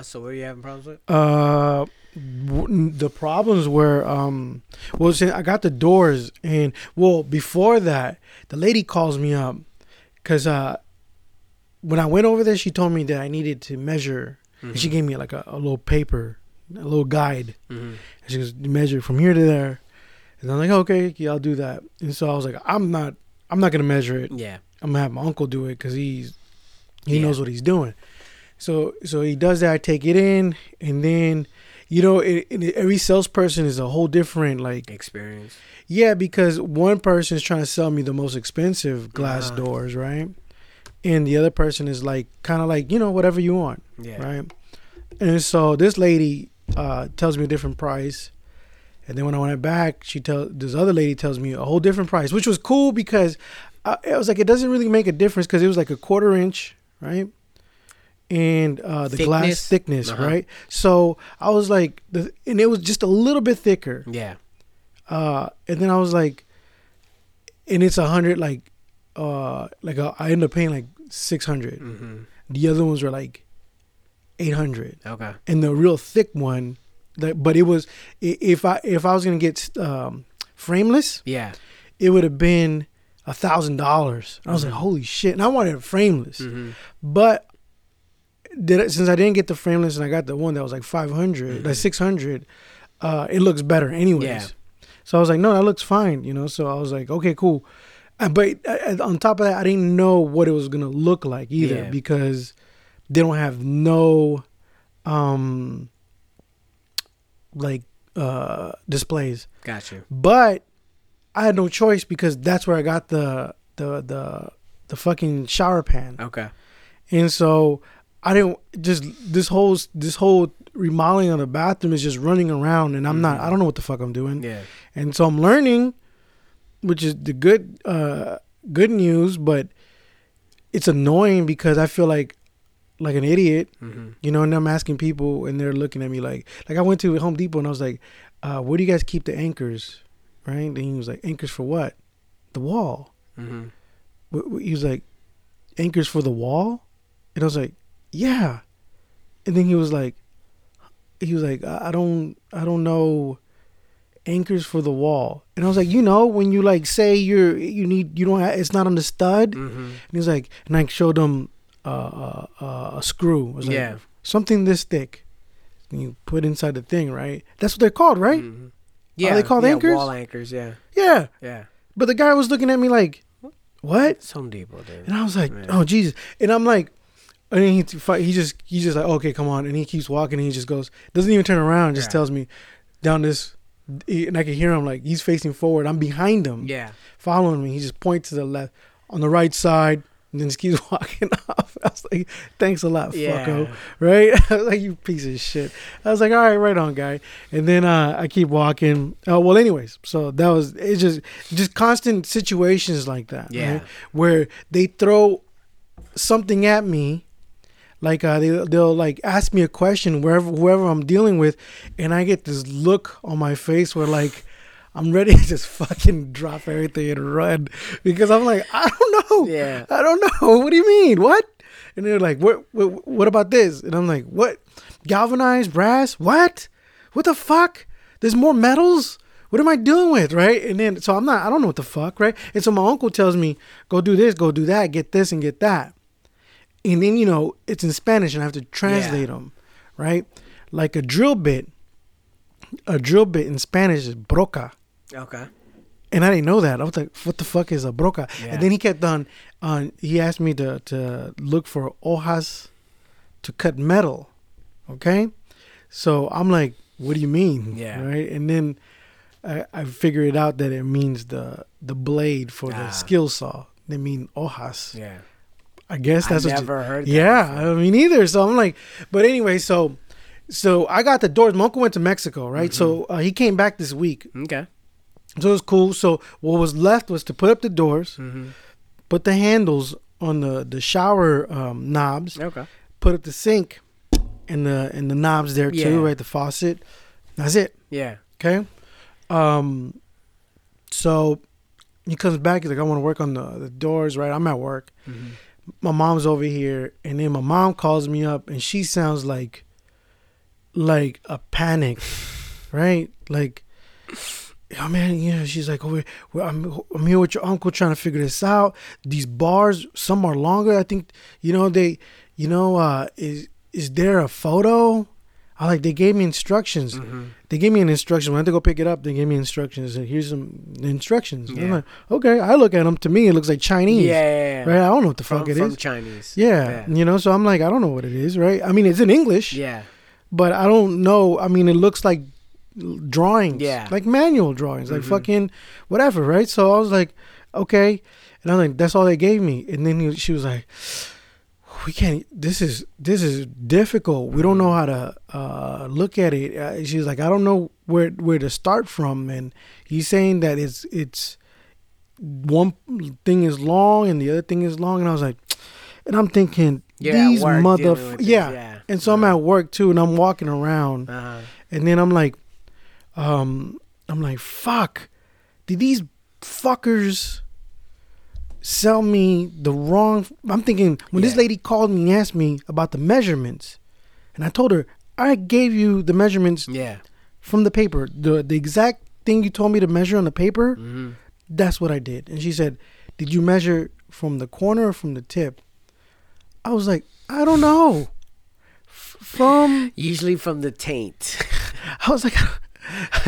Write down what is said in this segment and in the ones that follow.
Uh, so what are you having problems with? Uh, w- the problems were um, well, I got the doors, and well, before that, the lady calls me up, cause uh, when I went over there, she told me that I needed to measure, and she gave me like a, a little paper, a little guide. Mm-hmm. And she goes, measure from here to there, and I'm like, okay, yeah, I'll do that. And so I was like, I'm not, I'm not gonna measure it. Yeah. I'm gonna have my uncle do it because he's he Yeah. knows what he's doing. So so he does that. I take it in, and then you know, it, it, every salesperson is a whole different like Experience. yeah, because one person is trying to sell me the most expensive glass Uh-huh. doors, right? And the other person is like kind of like you know whatever you want, Yeah. right? And so this lady uh, tells me a different price, and then when I went back, she tell this other lady tells me a whole different price, which was cool because I, I was like, it doesn't really make a difference because it was like a quarter inch, right? And uh, the glass Thickness? thickness, Uh-huh. right? So I was like, the, and it was just a little bit thicker. Yeah. Uh, and then I was like, and it's a hundred, like, uh, like uh, I ended up paying like six hundred. Mm-hmm. The other ones were like eight hundred Okay. and the real thick one that but it was if i if i was gonna get um frameless Yeah. it would have been a thousand dollars i was like Mhm. holy shit and i wanted it frameless Mm-hmm. but did it, since i didn't get the frameless and i got the one that was like 500 like Mhm. 600 uh it looks better anyways Yeah. so i was like no that looks fine you know so i was like okay cool Uh, but uh, on top of that i didn't know what it was gonna look like either Yeah. because they don't have no um like uh displays Got you. but i had no choice because that's where i got the the the the fucking shower pan Okay. and so i didn't just this whole this whole remodeling of the bathroom is just running around and i'm not Mhm. i don't know what the fuck i'm doing Yeah. and so i'm learning which is the good uh good news but it's annoying because i feel like like an idiot Mm-hmm. you know, and I'm asking people, and they're looking at me like, like I went to Home Depot and I was like, uh, "Where do you guys keep the anchors?" Right? And he was like, "Anchors for what? The wall." Mm-hmm. He was like, "Anchors for the wall," and I was like, "Yeah." And then he was like, he was like, "I I don't, I don't know." Anchors for the wall, and I was like, you know, when you like say you're, you need, you don't, have, it's not on the stud, Mm-hmm. and he was like, and I showed him uh, uh, uh, a screw. Like, Yeah. something this thick. And you put inside the thing, right? That's what they're called, right? Mm-hmm. Yeah. they called yeah, anchors? Wall anchors. Yeah. Yeah. Yeah. But the guy was looking at me like, "What?" Home Depot, dude. And I was like, Man. "Oh Jesus!" And I'm like, and then he he just he's just like, "Okay, come on," and he keeps walking. and He just goes, doesn't even turn around, just Yeah. tells me down this, and I can hear him like he's facing forward. I'm behind him, Yeah. following me. He just points to the left, on the right side, and then just keeps walking off. I was like, "Thanks a lot, Yeah. fucko." right? I was like, you piece of shit. I was like, all right, right on, guy. And then uh, I keep walking. Uh, well, anyways, so that was it's just just constant situations like that, Yeah. right? where they throw something at me. Like uh, they they'll like ask me a question wherever whoever I'm dealing with, and I get this look on my face where like I'm ready to just fucking drop everything and run because I'm like I don't know, Yeah. I don't know. What do you mean? What? And they're like, what, what? What about this? And I'm like, what? Galvanized brass? What? What the fuck? There's more metals. What am I dealing with, right? And then so I'm not. I don't know what the fuck, right? And so my uncle tells me, go do this, go do that, get this and get that. And then you know it's in Spanish, and I have to translate them, right? Like a drill bit. A drill bit in Spanish is broca. Okay. And I didn't know that. I was like, "What the fuck is a broca?" Yeah. And then he kept on. On he asked me to to look for hojas to cut metal. Okay, so I'm like, "What do you mean?" Yeah. Right. And then I, I figured out that it means the the blade for the Ah. skill saw. They mean hojas. Yeah. I guess that's I what. never heard. That yeah, before. I mean either. So I'm like, but anyway, so so I got the doors. My uncle went to Mexico, right? So Mm-hmm. uh, he came back this week. Okay. So it was cool. So what was left was to put up the doors, Mm-hmm. put the handles on the the shower um, knobs, Okay. put up the sink, and the and the knobs there Yeah. too, right? The faucet. That's it. Yeah. Okay. Um. So he comes back. He's like, I want to work on the the doors. Right. I'm at work. Mm-hmm. My mom's over here, and then my mom calls me up, and she sounds like like a panic, right? Like, oh man, you know, she's like, oh, we- I'm, I'm here with your uncle trying to figure this out. These bars, some are longer. I think, you know, they, you know, uh, is is there a photo? I like they gave me instructions. Mm-hmm. They gave me an instruction. When I had to go pick it up, they gave me instructions. And here's some instructions. And I'm like, okay. I look at them. To me, it looks like Chinese. yeah, yeah. Right? I don't know what the From, fuck it from is. Chinese. Yeah, you know. So I'm like, I don't know what it is. Right? I mean, it's in English, Yeah. but I don't know. I mean, it looks like drawings. Yeah. Like manual drawings, like Mhm. fucking whatever. Right? So I was like, okay. And I'm like, that's all they gave me. And then she was like, we can't. This is this is difficult. We don't know how to uh, look at it. Uh, she's like, I don't know where where to start from. And he's saying that it's it's one thing is long and the other thing is long. And I was like, and I'm thinking You're these work mother this, yeah. yeah. And so I'm at work too, and I'm walking around, Uh-huh. and then I'm like, um, I'm like, fuck, did these fuckers sell me the wrong? I'm thinking when this lady called me and asked me about the measurements, and I told her I gave you the measurements Yeah. from the paper, the the exact thing you told me to measure on the paper. Mm-hmm. That's what I did. And she said, Did you measure from the corner or from the tip? I was like, I don't know. F- From, Usually from the taint. I was like,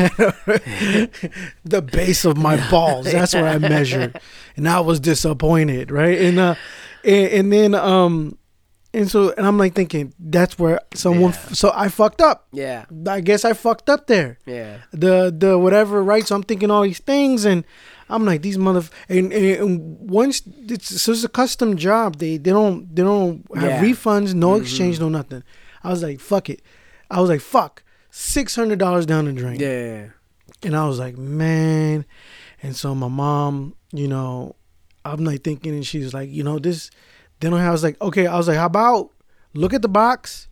the base of my balls. That's where I measured. And I was disappointed, right? And, uh, and, and then, um, and so, and I'm like thinking, that's where someone, Yeah. f- so I fucked up. yeah. I guess I fucked up there. Yeah. the the whatever right so i'm thinking all these things and i'm like these mother and, and, and once it's so it's a custom job they they don't they don't have Yeah. refunds no Mhm. exchange no nothing i was like fuck it i was like fuck $600 down the drain Yeah. and i was like man and so my mom you know i'm like thinking and she was like you know this then i was like okay i was like how about look at the box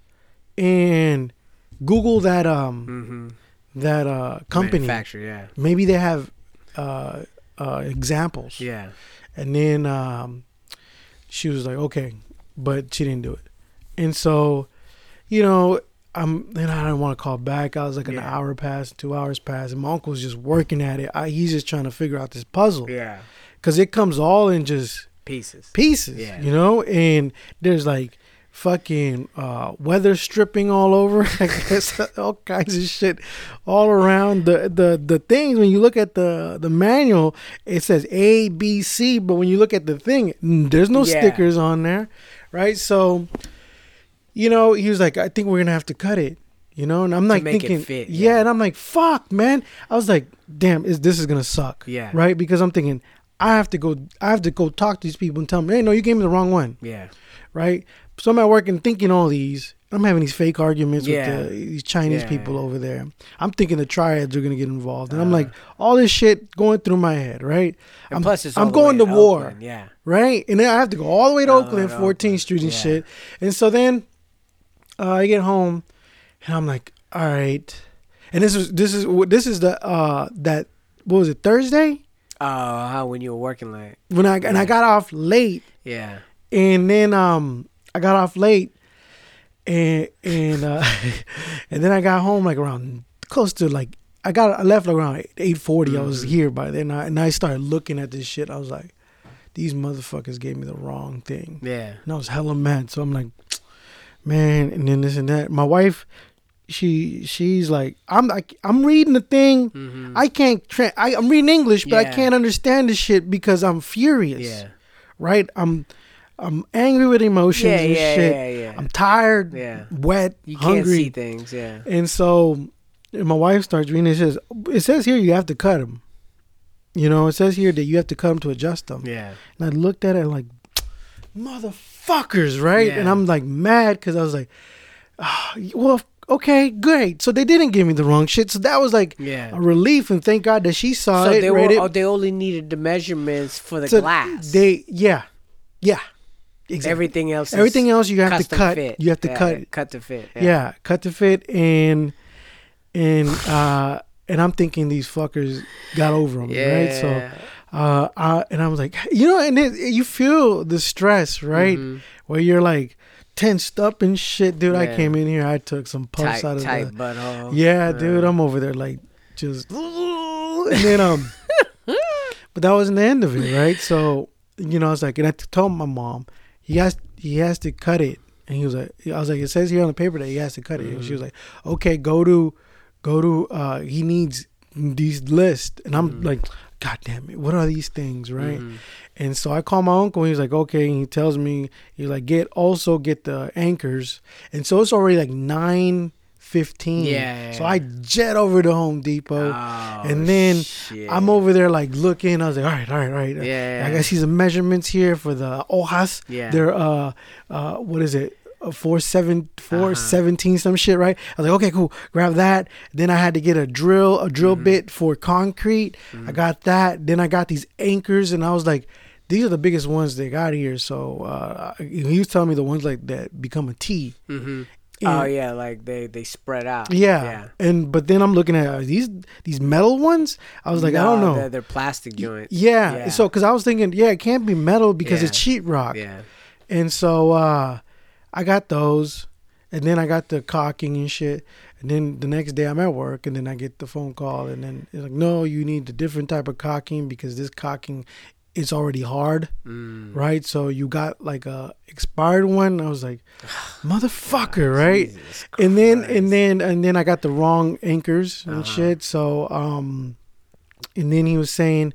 and google that um Mm-hmm. that uh company Manufacturer. Yeah. maybe they have uh uh examples Yeah. and then um she was like okay but she didn't do it and so you know i'm then i didn't want to call back i was like an Yeah. hour past two hours past and my uncle's just working at it I, he's just trying to figure out this puzzle Yeah. because it comes all in just Pieces. pieces Yeah. you know and there's like fucking uh weather stripping all over I guess all kinds of shit all around the the the things when you look at the the manual it says A B C but when you look at the thing there's no Yeah. stickers on there right so you know he was like I think we're gonna have to cut it you know and I'm like thinking fit, yeah. yeah. and I'm like fuck man I was like damn is this is gonna suck Yeah. right because I'm thinking I have to go I have to go talk to these people and tell them hey no you gave me the wrong one Yeah. right? So I'm at work and thinking all these. I'm having these fake arguments Yeah. with the, these Chinese Yeah, people over there. I'm thinking the triads are gonna get involved, and I'm Uh-huh. like, all this shit going through my head, right? And I'm, plus, it's I'm going to war, Oakland, Yeah. right? And then I have to go all the way to Oakland, way 14th Street and yeah. shit. And so then uh, I get home, and I'm like, all right. And this is this is this is the uh that what was it Thursday Oh, how when you were working late? when I and I got off late Yeah. and then um I got off late and and uh and then I got home like around close to like I got I left like around eight I was Mhm. here by then I, and I started looking at this shit I was like these motherfuckers gave me the wrong thing Yeah. and I was hella mad so I'm like man and then this and that my wife she she's like I'm like I'm reading the thing Mm-hmm. I can't tra- I, I'm reading English but I can't understand the shit because I'm furious Yeah. right? I'm I'm angry with emotions Yeah. and Yeah. shit. Yeah. Yeah. I'm tired, Yeah. wet, You can't see things. Yeah. and so and my wife starts reading. It says it says here you have to cut them. You know, it says here that you have to cut them to adjust them. Yeah. And I looked at it like, motherfuckers, right? And I'm like mad because I was like, ah, well, okay, great. So they didn't give me the wrong shit. So that was like Yeah. a relief, and thank God that she saw So it. they read were. it. Oh, they only needed the measurements for the So glass. They, yeah, yeah, exactly. Everything else. Is Everything else you have to cut. Fit. You have to Yeah, cut. Cut to fit. Yeah. cut to fit and and uh and I'm thinking these fuckers got over them, Yeah. right? So uh, and I was like, you know, and it, you feel the stress, right? Mhm. Where you're like tensed up and shit, dude. I came in here, I took some pus tight, out of tight the. butthole. Yeah, dude, Uh, I'm over there like just, and then um, but that wasn't the end of it, right? So you know, I was like, and I told my mom, he has he has to cut it, and he was like, I was like, it says here on the paper that he has to cut it, and she was like, okay, go to, go to, uh, he needs these lists, and I'm Mhm. like, god damn it, what are these things, right? mhm. And so I call my uncle. He's like, okay. And he tells me, he's like, get also get the anchors. And so it's already like nine fifteen. Yeah, So. I jet over to Home Depot. Oh, and then shit. I'm over there like looking. I was like, all right, all right, all right. Yeah. I got see some measurements here for the hojas. Yeah. They're uh uh what is it? Uh, Four seven four Uh-huh. seventeen some shit right. I was like okay cool grab that. Then I had to get a drill a drill Mhm. bit for concrete. Mm-hmm. I got that. Then I got these anchors, and I was like, these are the biggest ones they got here. So uh, he was telling me the ones like that become a T. hmm And- Oh yeah, like they they spread out. Yeah. Yeah. And but then I'm looking at are these these metal ones. I was like, I don't know. They're, they're plastic joints. yeah. Yeah. So because I was thinking, yeah, it can't be metal because Yeah. it's sheetrock. Yeah. And so uh, I got those, and then I got the caulking and shit. And then the next day I'm at work, and then I get the phone call, and then it's like, no, you need a different type of caulking because this caulking is already hard, Mm. right? So you got like a expired one. I was like, motherfucker, right? And then and then and then I got the wrong anchors and Uh-huh. shit. So um, and then he was saying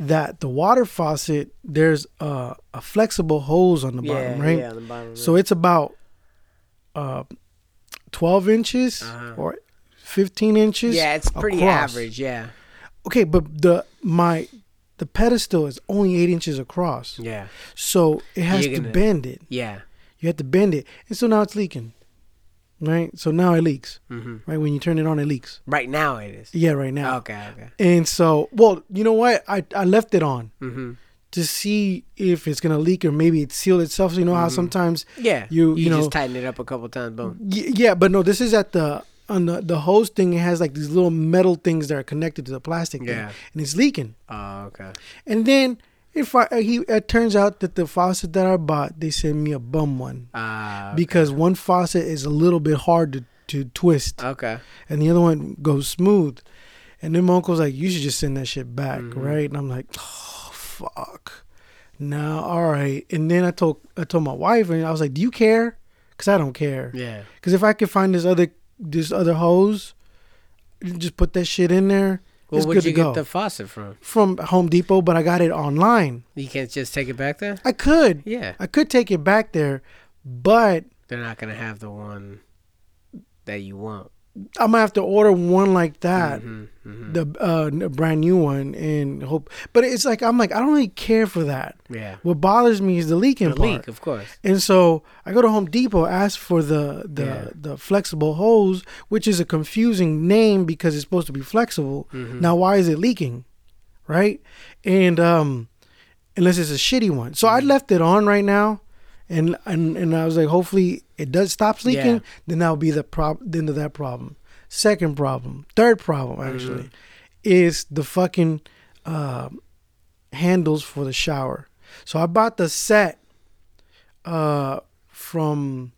that the water faucet there's a, a flexible hose on the yeah, bottom, right? Yeah, the bottom. So it's about uh, 12 inches Uh-huh. or 15 inches. yeah, it's pretty across. average. Yeah. Okay, but the my the pedestal is only eight inches across, Yeah. so it has You're to gonna- bend it. Yeah. You have to bend it, and so now it's leaking. Right, so now it leaks. hmm Right when you turn it on, it leaks. Right now it is. Yeah, right now. Okay. Okay. And so, well, you know what? I I left it on hmm to see if it's gonna leak or maybe it sealed itself. So you know how Mhm. sometimes Yeah. You- you know- just tighten it up a couple times. Boom. Y- yeah, but no, this is at the on the the hose thing. It has like these little metal things that are connected to the plastic thing, Yeah. and it's leaking. Oh, okay. And then if I he it turns out that the faucet that I bought, they sent me a bum one Uh, because one faucet is a little bit hard to to twist, okay. and the other one goes smooth. And then my uncle's like, "You should just send that shit back, Mhm. right?" And I'm like, "Oh fuck." No, all right. And then I told I told my wife, and I was like, "Do you care?" Because I don't care. Yeah. Because if I could find this other this other hose, just put that shit in there. Well, where'd you get the faucet from? From Home Depot, but I got it online. You can't just take it back there. I could, Yeah. I could take it back there, but They're not gonna have the one that you want. I'm gonna have to order one like that, Mhm, mhm. the uh, brand new one, and hope. But it's like I'm like I don't really care for that. yeah. What bothers me is the leaking The part. leak, of course. And so I go to Home Depot, ask for the the, Yeah. the flexible hose, which is a confusing name because it's supposed to be flexible. Mhm. Now why is it leaking? Right? And um unless it's a shitty one. So I Mhm. left it on right now and and, and I was like hopefully it does stop leaking, Yeah. then that'll be the prob the end of that problem. Second problem, third problem actually Mhm. is the fucking uh, handles for the shower. So I bought the set uh, from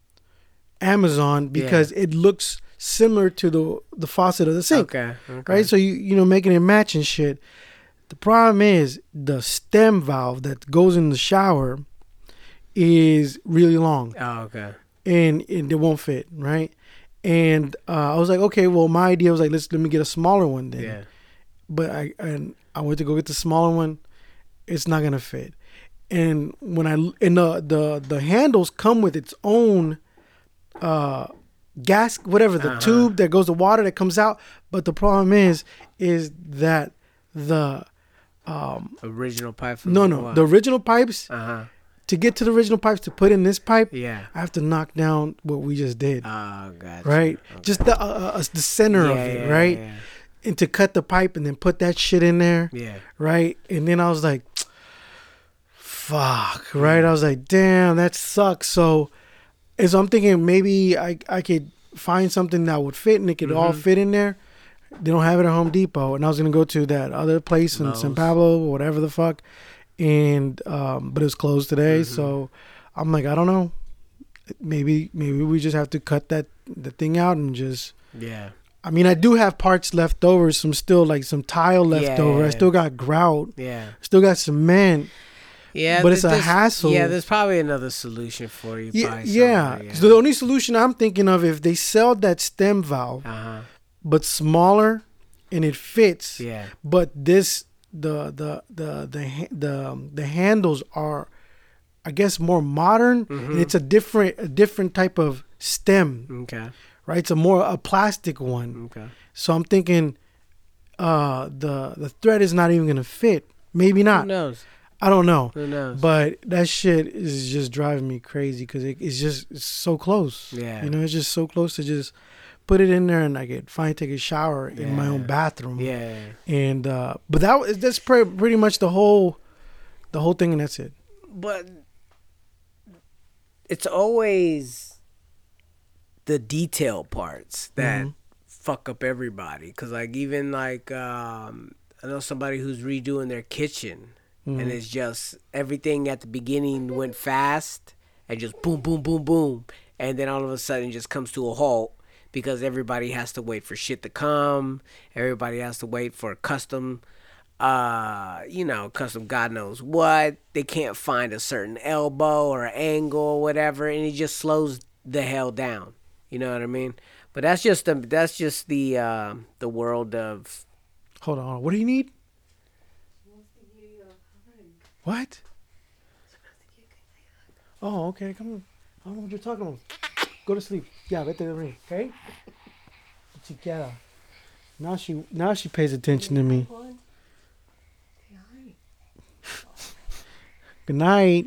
Amazon because it looks similar to the the faucet of the sink, Okay. okay. right? So you you know making it match and shit. The problem is the stem valve that goes in the shower is really long Oh, okay. and, and it won't fit, right? And uh, I was like, okay, well, my idea was like, let's let me get a smaller one then Yeah. but I and I went to go get the smaller one. It's not gonna fit. And when I and the the the handles come with its own uh gas whatever the Uh-huh. tube that goes the water that comes out. But the problem is is that the um Original pipe. No no the original pipes Uh huh. To get to the original pipes to put in this pipe Yeah. I have to knock down what we just did Oh, gotcha. right Okay. just the uh, uh, the center of it yeah, right Yeah. and to cut the pipe and then put that shit in there yeah. right? And then I was like, fuck, right? I was like, damn, that sucks. So, as so I'm thinking maybe I, I could find something that would fit and it could all Mhm. fit in there. They don't have it at Home Depot. And I was going to go to that other place in San Lowe's. Pablo, whatever the fuck. And, um, but it was closed today. Mhm. So I'm like, I don't know. maybe maybe we just have to cut that the thing out and just. Yeah. I mean, I do have parts left over. Some still like some tile left Yeah, over. yeah, I still got grout. Yeah. Still got cement. Yeah. But it's a hassle. Yeah, there's probably another solution for you. Yeah, buy yeah. So the only solution I'm thinking of if they sell that stem valve, Uh-huh. but smaller, and it fits. Yeah. But this the the the the the um, the handles are, I guess, more modern. Mm-hmm. And it's a different a different type of stem, Okay. right? It's a more a plastic one. Okay. So I'm thinking, uh, the the thread is not even gonna fit. Maybe not. Who knows? I don't know. Who knows? But that shit is just driving me crazy because it, it's just it's so close. Yeah. You know, it's just so close to just put it in there and I get finally take a shower in my own bathroom. yeah. And uh but that was that's pre- pretty much the whole the whole thing and that's it. but it's always the detail parts that Mhm. fuck up everybody because like even like um i know somebody who's redoing their kitchen and Mhm. it's just everything at the beginning went fast and just boom boom boom boom and then all of a sudden just comes to a halt because everybody has to wait for shit to come everybody has to wait for custom uh you know custom god knows what they can't find a certain elbow or angle or whatever and it just slows the hell down you know what i mean but that's just the that's just the uh, the world of Hold on, hold on. What do you need? What? Oh, okay. Come on. I don't know what you're talking about. Go to sleep. Yeah, vete a dormir, okay? Chiquita. Now she now she pays attention to me. Good night.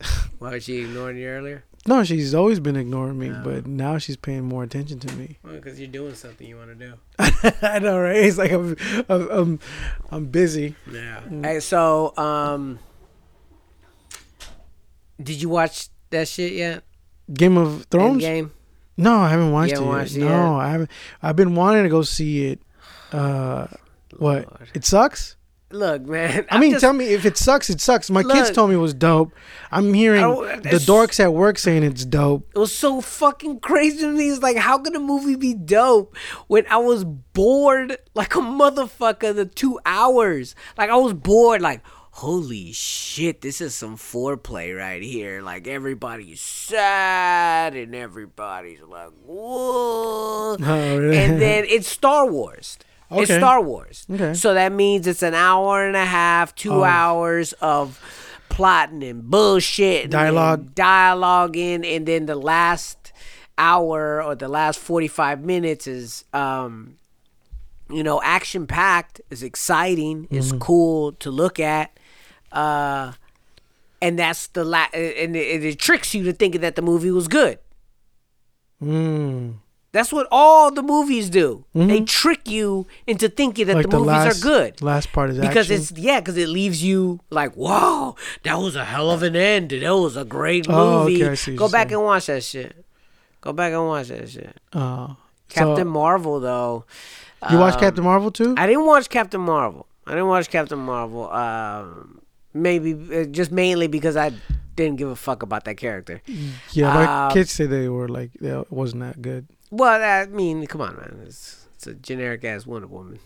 why was she ignoring you earlier No, she's always been ignoring me, No. but now she's paying more attention to me. well because you're doing something you want to do I know, right? It's like I'm, I'm, I'm, I'm busy. Yeah. Hey, so um, did you watch that shit yet? Game of Thrones? Game. No, I haven't watched it. watched it no, yet? I haven't. I've been wanting to go see it. Uh, what? Lord. It sucks. Look, man. I mean, just, tell me if it sucks. It sucks. My kids told me it was dope. I'm hearing the dorks at work saying it's dope. it was so fucking crazy to me. It's like, how could a movie be dope when I was bored like a motherfucker? The two hours, like I was bored. Like, holy shit, this is some foreplay right here. Like everybody's sad and everybody's like, whoa. Oh, and then it's Star Wars. It's Star Wars. Okay. So that means it's an hour and a half, two hours of plotting and bullshit, Dialogue. dialoguing, and then the last hour or the last forty five minutes is, um, you know, action packed. Is exciting. Is Mm-hmm. cool to look at. Uh, and that's the la- and it, it tricks you to thinking that the movie was good. Mm. That's what all the movies do. They trick you into thinking that Like the movies last, are good. Last part is that. Because action. it's yeah, because it leaves you like, whoa, that was a hell of an end. That was a great Oh, movie. okay, I see Go back saying. and watch that shit. Go back and watch that shit. Uh, Captain so, Marvel though. you watch um, Captain Marvel too? I didn't watch Captain Marvel. I didn't watch Captain Marvel. Um, maybe uh, just mainly because I didn't give a fuck about that character. yeah, my uh, kids say they were like, yeah, it wasn't that good. Well, I mean, come on, man. It's, it's a generic ass Wonder Woman.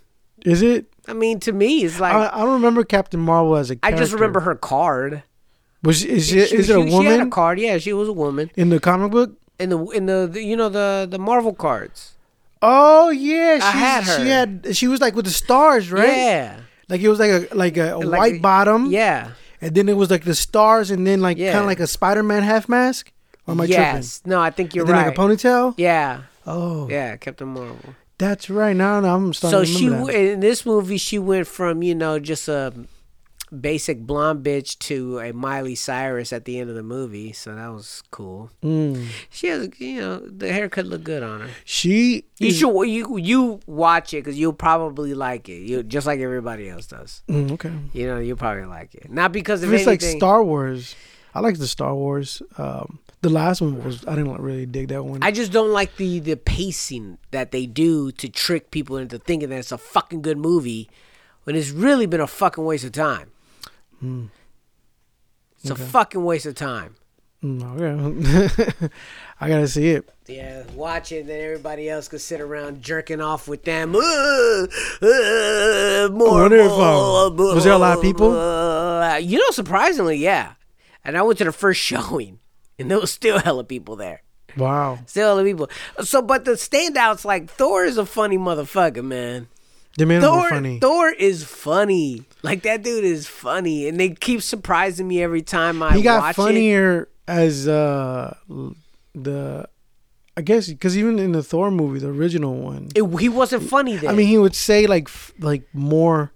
Is it? I mean, to me, it's like I, I don't remember Captain Marvel as a I character. just remember her card. Was she, is, she, She- is it a she- She had a woman card. Yeah, she was a woman in the comic book? in the in the, the you know the the Marvel cards. Oh yeah, she I had She had she was like with the stars, right? Yeah. Like it was like a like a, a Like white a- bottom, Yeah. and then it was like the stars, and then like Yeah. kind of like a Spider Man half mask. Or am I yes. No, I think you're And then right. like a ponytail. yeah. Oh, Yeah. Captain Marvel. that's right. Now, now I'm starting So to she w- in this movie she went from you know just a basic blonde bitch to a Miley Cyrus at the end of the movie. So that was cool. Mm. She has you know the haircut looked good on her. She You is- should you you watch it because you'll probably like it. You just like everybody else does. Mm, okay. You know you'll probably like it. Not because If of it's like. Star Wars, I like the Star Wars. Um, the last one was I didn't really dig that one. I just don't like the the pacing that they do to trick people into thinking that it's a fucking good movie when it's really been a fucking waste of time. Hmm. It's a fucking waste of time. Mm, okay. I gotta see it. Yeah, watch it, then everybody else could sit around jerking off with them. Uh, uh, more, wonder if, more, um, was there a lot of people? uh, you know, surprisingly, yeah. And I went to the first showing, and there was still hella people there. Wow. Still hella people. So, but the standouts, like Thor is a funny motherfucker, man. Made Thor, funny. Thor is funny. Like that dude is funny, and they keep surprising me every time I he got watch it. funnier as uh the I guess because even in the Thor movie, the original one, It, he wasn't funny then. I mean, he would say like f- like more.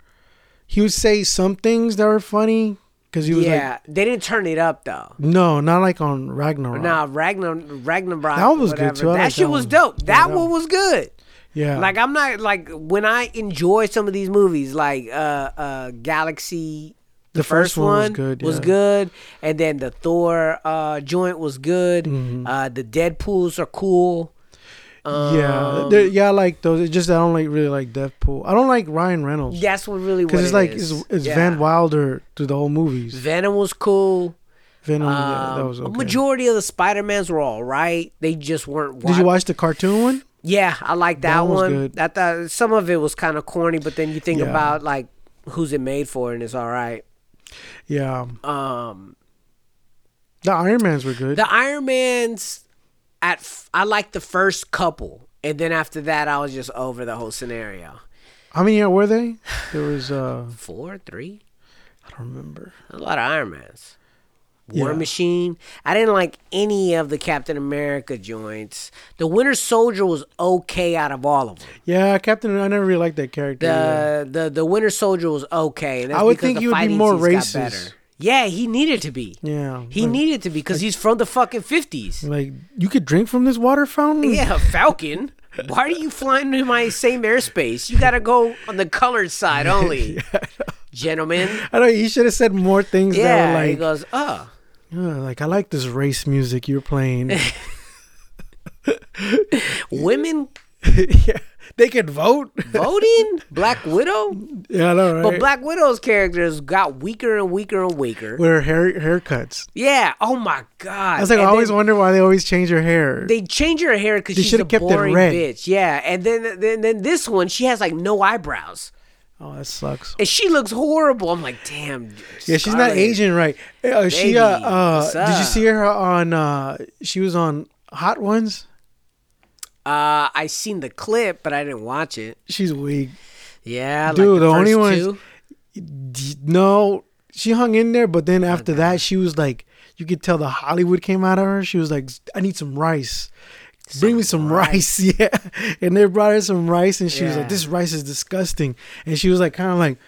He would say some things that were funny because he was yeah, like, they didn't turn it up though. no, not like on Ragnarok. Nah, Ragnar Ragnarok. That one was good, too. I That like shit that was dope. Yeah, that that one one. was good. Yeah, Like I'm not like when I enjoy some of these movies, like uh uh Galaxy. The, The first one was good, was yeah. good, and then the Thor uh, joint was good. Mm-hmm. Uh, the Deadpool's are cool. yeah, Um, they're- yeah. I like those. It's just I don't like really like Deadpool. I don't like Ryan Reynolds That's what really because it's it like is. it's, it's Yeah. Van Wilder through the whole movies. Venom was cool. Venom, yeah, that Um, was A okay. majority of the Spider Mans were all right. They just weren't. Did you watch the cartoon one? Yeah, I like that, That one good. I thought some of it was kind of corny, but then you think Yeah. about like who's it made for, and it's all right. Yeah, Um, the Iron Mans were good. the Iron Man's at f- I like the first couple, and then after that, I was just over the whole scenario. How many were they? There was uh, Four, three, I don't remember. a lot of Iron Mans. War Yeah. Machine. I didn't like any of the Captain America joints. The Winter Soldier was okay out of all of them. Yeah, Captain. I never really liked that character. The the the Winter Soldier was okay. I would think he would be more racist. Yeah, he needed to be. Yeah, He like, needed to be because he's from the fucking fifties. like you could drink from this water fountain. Yeah, Falcon. Why are you flying to my same airspace? You gotta go on the colored side only, gentlemen. I know you should have said more things Yeah, that were he like, goes, oh, "Yeah, like I like this race music you're playing. women yeah, they could vote. voting Black Widow, yeah, I know, right? but Black Widow's characters got weaker and weaker and weaker. with her hair haircuts. Yeah. Oh my god. I was like, I always then- wonder why they always change her hair. they change her hair because They she's a should've kept it boring red. bitch. Yeah, and then then then this one she has like no eyebrows oh, that sucks. and she looks horrible. I'm like, damn. Yeah, she's not Scarlett. Asian, right? Uh, she Baby, uh, uh what's did you up? see her on? uh She was on Hot Ones. Uh, I seen the clip, but I didn't watch it. She's weak. Yeah, like Dude, the, the only first ones- two. D- No, she hung in there, but then after that, she was like, you could tell the Hollywood came out of her. She was like, I need some rice. Bring me some rice. yeah. And they brought her some rice, and she was like, this rice is disgusting. And she was like, kind of like,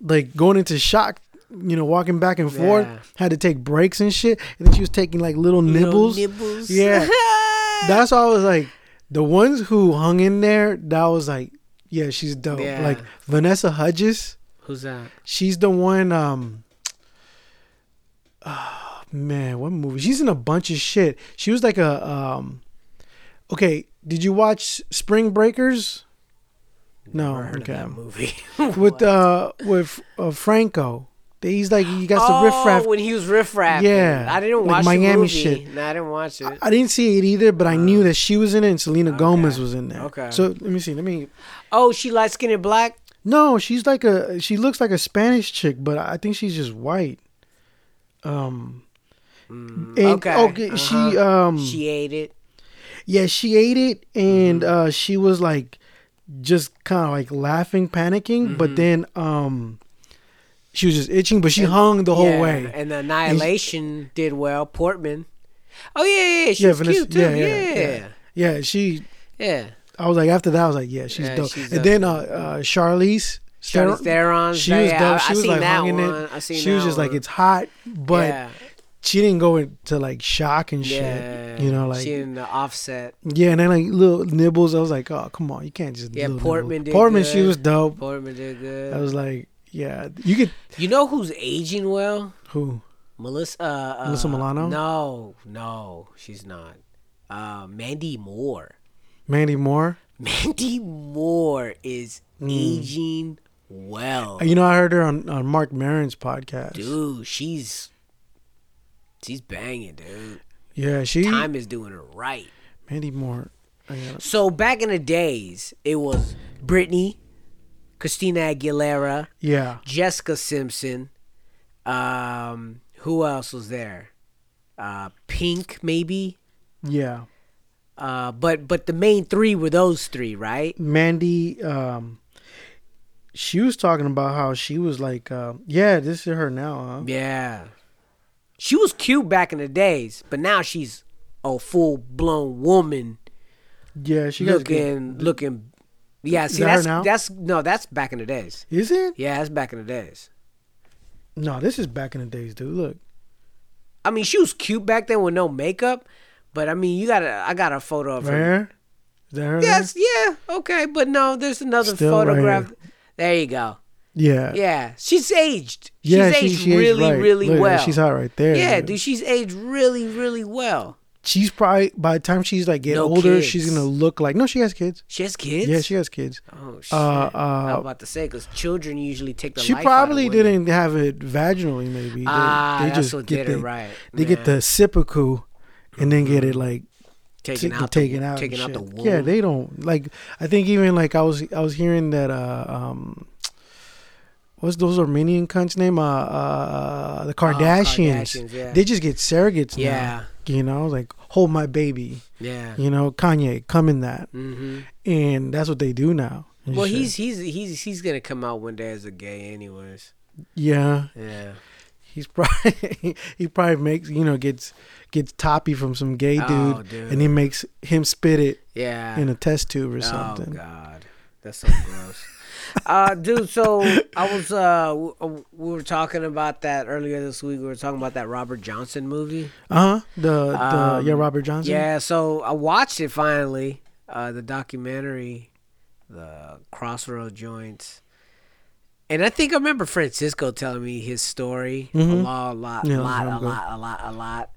like going into shock. You know, walking back and forth, Yeah. had to take breaks and shit. And then she was taking like little nibbles. Little nibbles. Yeah. That's why I was like, the ones who hung in there, that was like, yeah, she's dope. Yeah. Like Vanessa Hudgens, Who's that? she's the one. Um, ah, man, what movie? She's in a bunch of shit. She was like a. Um, okay, did you watch Spring Breakers? No, okay. of that movie. With uh, with uh, Franco, he's like he got some oh, riff raff. when he was riff raff. Yeah, I didn't like watch Miami the movie. shit. No, I didn't watch it. I didn't see it either, but I knew that she was in it and Selena Gomez was in there. Okay. So let me see. Let me. oh, she light skinned and black. No, she's like a. She looks like a Spanish chick, but I think she's just white. Um. and- okay, Okay. She um. She ate it. Yeah, she ate it, and Mm-hmm. uh, she was like, just kind of like laughing, panicking, Mm-hmm. but then um, she was just itching, but she hung the whole Yeah, way. And the Annihilation did well. Portman. Oh yeah, yeah, yeah. She's yeah, Vanessa- cute too. yeah, Yeah, yeah, yeah. yeah. Yeah, she. I was like, after that, I was like, yeah, she's Yeah, dope. she's and then uh, uh, Charlize. Charlize Theron- She was yeah, dope. She I was like that in one. it. I seen She was just like, it's hot, but yeah, she didn't go into like shock and shit. yeah. You know, like she in the offset. yeah, and then like little nibbles. I was like, oh come on, you can't just Yeah, Portman nibbles. did Portman, she was dope. Portman did good. I was like, yeah, you could you know who's aging well? who Melissa. Uh, uh, Melissa Milano? No, no, she's not. Uh, Mandy Moore. Mandy Moore. Mandy Moore is Hmm. aging well. You know, I heard her on on Marc Maron's podcast. Dude, she's she's banging, dude. Yeah, she Time is doing it right. Mandy Moore. So back in the days, it was Britney, Christina Aguilera, Yeah, Jessica Simpson. Um, who else was there? Uh, Pink, maybe. yeah. Uh, but but the main three were those three, right? Mandy. Um, she was talking about how she was like, uh, yeah, this is her now, huh? Yeah. She was cute back in the days, but now she's a full blown woman Yeah, she got looking looking. Yeah, see that that's that's no, that's back in the days. Is it? Yeah, that's back in the days. No, this is back in the days, dude. Look. I mean, she was cute back then with no makeup, but I mean, you got to I got a photo of Right her. here? Is that her? Yes, yeah, okay, but no, there's another Still right photograph. here. there you go. Yeah. Yeah, she's aged. She's Yeah, aged she aged really, right. really Look, well. She's hot right there. yeah, dude, she's aged really, really well. She's probably by the time she's like getting No older, she's gonna look like no. She has kids. She has kids. Yeah, she has kids. Oh shit! Uh, I was uh, about to say because children usually take the. she probably didn't have it vaginally. Maybe They- Ah, they, that's just what get did the it right. they get the seppuku, and then get it like taken t- out, taken the, out, taken out the womb. Yeah, they don't like. I think even like I was I was hearing that uh um. What's those Armenian cunts name? Uh, uh, the Kardashians. Oh, Kardashians, yeah. They just get surrogates Yeah. now. You know, like hold my baby. yeah. You know, Kanye, come in that, hmm and that's what they do now. Well, shit. he's he's he's he's gonna come out one day as a gay, anyways. yeah, Yeah. he's probably he probably makes you know gets gets toppy from some gay dude, Oh, dude. and he makes him spit it Yeah. in a test tube or Oh something. Oh God, that's so gross. Uh, dude, so I was uh, w- uh, we were talking about that earlier this week. We were talking about that Robert Johnson movie. Uh huh. The the Um, yeah Robert Johnson. Yeah, so I watched it finally, uh, the documentary, the Crossroad Joints, and I think I remember Francisco telling me his story a Mhm. lot, a lot, Yeah, a lot, a lot, a lot, a lot,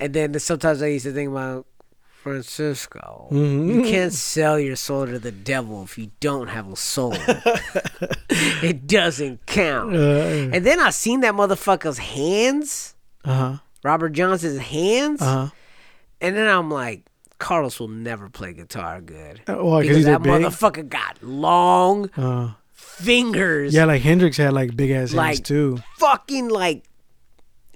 and then sometimes I used to think about Francisco. Mhm. You can't sell your soul to the devil if you don't have a soul. it doesn't count. Uh And then I seen that motherfucker's hands, huh. Robert Johnson's hands. Uh huh. And then I'm like, Carlos will never play guitar good. Uh, Well, because that big. motherfucker got long Uh, fingers. yeah, like Hendrix had like big ass hands too. Fucking like,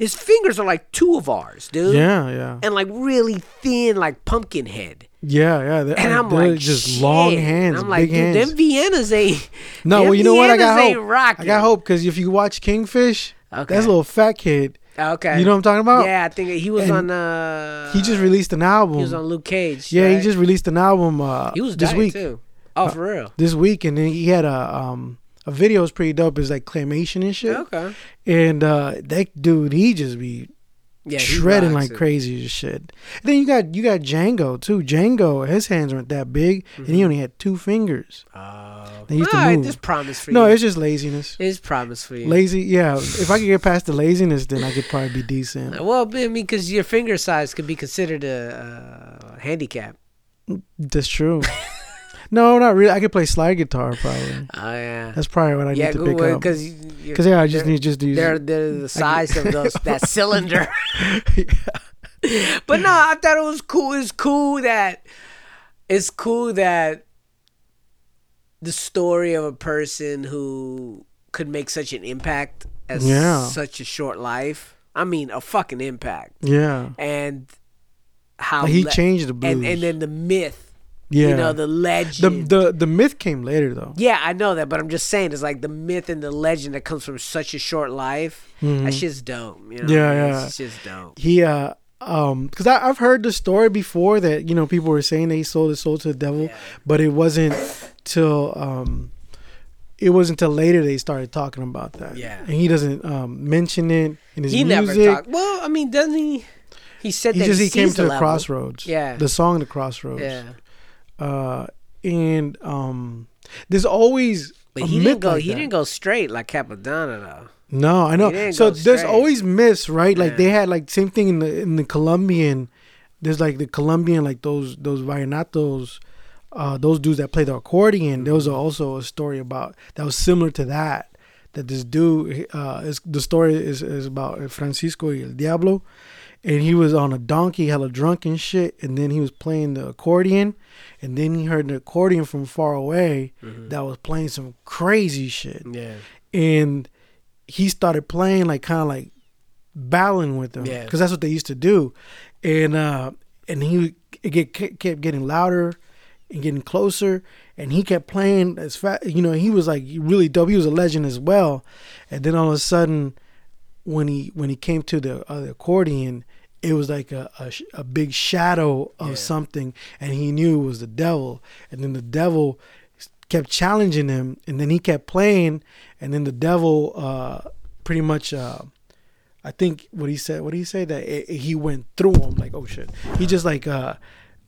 his fingers are like two of ours, dude. Yeah, yeah, And like really thin, like pumpkin head. yeah, yeah. They're, And I'm like, just long hands, And I'm like, big dude, hands. them Viennas ain't. no, well, you know what? I got hope. Rocking. I got hope because if you watch Kingfish, Okay. that's a little fat kid. Okay. You know what I'm talking about? Yeah, I think he was And on. uh He just released an album. He was on Luke Cage. yeah, right? he just released an album. Uh, He was this week. too. Oh, for real. This week, and then he had a um a video is pretty dope. It's like claymation and shit. Okay. And uh that dude, he just be Yeah, shredding like it. crazy as shit. And then you got you got Django too. Django, his hands weren't that big, and Mm-hmm. he only had two fingers. Oh. They used to All right, move. This promise for No, you. it's just laziness. It's promise for you. Lazy, yeah. If I could get past the laziness, then I could probably be decent. Well, I mean, because your finger size could be considered a, uh handicap. That's true. no, not really. I could play slide guitar probably. Oh yeah. That's probably what I yeah, need to pick up. because Because yeah, I just need just to use. they're they're the size of those that cylinder. yeah. but no, I thought it was cool. It's cool that it's cool that the story of a person who could make such an impact as Yeah. such a short life. I mean, a fucking impact, yeah, and how Like, he le- changed the blues. and and then the myth, yeah. you know, the legend. the the the myth came later though. yeah, I know that, but I'm just saying it's like the myth and the legend that comes from such a short life. Mhm. That shit's dope. You know? Yeah, yeah. It's just dope. He uh um because I've heard the story before that you know people were saying that he sold his soul to the devil, Yeah. but it wasn't till um it wasn't until later they started talking about that. Yeah. and he doesn't um mention it in his He music. never talked. Well, I mean, doesn't he? He said He that just he, he came to the, level. crossroads. Yeah. the song the crossroads. Yeah, Uh, and um, there's always but he didn't go. like he that. didn't go straight like Capadonna though. No, I know. So there's always myths, right? Like they had like same thing in the in the Colombian. There's like the Colombian, like those those vallenatos, uh, those dudes that play the accordion. There was also a story about that was similar to that. That this dude, uh, is the story is is about Francisco y el Diablo, and he was on a donkey, hella drunk and shit, and then he was playing the accordion, and then he heard an accordion from far away that was playing some crazy shit, Yeah. and he started playing like kind of like battling with them, Yeah. because that's what they used to do, and uh, and he it get kept getting louder and getting closer, and he kept playing as fast. You know, he was like really dope. He was a legend as well, and then all of a sudden, when he when he came to the, uh, the accordion, it was like a, a sh- a big shadow of Yeah. something, and he knew it was the devil. And then the devil kept challenging him, and then he kept playing, and then the devil uh, pretty much. Uh, I think what he said. What did he say that it, it- he went through him like oh shit. He just like uh,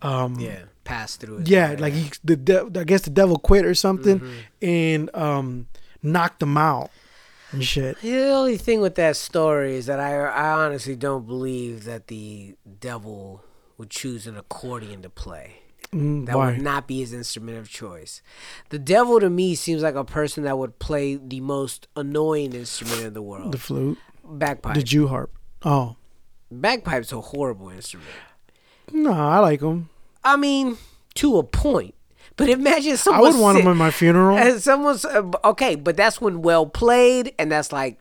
um, Yeah. Pass through it. yeah, like he the de- I guess the devil quit or something, Mm-hmm. and um, knocked him out and shit. The only thing with that story is that I, I honestly don't believe that the devil would choose an accordion to play. Mm, That why? would not be his instrument of choice. The devil to me seems like a person that would play the most annoying instrument in the world. the flute, bagpipe. the Jew harp. Oh Bagpipe's a horrible instrument. no, I like them. I mean, to a point. But imagine someone. I would want sit- him at my funeral. And someone's uh, okay, but that's when well played, and that's like,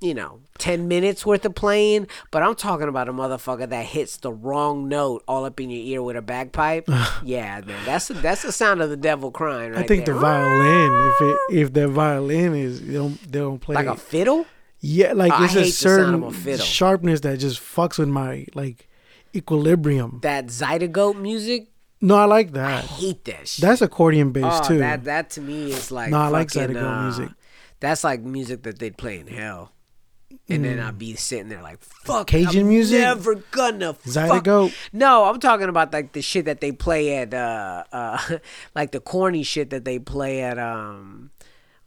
you know, ten minutes worth of playing. But I'm talking about a motherfucker that hits the wrong note all up in your ear with a bagpipe. yeah, man, that's that's the sound of the devil crying. Right I think there. the violin, if it if the violin is they don't they don't play like a fiddle. yeah, like it's a certain a sharpness that just fucks with my like equilibrium. That Zydeco music. No, I like I that. hate that shit. That's accordion based oh, too. that that to me is like No, I like Zydeco uh, music. That's like music that they'd play in hell. And then I'd be sitting there like, fuck. Cajun I'm music? Never gonna fuck. No, I'm talking about like the shit that they play at, uh, uh, like the corny shit that they play at, um,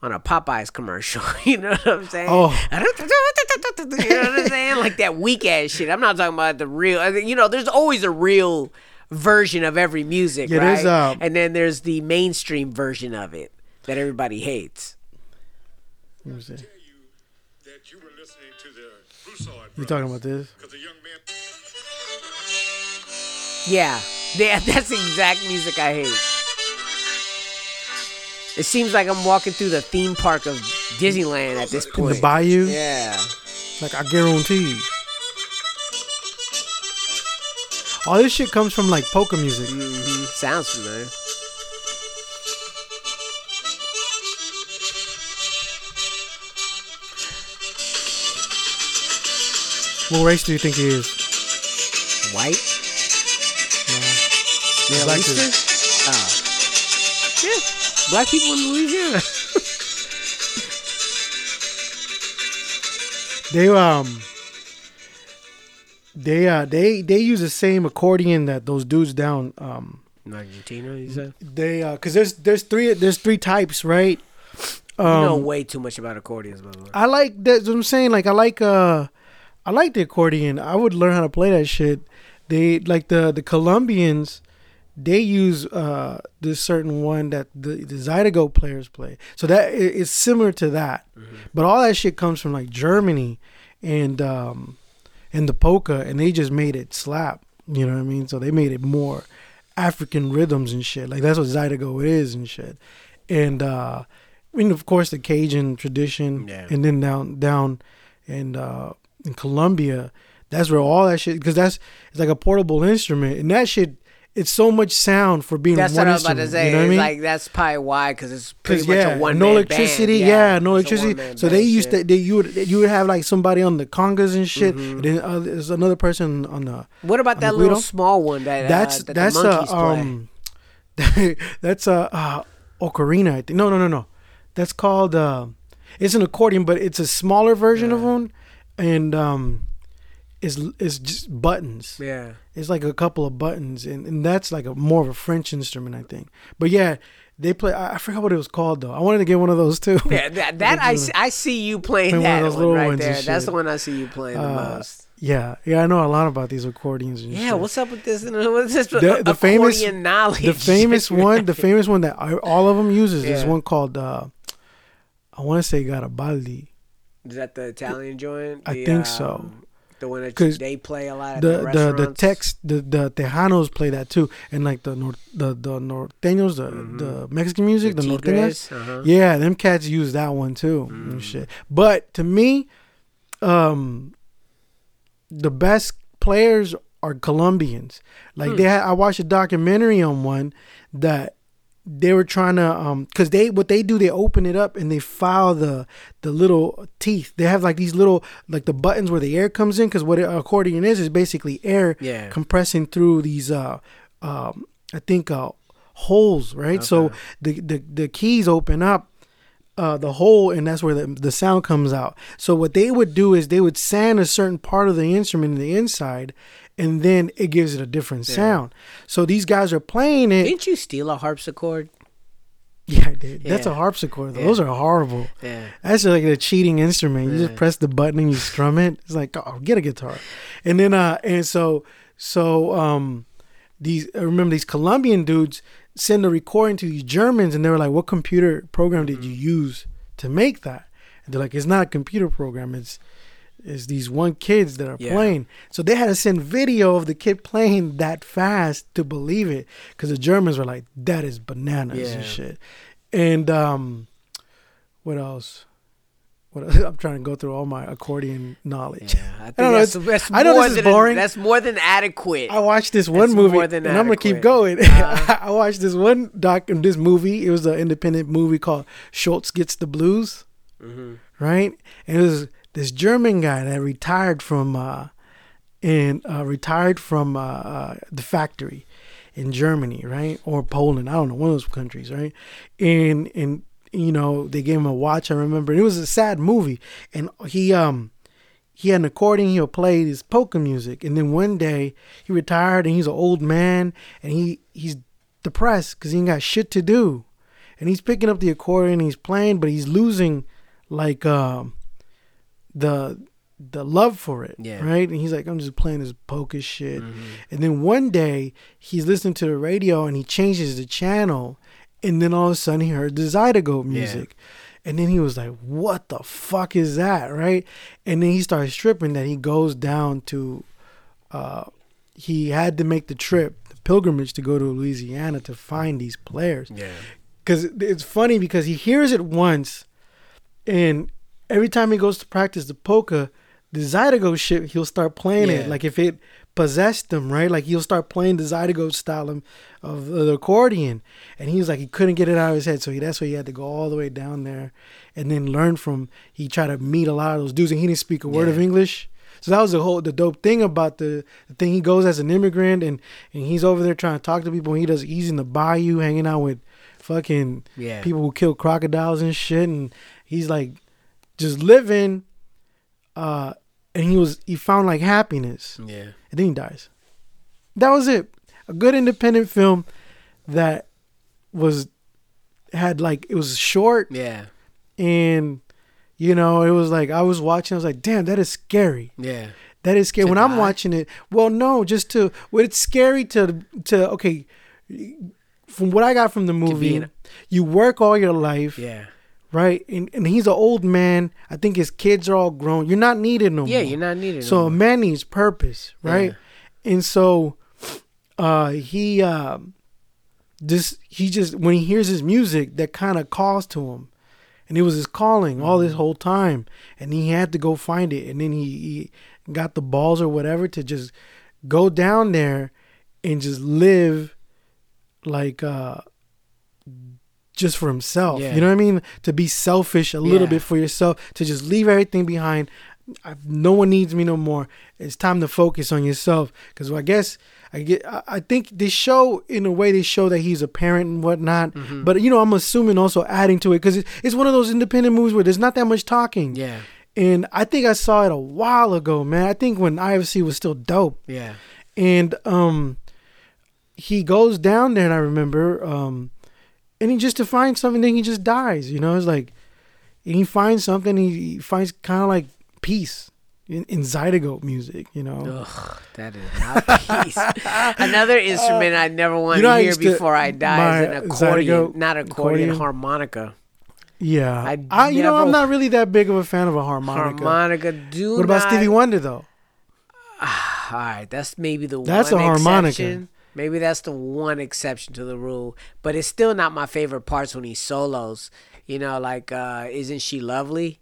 on a Popeyes commercial. you know what I'm saying? Oh. you know what I'm saying? Like that weak ass shit. I'm not talking about the real. You know, there's always a real version of every music, Yeah, right? there's, uh, and then there's the mainstream version of it that everybody hates. Let me see. you that you were listening to the Broussard You talking about this? Because a young man. Yeah, yeah, that's the exact music I hate. It seems like I'm walking through the theme park of Disneyland at this In point. the bayou? Yeah. Like I guarantee. All this shit comes from like polka music. hmm Sounds familiar. What race do you think he is? White? No. Middle Black Eastern? Oh. Yeah. Black people in Louisiana. They um they uh they they use the same accordion that those dudes down um In Argentina, you said? they uh cuz there's there's three there's three types, right? you know Um way too much about accordions, by the way. I like that's what I'm saying like I like uh I like the accordion. I would learn how to play that shit. They like the the Colombians they use uh this certain one that the the Zydeco players play. So that it's similar to that. But all that shit comes from like Germany and um and the polka and they just made it slap. You know what I mean? So they made it more African rhythms and shit. Like that's what Zydeco is and shit. And uh I mean of course the Cajun tradition Yeah. and then down down and uh in Colombia, that's where all that shit because that's it's like a portable instrument and that shit it's so much sound for being That's one what I was about to say. You know what I mean? like that's probably why, because it's pretty much yeah, a one no electricity, yeah, no electricity. So they used shit. to, they you would you would have like somebody on the congas and shit, Mm-hmm. and then uh, there's another person on the. What about that little small one that That's uh, that that's the a um, that's a uh, ocarina. I think no no no no, that's called uh, it's an accordion, but it's a smaller version of one, and um, it's it's just buttons. Yeah. It's like a couple of buttons, and, and that's like a more of a French instrument, I think. But yeah, they play. I, I forgot what it was called though. I wanted to get one of those too. Yeah, that, that I, see, I see you playing Playing one of that those one, little right there. That's the one I see you playing the Uh, most. yeah, yeah. I know a lot about these accordions. And Yeah, shit. what's up with this? What's this the, the famous knowledge? the famous one, the famous one that I, all of them uses is one called uh, I want to say Garibaldi. Is that the Italian joint? I The, think so. The one that they play a lot the the, the the. Tex the the Tejanos play that too, and like the nor, the the norteños, the the Mexican music, the, norteñas. Tigres, uh-huh. Yeah, them cats use that one too and shit. But to me, um, the best players are Colombians. Like they, had, I watched a documentary on one that they were trying to, um, cause they what they do, they open it up and they file the the little teeth. They have like these little like the buttons where the air comes in, cause what an accordion is is basically air Yeah. compressing through these uh um I think uh holes, right? So the, the the keys open up uh, the hole, and that's where the, the sound comes out. So what they would do is they would sand a certain part of the instrument in the inside, and then it gives it a different sound. So these guys are playing it. Didn't you steal a harpsichord? Yeah, I did. That's a harpsichord. Yeah. Those are horrible. Yeah. That's like a cheating instrument. You just press the button and you strum it. It's like, oh, get a guitar. And then uh and so so um these I remember these Colombian dudes send a recording to these Germans and they were like, What computer program did you use to make that? And they're like, It's not a computer program, it's it's these one kids that are Yeah. playing. So they had to send video of the kid playing that fast to believe it. Because the Germans were like, That is bananas Yeah. and shit. And um what else? What else? I'm trying to go through all my accordion knowledge. Yeah, I, think don't know, that's, that's I know more this is than- boring. That's more than adequate. I watched this one It's movie, and than I'm gonna keep going. Uh. I watched this one doc this movie. It was an independent movie called Schultz Gets the Blues, Mm-hmm. right? And it was this German guy that retired from, uh, and uh, retired from uh, uh, the factory in Germany, right, or Poland. I don't know one of those countries, right? And and you know they gave him a watch. I remember it was a sad movie, and he um he had an accordion. He'll play his polka music, and then one day he retired, and he's an old man, and he he's depressed because he ain't got shit to do, and he's picking up the accordion, he's playing, but he's losing like um the the love for it, Yeah. right? And he's like, I'm just playing this poker shit, Mm-hmm. and then one day he's listening to the radio, and he changes the channel, and then all of a sudden he heard the Zydeco music. And then he was like, "What the fuck is that?" Right? And then he starts stripping. That he goes down to, uh, he had to make the trip, the pilgrimage to go to Louisiana to find these players. Yeah. Because it's funny because he hears it once, and every time he goes to practice the polka, the Zydeco shit, he'll start playing Yeah. it. Like if it possessed him, right? Like he'll start playing the Zydeco style of, of the accordion. And he was like, he couldn't get it out of his head. So he, that's why he had to go all the way down there and then learn from, he tried to meet a lot of those dudes and he didn't speak a word of English. So that was the whole, the dope thing about the, the thing. He goes as an immigrant and, and he's over there trying to talk to people. And he does, he's in the bayou hanging out with fucking Yeah. people who kill crocodiles and shit. And he's like just living, uh, and he was, he found like happiness Yeah. and then he dies. That was it. A good independent film that was had like it was short Yeah. and you know it was like I was watching. I was like, damn, that is scary. Yeah. That is scary. To when I'm watching it, well, no, just to well, it's scary to to okay. From what I got from the movie, in- you work all your life, Yeah. Right? And and he's an old man. I think his kids are all grown. You're not needed no Yeah, more. you're not needed. So no a man needs purpose, right? And so uh he um just he just when he hears his music that kind of calls to him. And it was his calling all Mm-hmm. this whole time. And he had to go find it. And then he, he got the balls or whatever to just go down there and just live like uh just for himself. Yeah. You know what I mean? To be selfish a little Yeah. bit for yourself, to just leave everything behind. I, no one needs me no more. It's time to focus on yourself. Because I guess I get. I, I think they show in a way they show that he's a parent and whatnot. Mm-hmm. But you know, I'm assuming also adding to it because it, it's one of those independent movies where there's not that much talking. Yeah. And I think I saw it a while ago, man. I think when IFC was still dope Yeah. and um he goes down there and i remember um and he just to find something then he just dies you know it's like and he finds something he, he finds kind of like peace in, in zydeco music you know Ugh, that is not peace. Another instrument I never want you know, to hear to- before I die is an accordion. Not accordion, accordion. harmonica. yeah I I, you know i'm not really that big of a fan of a harmonica Harmonica. Do what about not- stevie wonder though All right, that's maybe the one. That's one a harmonica. exception. Maybe that's the one exception to the rule, but it's still not my favorite parts when he solos. You know, like uh, "Isn't She Lovely?"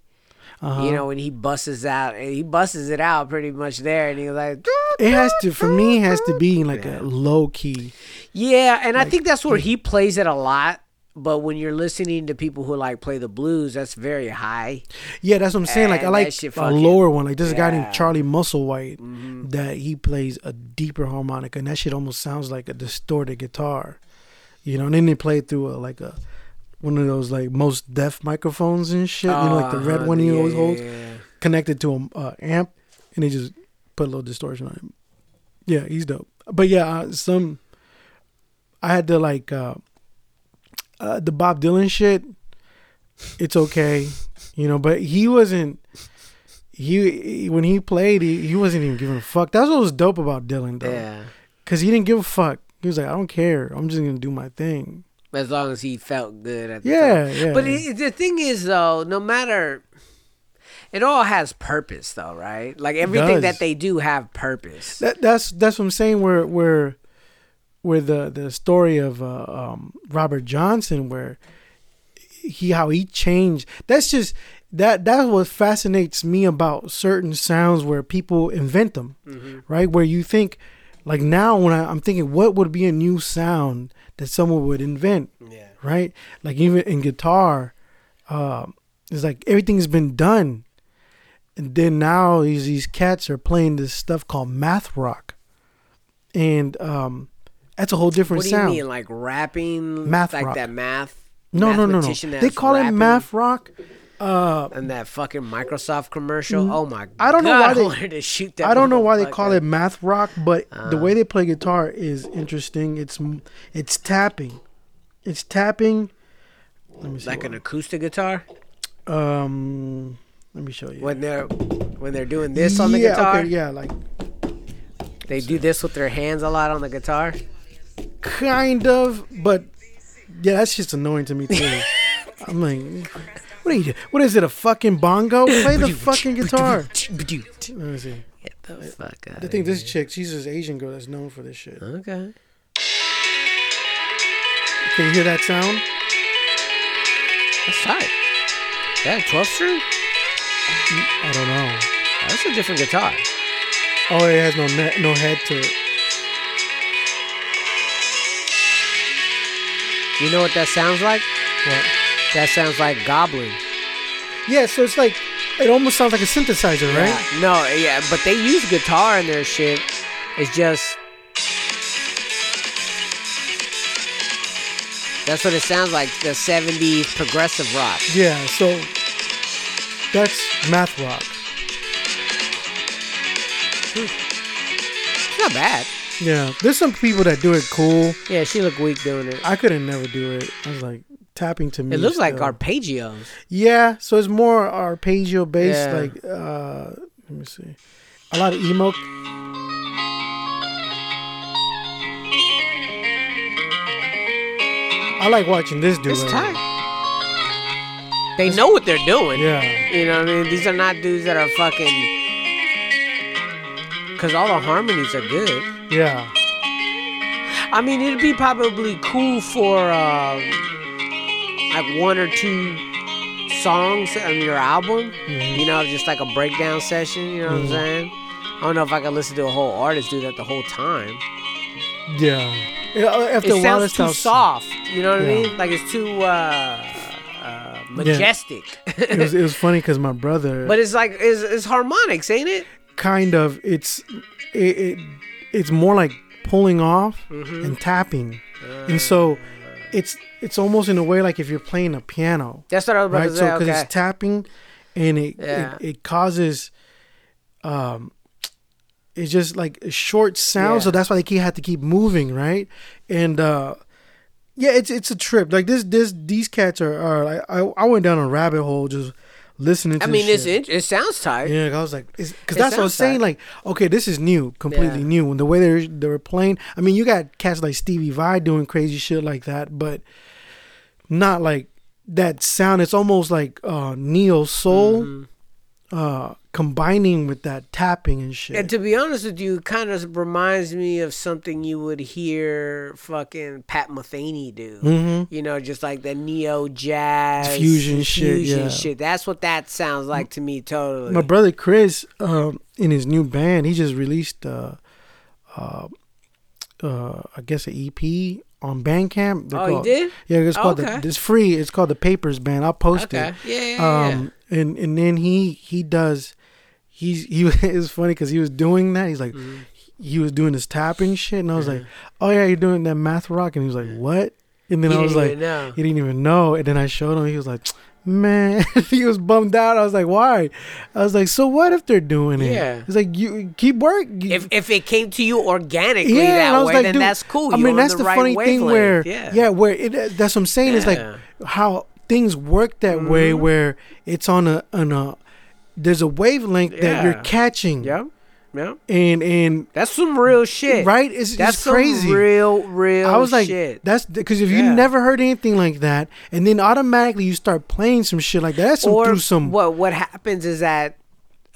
Uh-huh. You know, when he busts out, and he busts it out pretty much there, and he's like, It has to for me. It has to be like a low key. Yeah, and I think that's where he plays it a lot. But when you're listening to people who like play the blues, that's very high. Yeah, that's what I'm saying. Like I like a fucking- lower one. Like there's a guy named Charlie Musselwhite Mm-hmm. that he plays a deeper harmonica, and that shit almost sounds like a distorted guitar. You know, and then they play it through a like a one of those like most deaf microphones and shit. you know, like the red Uh-huh, one he yeah, always yeah, holds, yeah. connected to a uh, amp, and they just put a little distortion on it. Yeah, he's dope. But yeah, uh, some I had to like uh, uh the Bob Dylan shit. It's okay, you know, but he wasn't. He, he- when he played, he, he wasn't even giving a fuck. That's what was dope about Dylan, though, Yeah. because he didn't give a fuck. He was like, I don't care. I'm just gonna do my thing. As long as he felt good at the Yeah, time. yeah. But it, the thing is, though, no matter, it all has purpose, though, right? Like everything that they do have purpose. That that's that's what I'm saying. Where where where the the story of uh, um, Robert Johnson, where he how he changed. That's just that that's what fascinates me about certain sounds where people invent them, right? Where you think like now when I, I'm thinking, what would be a new sound that someone would invent? yeah. right? Like even in guitar, um, it's like everything's been done, and then now these these cats are playing this stuff called math rock, and um, that's a whole different What do you sound. mean, like rapping? Math like rock. that math? no, no, no, no. They call it math rock. And that fucking Microsoft commercial. Oh my! I don't know God, why they- shoot that. I don't know why they call it math rock, but Uh. the way they play guitar is interesting. It's it's tapping, it's tapping. Let me see. like an acoustic guitar um, let me show you. when they're when they're doing this on the guitar. okay, yeah, like They do this with their hands a lot on the guitar. Kind of, but yeah, that's just annoying to me too. I'm like, what are you? What is it? A fucking bongo? Play the fucking guitar. Let me see. Get the fuck out. I think this chick, she's this Asian girl that's known for this shit. Okay. Can you hear that sound? That's tight. Yeah, 12 string? I don't know. That's a different guitar. Oh, it has no ne- no head to it. You know what that sounds like? What? That sounds like goblin. Yeah, so it's like it almost sounds like a synthesizer, right? Yeah. No, yeah, but they use guitar in their shit. It's just That's what it sounds like, the 70s progressive rock. Yeah, so that's math rock. Hmm. It's not bad. Yeah, there's some people that do it cool. Yeah, she looked weak doing it. I couldn't never do it. I was like tapping to me. It looks like arpeggios. Yeah, so it's more arpeggio based. Yeah. Like, uh, let me see, a lot of emo. I like watching this dude. It's right tight. They know what they're doing. Yeah, You know what I mean? These are not dudes that are fucking. Because all the harmonies are good. Yeah, I mean, it'd be probably cool for um, like one or two songs on your album. Mm-hmm. You know, just like a breakdown session. You know what I'm saying? I don't know if I could listen to a whole artist do that the whole time. yeah. Yeah, After It sounds too soft. You know what I mean? Like it's too uh, uh, majestic. It was, it was funny because my brother. but it's like it's, it's harmonics, ain't it? kind of it's it, it it's more like pulling off Mm-hmm. and tapping and so it's it's almost in a way like if you're playing a piano That's what I was about right to so say. because okay. it's tapping and it, Yeah. it it causes um it's just like a short sound so that's why they keep, had to keep moving right and uh yeah it's it's a trip like this this these cats are are like I, I went down a rabbit hole just listening to I mean, it's it, it sounds tight. Yeah, I was like, because that's what I was sounds saying. tight. Like, okay, this is new, completely Yeah. new. And the way they they were playing, I mean, you got cats like Stevie Vai doing crazy shit like that, but not like that sound. It's almost like uh, neo soul, Mm-hmm. Uh combining with that tapping and shit. And to be honest with you, it kind of reminds me of something you would hear fucking Pat Metheny do. Mhm. You know, just like the neo jazz Fusion shit, fusion yeah. shit. That's what that sounds like to me. Totally. My brother Chris, um, in his new band, he just released, uh, uh, uh, I guess, an EP on Bandcamp. They're Oh, called- did? Yeah, it's called. Okay. The, it's free. It's called the Papers Band. I'll post Okay. it. Yeah, yeah, yeah. Um, and and then he he does. He's he it's funny because he was doing that. He's like, Mm-hmm. he was doing this tapping shit, and I was like, oh yeah, you're doing that math rock, and he was like, what? And then He I was like, know. he didn't even know. And then I showed him. He was like, man, he was bummed out. I was like, why? I was like, so what if they're doing it? Yeah. It's like you keep work. if if it came to you organically and that I was way, like, then dude, that's cool. I mean, that's the, the, right funny thing where, wavelength. yeah. where it. That's what I'm saying. Is like how things work that way, Mm-hmm. where it's on a on a. There's a wavelength that you're catching. Yep. Yep. And and That's some real shit. right, it's, That's it's some crazy. real, real I was like, shit. that's because if you never heard anything like that, and then automatically you start playing some shit like that, that's some, or through some. what what happens is that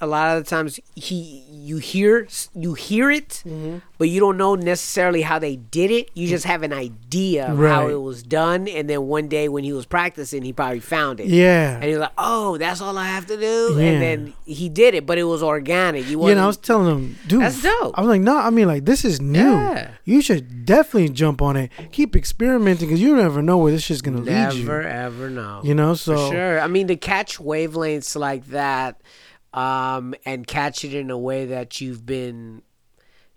a lot of the times he you hear you hear it Mm-hmm. but you don't know necessarily how they did it you just have an idea of how it was done and then one day when he was practicing he probably found it Yeah. and he's like oh that's all i have to do Yeah. and then he did it but it was organic you and I was telling him, dude, That's dope. I was like, no, I mean, like, this is new. Yeah. You should definitely jump on it. Keep experimenting because you never know where this shit's gonna lead you. never ever know You know, For so sure. I mean, to catch wavelengths like that, um, and catch it in a way that you've been,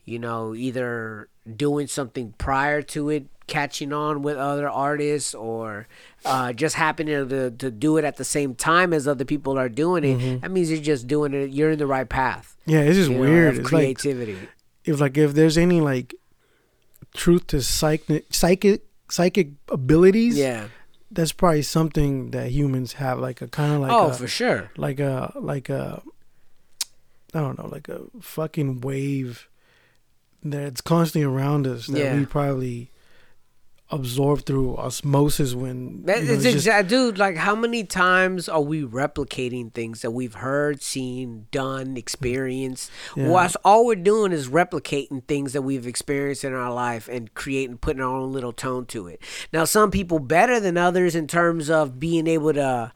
you know, either doing something prior to it, catching on with other artists, or uh, just happening to to do it at the same time as other people are doing it. That means you're just doing it. You're in the right path. yeah, it's just know, weird. of It's like creativity. if like if there's any like truth to psychic psychic psychic abilities, yeah. That's probably something that humans have, like a kind of like oh, a, for sure. like a like a I don't know, like a fucking wave that's constantly around us that Yeah. we probably absorb through osmosis when That, you know, just- dude. Like, how many times are we replicating things that we've heard, seen, done, experienced? Yeah. Well, all we're doing is replicating things that we've experienced in our life and creating, putting our own little tone to it. Now, some people better than others in terms of being able to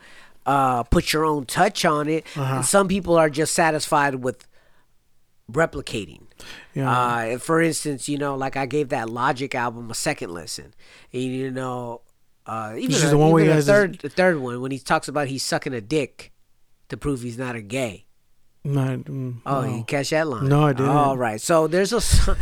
uh, put your own touch on it. Uh-huh. And some people are just satisfied with replicating. Yeah. Uh, for instance, you know, like I gave that Logic album a second listen. And, you know, uh, even, This is the one where even he the has his- third, the third one when he talks about he's sucking a dick to prove he's not a gay. not, mm, Oh, no. you catch that line? No, I didn't. All right. So there's a so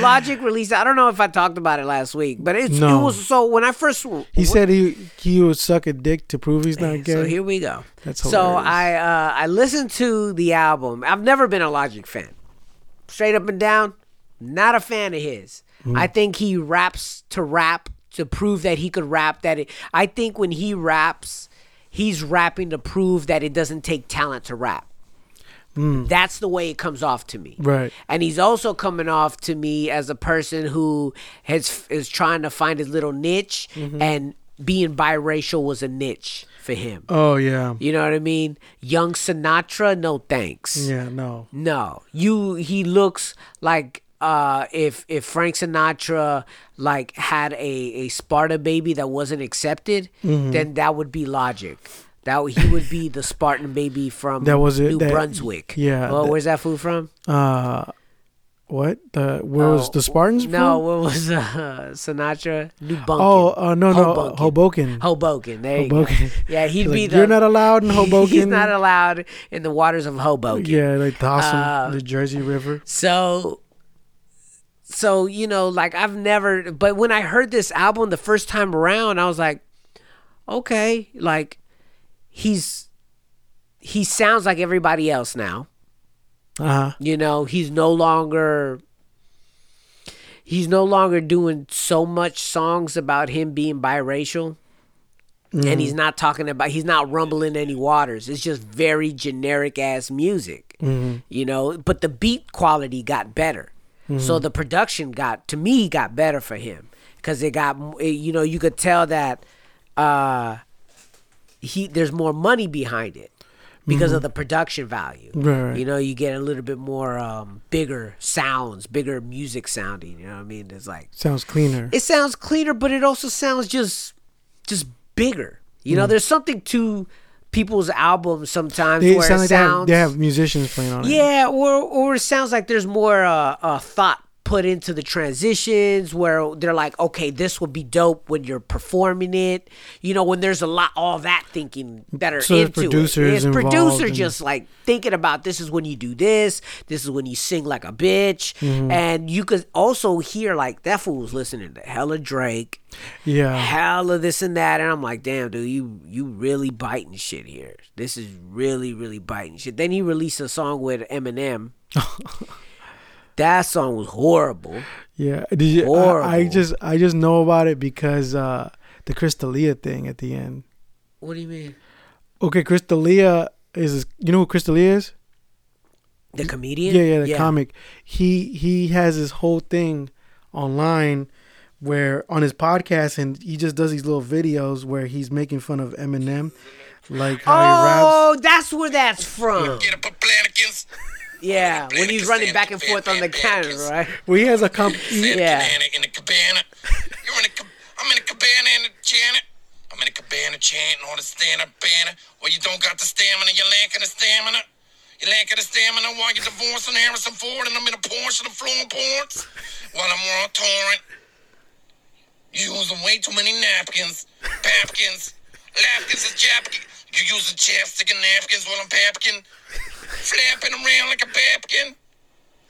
Logic release. I don't know if I talked about it last week, but it's, No. it was so when I first he said he he would suck a dick to prove he's not gay. So here we go. That's hilarious. so. I uh, I listened to the album. I've never been a Logic fan. Straight up and down, not a fan of his. Hmm. I think he raps to rap to prove that he could rap. That it, I think when he raps, he's rapping to prove that it doesn't take talent to rap. That's the way it comes off to me. Right. And he's also coming off to me as a person who has is trying to find his little niche Mm-hmm. and being biracial was a niche for him. oh yeah, You know what I mean? Young Sinatra, no thanks. yeah, no, No. You he looks like uh if if Frank Sinatra like had a a Sparta baby that wasn't accepted, Mm-hmm. then that would be logic. That he would be the Spartan baby from That was it, New that- Brunswick. yeah, Well, that- where's that food from? uh, what the where was Oh, the Spartans? No, from? what was uh, Sinatra? New Bunkin. Oh, uh, no, no, Hoboken. Hoboken. Hoboken. There you go. Yeah, he'd He's be like, the. "You're not allowed in Hoboken. He's not allowed in the waters of Hoboken. Yeah, like the awesome Uh, the Jersey River. So, so you know, like I've never. But when I heard this album the first time around, I was like, okay, like he's he sounds like everybody else now. Uh huh. You know, he's no longer he's no longer doing so much songs about him being biracial. And he's not talking about he's not rumbling any waters. It's just very generic ass music. You know, but the beat quality got better. So the production got to me got better for him cuz it got it- you know, you could tell that uh he there's more money behind it. Because of the production value. Right. You know, you get a little bit more um, bigger sounds, bigger music sounding. You know what I mean? It's like Sounds cleaner. it sounds cleaner, but it also sounds just just bigger. You Mm. know, there's something to people's albums sometimes they where sound it like they have, sounds they have musicians playing on it. yeah, or or it sounds like there's more uh, uh, thought put into the transitions where they're like, okay, this will be dope when you're performing it. You know, when there's a lot all that thinking that are So into producers it. It's producer just like thinking about this is when you do this, this is when you sing like a bitch, Mm-hmm. and you could also hear like that fool was listening to hella Drake, Yeah. hella this and that, and I'm like, damn, dude, you you really biting shit here. This is really really biting shit. Then he released a song with Eminem. that song was horrible. Yeah. Did you I, I just I just know about it because uh the Chris D'Elia thing at the end. What do you mean? Okay, Chris D'Elia is you know who Chris D'Elia is? The comedian? Yeah, yeah, the comic. He he has this whole thing online where on his podcast and he just does these little videos where he's making fun of Eminem, like how he raps. Oh, that's where that's from. Get up, Yeah, when he's running back and forth on the counter, right? Well, he has a comp. Yeah. Cabana in a cabana. You're in a cab- I'm in a cabana in a janet. I'm in a cabana chanting on a stand up banner. Well, you don't got the stamina, you're lacking the stamina. You're lacking the stamina while you're divorcing Harrison Ford and I'm in a Porsche and I'm flowing ports. While I'm on a torrent. You using way too many napkins. Papkins. Lapkins is japkin. You using chapstick and napkins while I'm papkin. Flapping around like a babkin.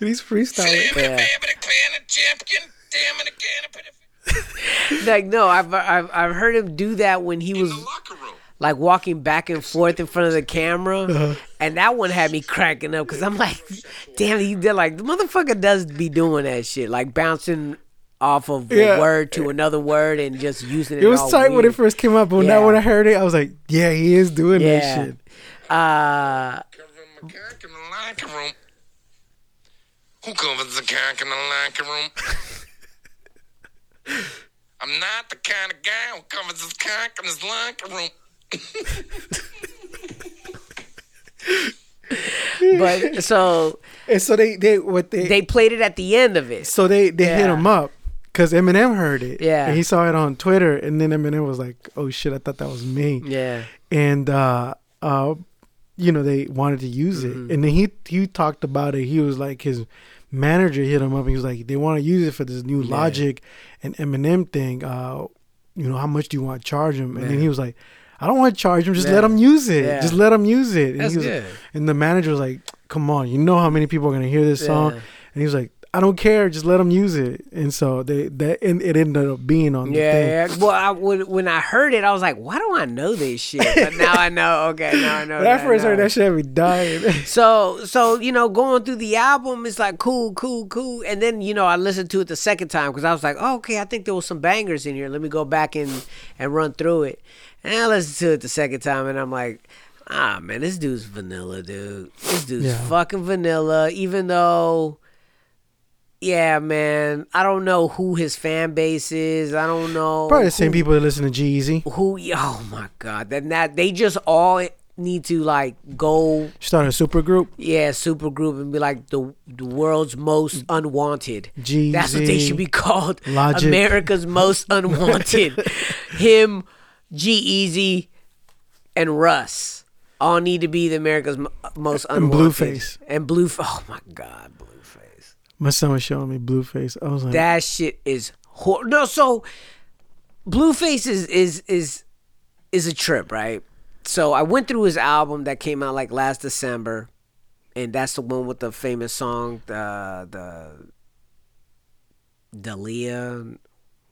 And He's freestyling. Flapping Yeah. a babbing pan and champion. Damn it again. Put it Like no, I've I've I've heard him do that when he was in the locker room. like walking back and forth in front of the camera, Uh-huh. and that one had me cracking up because I'm like, damn, he did like the motherfucker does be doing that shit, like bouncing off of Yeah. a word to another word and just using it. It was all tight when it first came up, but Yeah. now when I heard it, I was like, "Yeah, he is doing Yeah. that shit." Uh, Covering my cock in the locker room. Who covers the cock in the locker room? I'm not the kind of guy who covers his cock in his locker room. but so And so they they what they, they played it at the end of it. so they they hit him up because Eminem heard it. Yeah. and he saw it on Twitter, and then Eminem was like, "Oh shit, I thought that was me." Yeah, and uh uh you know they wanted to use it. Mm-hmm. and then he he talked about it. He was like his manager hit him up. And he was like they want to use it for this new logic and eminem thing. Uh you know how much do you want to charge him? And then he was like i don't want to charge him. Just Yeah. let him use it. Yeah. just let him use it. And That's he was good. and the manager was like come on. You know how many people are going to hear this song? And he was like I don't care. Just let them use it, and so they that and it ended up being on yeah, yeah. Well, I, when when I heard it, I was like, why do I know this shit? But now I know. Okay, now I know. When I first heard know. that shit, I be dying. So so you know, going through the album, it's like cool, cool, cool, and then you know I listened to it the second time because I was like, oh, okay, I think there was some bangers in here. Let me go back and and run through it. And I listened to it the second time, and I'm like. Ah man, this dude's vanilla, dude. This dude's Yeah. fucking vanilla. Even though, yeah, man, I don't know who his fan base is. I don't know. Probably the same who- people that listen to G-Eazy. Who? Oh my god, then that they just all need to like go Start a super group. yeah, super group and be like the the world's most unwanted. Jeezy, That's what they should be called. Logic. America's most unwanted. Him, G-Eazy, and Russ all need to be the America's mo- most And unwanted. Blueface. And blue. Oh my God. My son was showing me Blueface. I was like, That shit is hor- no. So Blueface is is is is a trip, right? So I went through his album that came out like last December, and that's the one with the famous song, the the Dalia,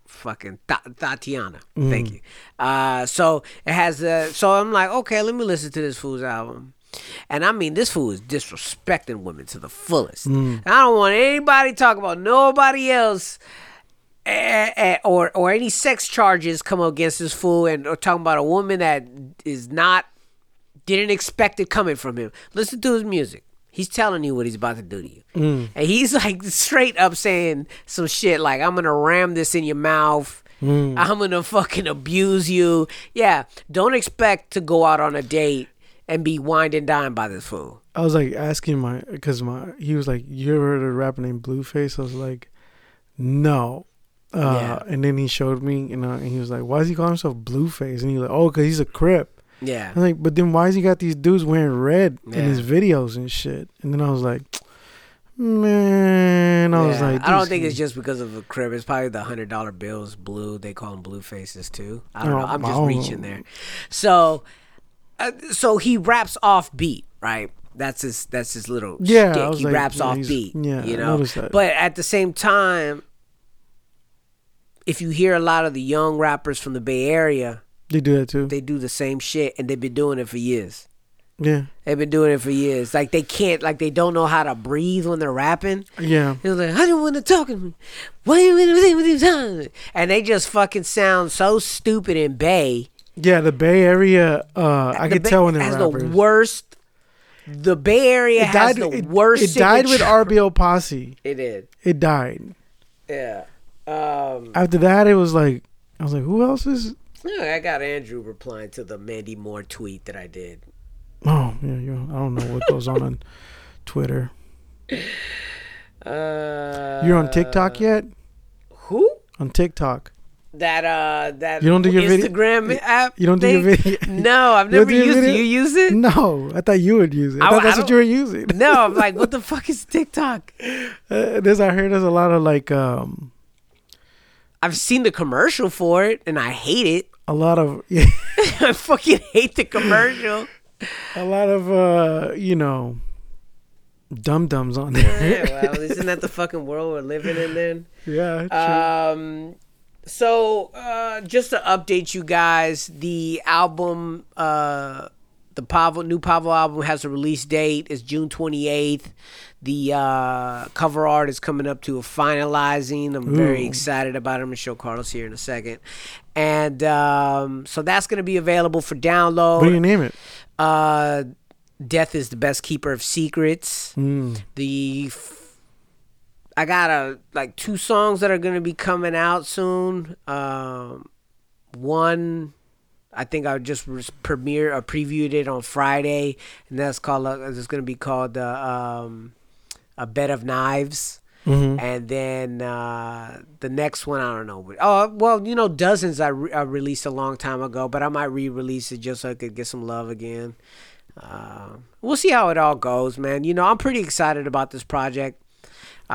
fucking Ta- Tatiana. Thank you. Uh, so it has a. So I'm like, okay, let me listen to this fool's album. And I mean, this fool is disrespecting women to the fullest. I don't want anybody talk about nobody else eh, eh, or or any sex charges come against this fool and or talking about a woman that is not didn't expect it coming from him. Listen to his music. He's telling you what he's about to do to you. And he's like straight up saying some shit like I'm gonna ram this in your mouth. I'm gonna fucking abuse you. Yeah. Don't expect to go out on a date and be wined and dined by this fool. I was like asking my because my he was like, "You ever heard of a rapper named Blueface?" I was like, "No." Uh, Yeah. And then he showed me, you know, and he was like, "Why is he calling himself Blueface?" And he was like, "Oh, because he's a Crip." Yeah. I'm like, "But then why has he got these dudes wearing red in his videos and shit?" And then I was like, "Man," I was like, I don't think it's just because of the crib. It's probably the hundred dollar bills blue. They call them blue faces too. I don't Oh, know. I'm just reaching there. So, uh, so he raps off beat, right? That's his. That's his little Yeah, He like, raps yeah, off beat. yeah, you know. But at the same time, if you hear a lot of the young rappers from the Bay Area, They do that too. they do the same shit, and they've been doing it for years. yeah, They've been doing it for years. Like they can't, like they don't know how to breathe when they're rapping. yeah. Was like, I don't want to talk to me. Why you? And they just fucking sound so stupid in Bay. Yeah, the Bay Area, uh, I could Bay tell when they're has rappers. the worst. The Bay Area has the it, worst. It died with RBL Posse. It did. It died. Yeah. Um. After that, it was like I was like, who else is? yeah, I got Andrew replying to the Mandy Moore tweet that I did. Oh yeah, you, I don't know what goes on on Twitter. Uh, You're on TikTok yet? Who? On TikTok? That uh, that You don't do your video- Instagram app. You don't do your video. No, I've never used it. You use it? No, I thought you would use it. I, I- thought I that's what you were using. No, I'm like, what the fuck is TikTok? Uh, there's I heard there's a lot of like um I've seen the commercial for it and I hate it. a lot of yeah, I fucking hate the commercial. a lot of uh you know dum dums on there. yeah, well, isn't that the fucking world we're living in then? yeah, true. Um, so uh, just to update you guys, the album, uh, the Pavel new Pavel album has a release date. It's June twenty eighth. The uh, cover art is coming up to a finalizing. I'm very excited about it. I'm gonna show Carlos here in a second, and um, so that's gonna be available for download. what do you name it? Uh, Death is the best keeper of secrets. Mm. The f- I got a like two songs that are gonna be coming out soon. Um, one I think I just re- premiere or previewed it on Friday, and that's called. Uh, it's gonna be called uh, um, a bed of knives. Mhm. And then uh, the next one, I don't know. Oh, well, you know, Dozens I, re- I released a long time ago, but I might re release it just so I could get some love again. Uh, we'll see how it all goes, man. You know, I'm pretty excited about this project.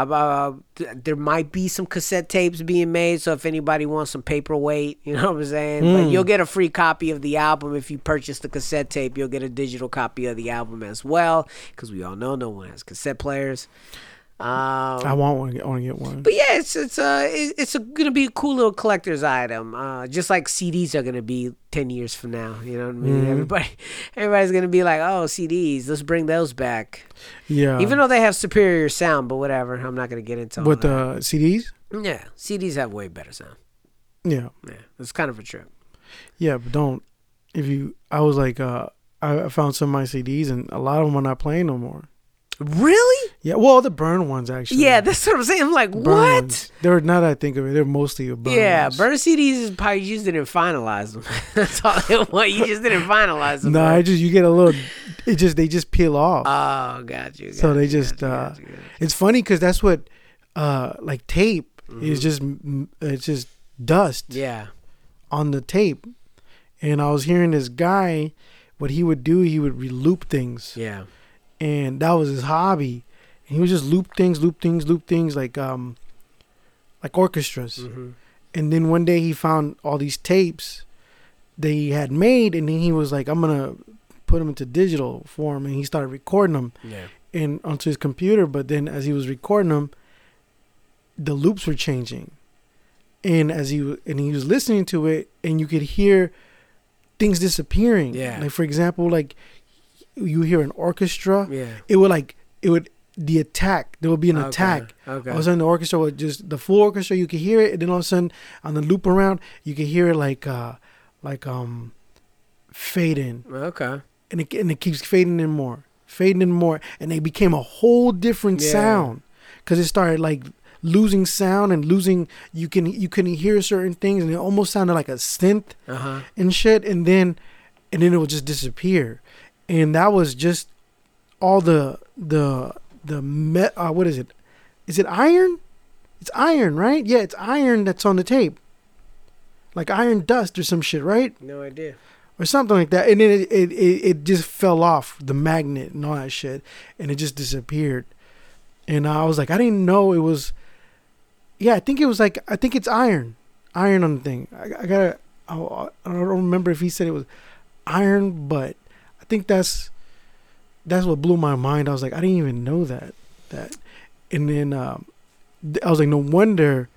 Uh, there might be some cassette tapes being made, so if anybody wants some paperweight, you know what I'm saying. But Mm. you'll get a free copy of the album if you purchase the cassette tape. You'll get a digital copy of the album as well, because we all know no one has cassette players. Um, I want one. I want to get one. but yeah, it's it's uh it's a, gonna be a cool little collector's item. Uh, just like CDs are gonna be ten years from now. You know what I mean? Mhm. Everybody, everybody's gonna be like, oh, CDs. Let's bring those back. Yeah. Even though they have superior sound, but whatever. I'm not gonna get into with the CDs. yeah, CDs have way better sound. Yeah. Yeah, it's kind of a trip. Yeah, but don't. If you, I was like, uh, I I found some of my CDs and a lot of them are not playing no more. Really? Yeah, well, the burn ones actually. Yeah, that's what I'm saying. I'm like, Burn what? ones. They're not. I think of it, they're mostly burn. Yeah, ones. burn CDs is probably you just didn't finalize them. that's all it was. You just didn't finalize them. No, bro. I just you get a little. It just they just peel off. Oh, got you. So got they you, just, you, uh, you, it's funny because that's what, uh, like tape Mm-hmm. is just it's just dust yeah. on the tape, and I was hearing this guy, what he would do, he would reloop things. Yeah. And that was his hobby. And he would just loop things, loop things, loop things like um like orchestras. Mm-hmm. And then one day he found all these tapes that he had made, and then he was like, "I'm gonna put them into digital form," and he started recording them Yeah. and onto his computer. But then as he was recording them, the loops were changing, and as he and he was listening to it, and you could hear things disappearing. Yeah. Like for example, like you hear an orchestra Yeah. it would like it would the attack there would be an Okay, attack Okay. all of a sudden the orchestra would just the full orchestra you could hear it and then all of a sudden on the loop around you could hear it like uh like um fade in okay. and it, and it keeps fading in more fading in more and they became a whole different Yeah. sound because it started like losing sound and losing you can you couldn't hear certain things and it almost sounded like a synth Uh huh. and shit and then and then it would just disappear and that was just all the the the met. Uh, what is it? Is it iron? It's iron, right? Yeah, it's iron that's on the tape, like iron dust or some shit, right? No idea. Or something like that. And then it it, it, it just fell off the magnet and all that shit, and it just disappeared. And I was like, I didn't know it was. Yeah, I think it was like I think it's iron, iron on the thing. I, I gotta. I, I don't remember if he said it was iron, but think that's that's what blew my mind. I was like, I didn't even know that. That, and then um, I was like, no wonder,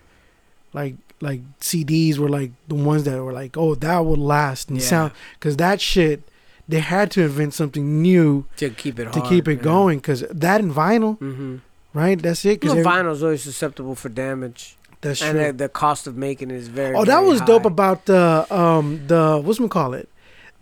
like like CDs were like the ones that were like, oh, that will last and Yeah. sound, because that shit, they had to invent something new To keep it to hard, keep it yeah. going, because that and vinyl, Mm-hmm. right? That's it. Because Well, vinyl's always susceptible for damage, that's and true. the, the cost of making it is very. Oh, that very was dope about the um the what's we call it,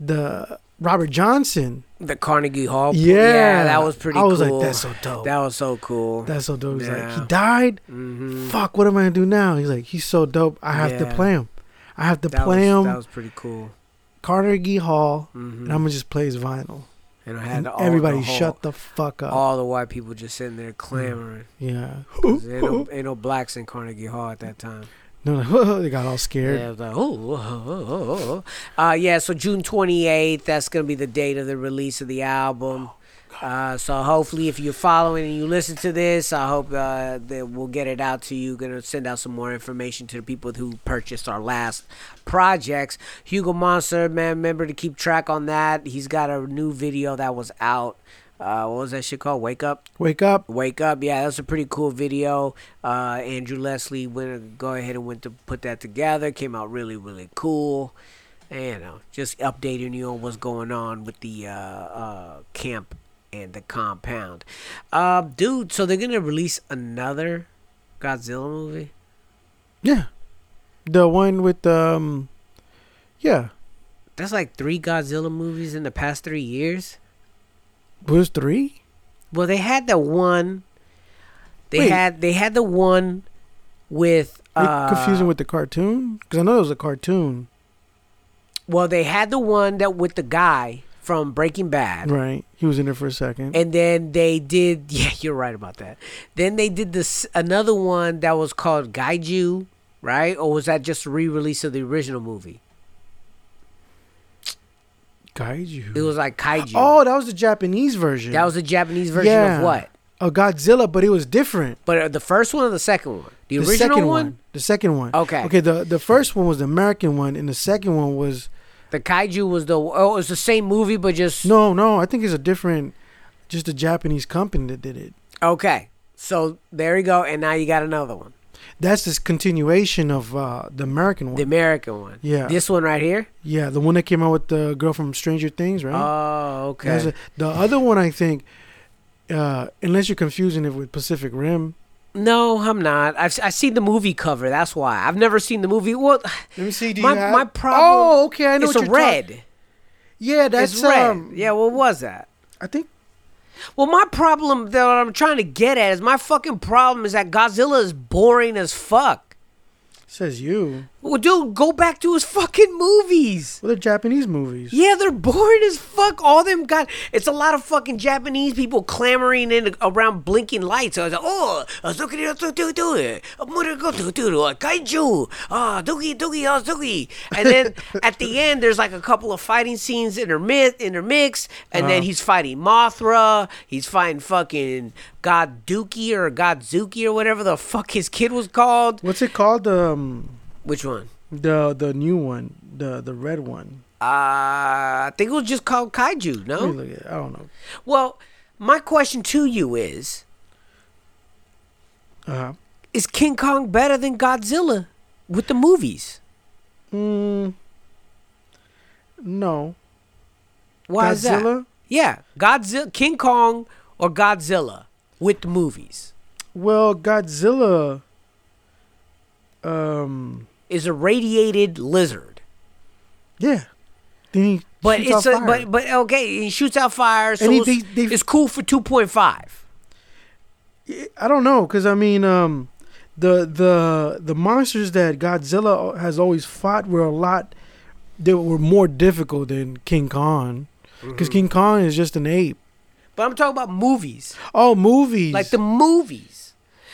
the Robert Johnson. the Carnegie Hall. Yeah, that was pretty. I was cool. like, that's so dope. That was so cool. That's so dope. He's like, he died. mm-hmm. Fuck, what am I gonna do now? He's like, he's so dope. I have to play him. I have to That play was, him that was pretty cool. Carnegie Hall, hmm and I'm gonna just play his vinyl. and I had And all, everybody the whole- shut the fuck up. All the white people just sitting there clamoring. yeah. ain't, no, ain't no blacks in Carnegie Hall at that time. No, like, they got all scared. Yeah, like, oh, oh, oh, oh, oh. Uh, yeah, so June 28th, that's going to be the date of the release of the album. Uh, so hopefully, if you're following and you listen to this, I hope uh, that we'll get it out to you. Going to send out some more information to the people who purchased our last projects. Hugo Monster, man, remember to keep track on that. He's got a new video that was out. Uh, what was that shit called? Wake Up? Wake up. Wake Up. Yeah, that's a pretty cool video. Uh, Andrew Leslie went go ahead and went to put that together. Came out really, really cool. And, you know, just updating you on what's going on with the uh, uh, camp and the compound. Uh, dude, so they're gonna release another Godzilla movie. Yeah. The one with um, yeah, That's like three Godzilla movies in the past three years. Was three. Well, they had the one. They Wait. had they had the one with uh, confusing with the cartoon? Because I know it was a cartoon, Well, they had the one that with the guy from Breaking Bad, right? He was in there for a second. and then they did. Yeah, you're right about that. Then they did this another one that was called Gaiju, right? Or was that just a re-release of the original movie? Kaiju. It was like Kaiju. Oh, that was the Japanese version. that was the Japanese version Yeah. of what? a Godzilla, but it was different. But uh, the first one or the second one? The, The original second one? The second one. Okay. Okay. The the first one was the American one, and the second one was The Kaiju was the oh, it was the same movie, but just no, no. I think it's a different, just a Japanese company that did it. okay. So there you go, and now you got another one, That's this continuation of uh, the American one. the American one. Yeah. this one right here. yeah, the one that came out with the girl from Stranger Things, right? Oh, okay. a- the other one, I think, uh, unless you're confusing it with Pacific Rim. No, I'm not. I've I seen the movie cover. That's why I've never seen the movie. What? Let me see. Do My- you have? my problem- Oh, okay. I know it's what a talking- red. Yeah, that's it's red. um. yeah, what was that? I think Well, my problem that I'm trying to get at is my fucking problem is that Godzilla is boring as fuck. says you. Well, dude, go back to his fucking movies. Well, they're Japanese movies. Yeah, they're boring as fuck. All them got it's a lot of fucking Japanese people clamoring in around blinking lights. I was like, oh, do do kaiju, ah, doogie doogie ah doogie. And then at the end, there's like a couple of fighting scenes intermit intermixed, and then he's fighting Mothra. He's fighting fucking God Dookie or Godzuki or whatever the fuck his kid was called. What's it called? Um, Which one? the the new one, the the red one. Uh, I think it was just called Kaiju. No. Let me look at it. I don't know. Well, my question to you is Uh huh. Is King Kong better than Godzilla with the movies? mm, no. Why is that? Yeah, Godzilla, King Kong or Godzilla with the movies Well, Godzilla. Um. Is a radiated lizard. Yeah. Then he But it's a, but but okay, he shoots out fire, so he- it's, they- they- it's cool for two point five. I don't know, cause I mean, um, the the the monsters that Godzilla has always fought were a lot. They were more difficult than King Kong. Mm-hmm. because King Kong is just an ape. But I'm talking about movies, Oh, movies like the movies.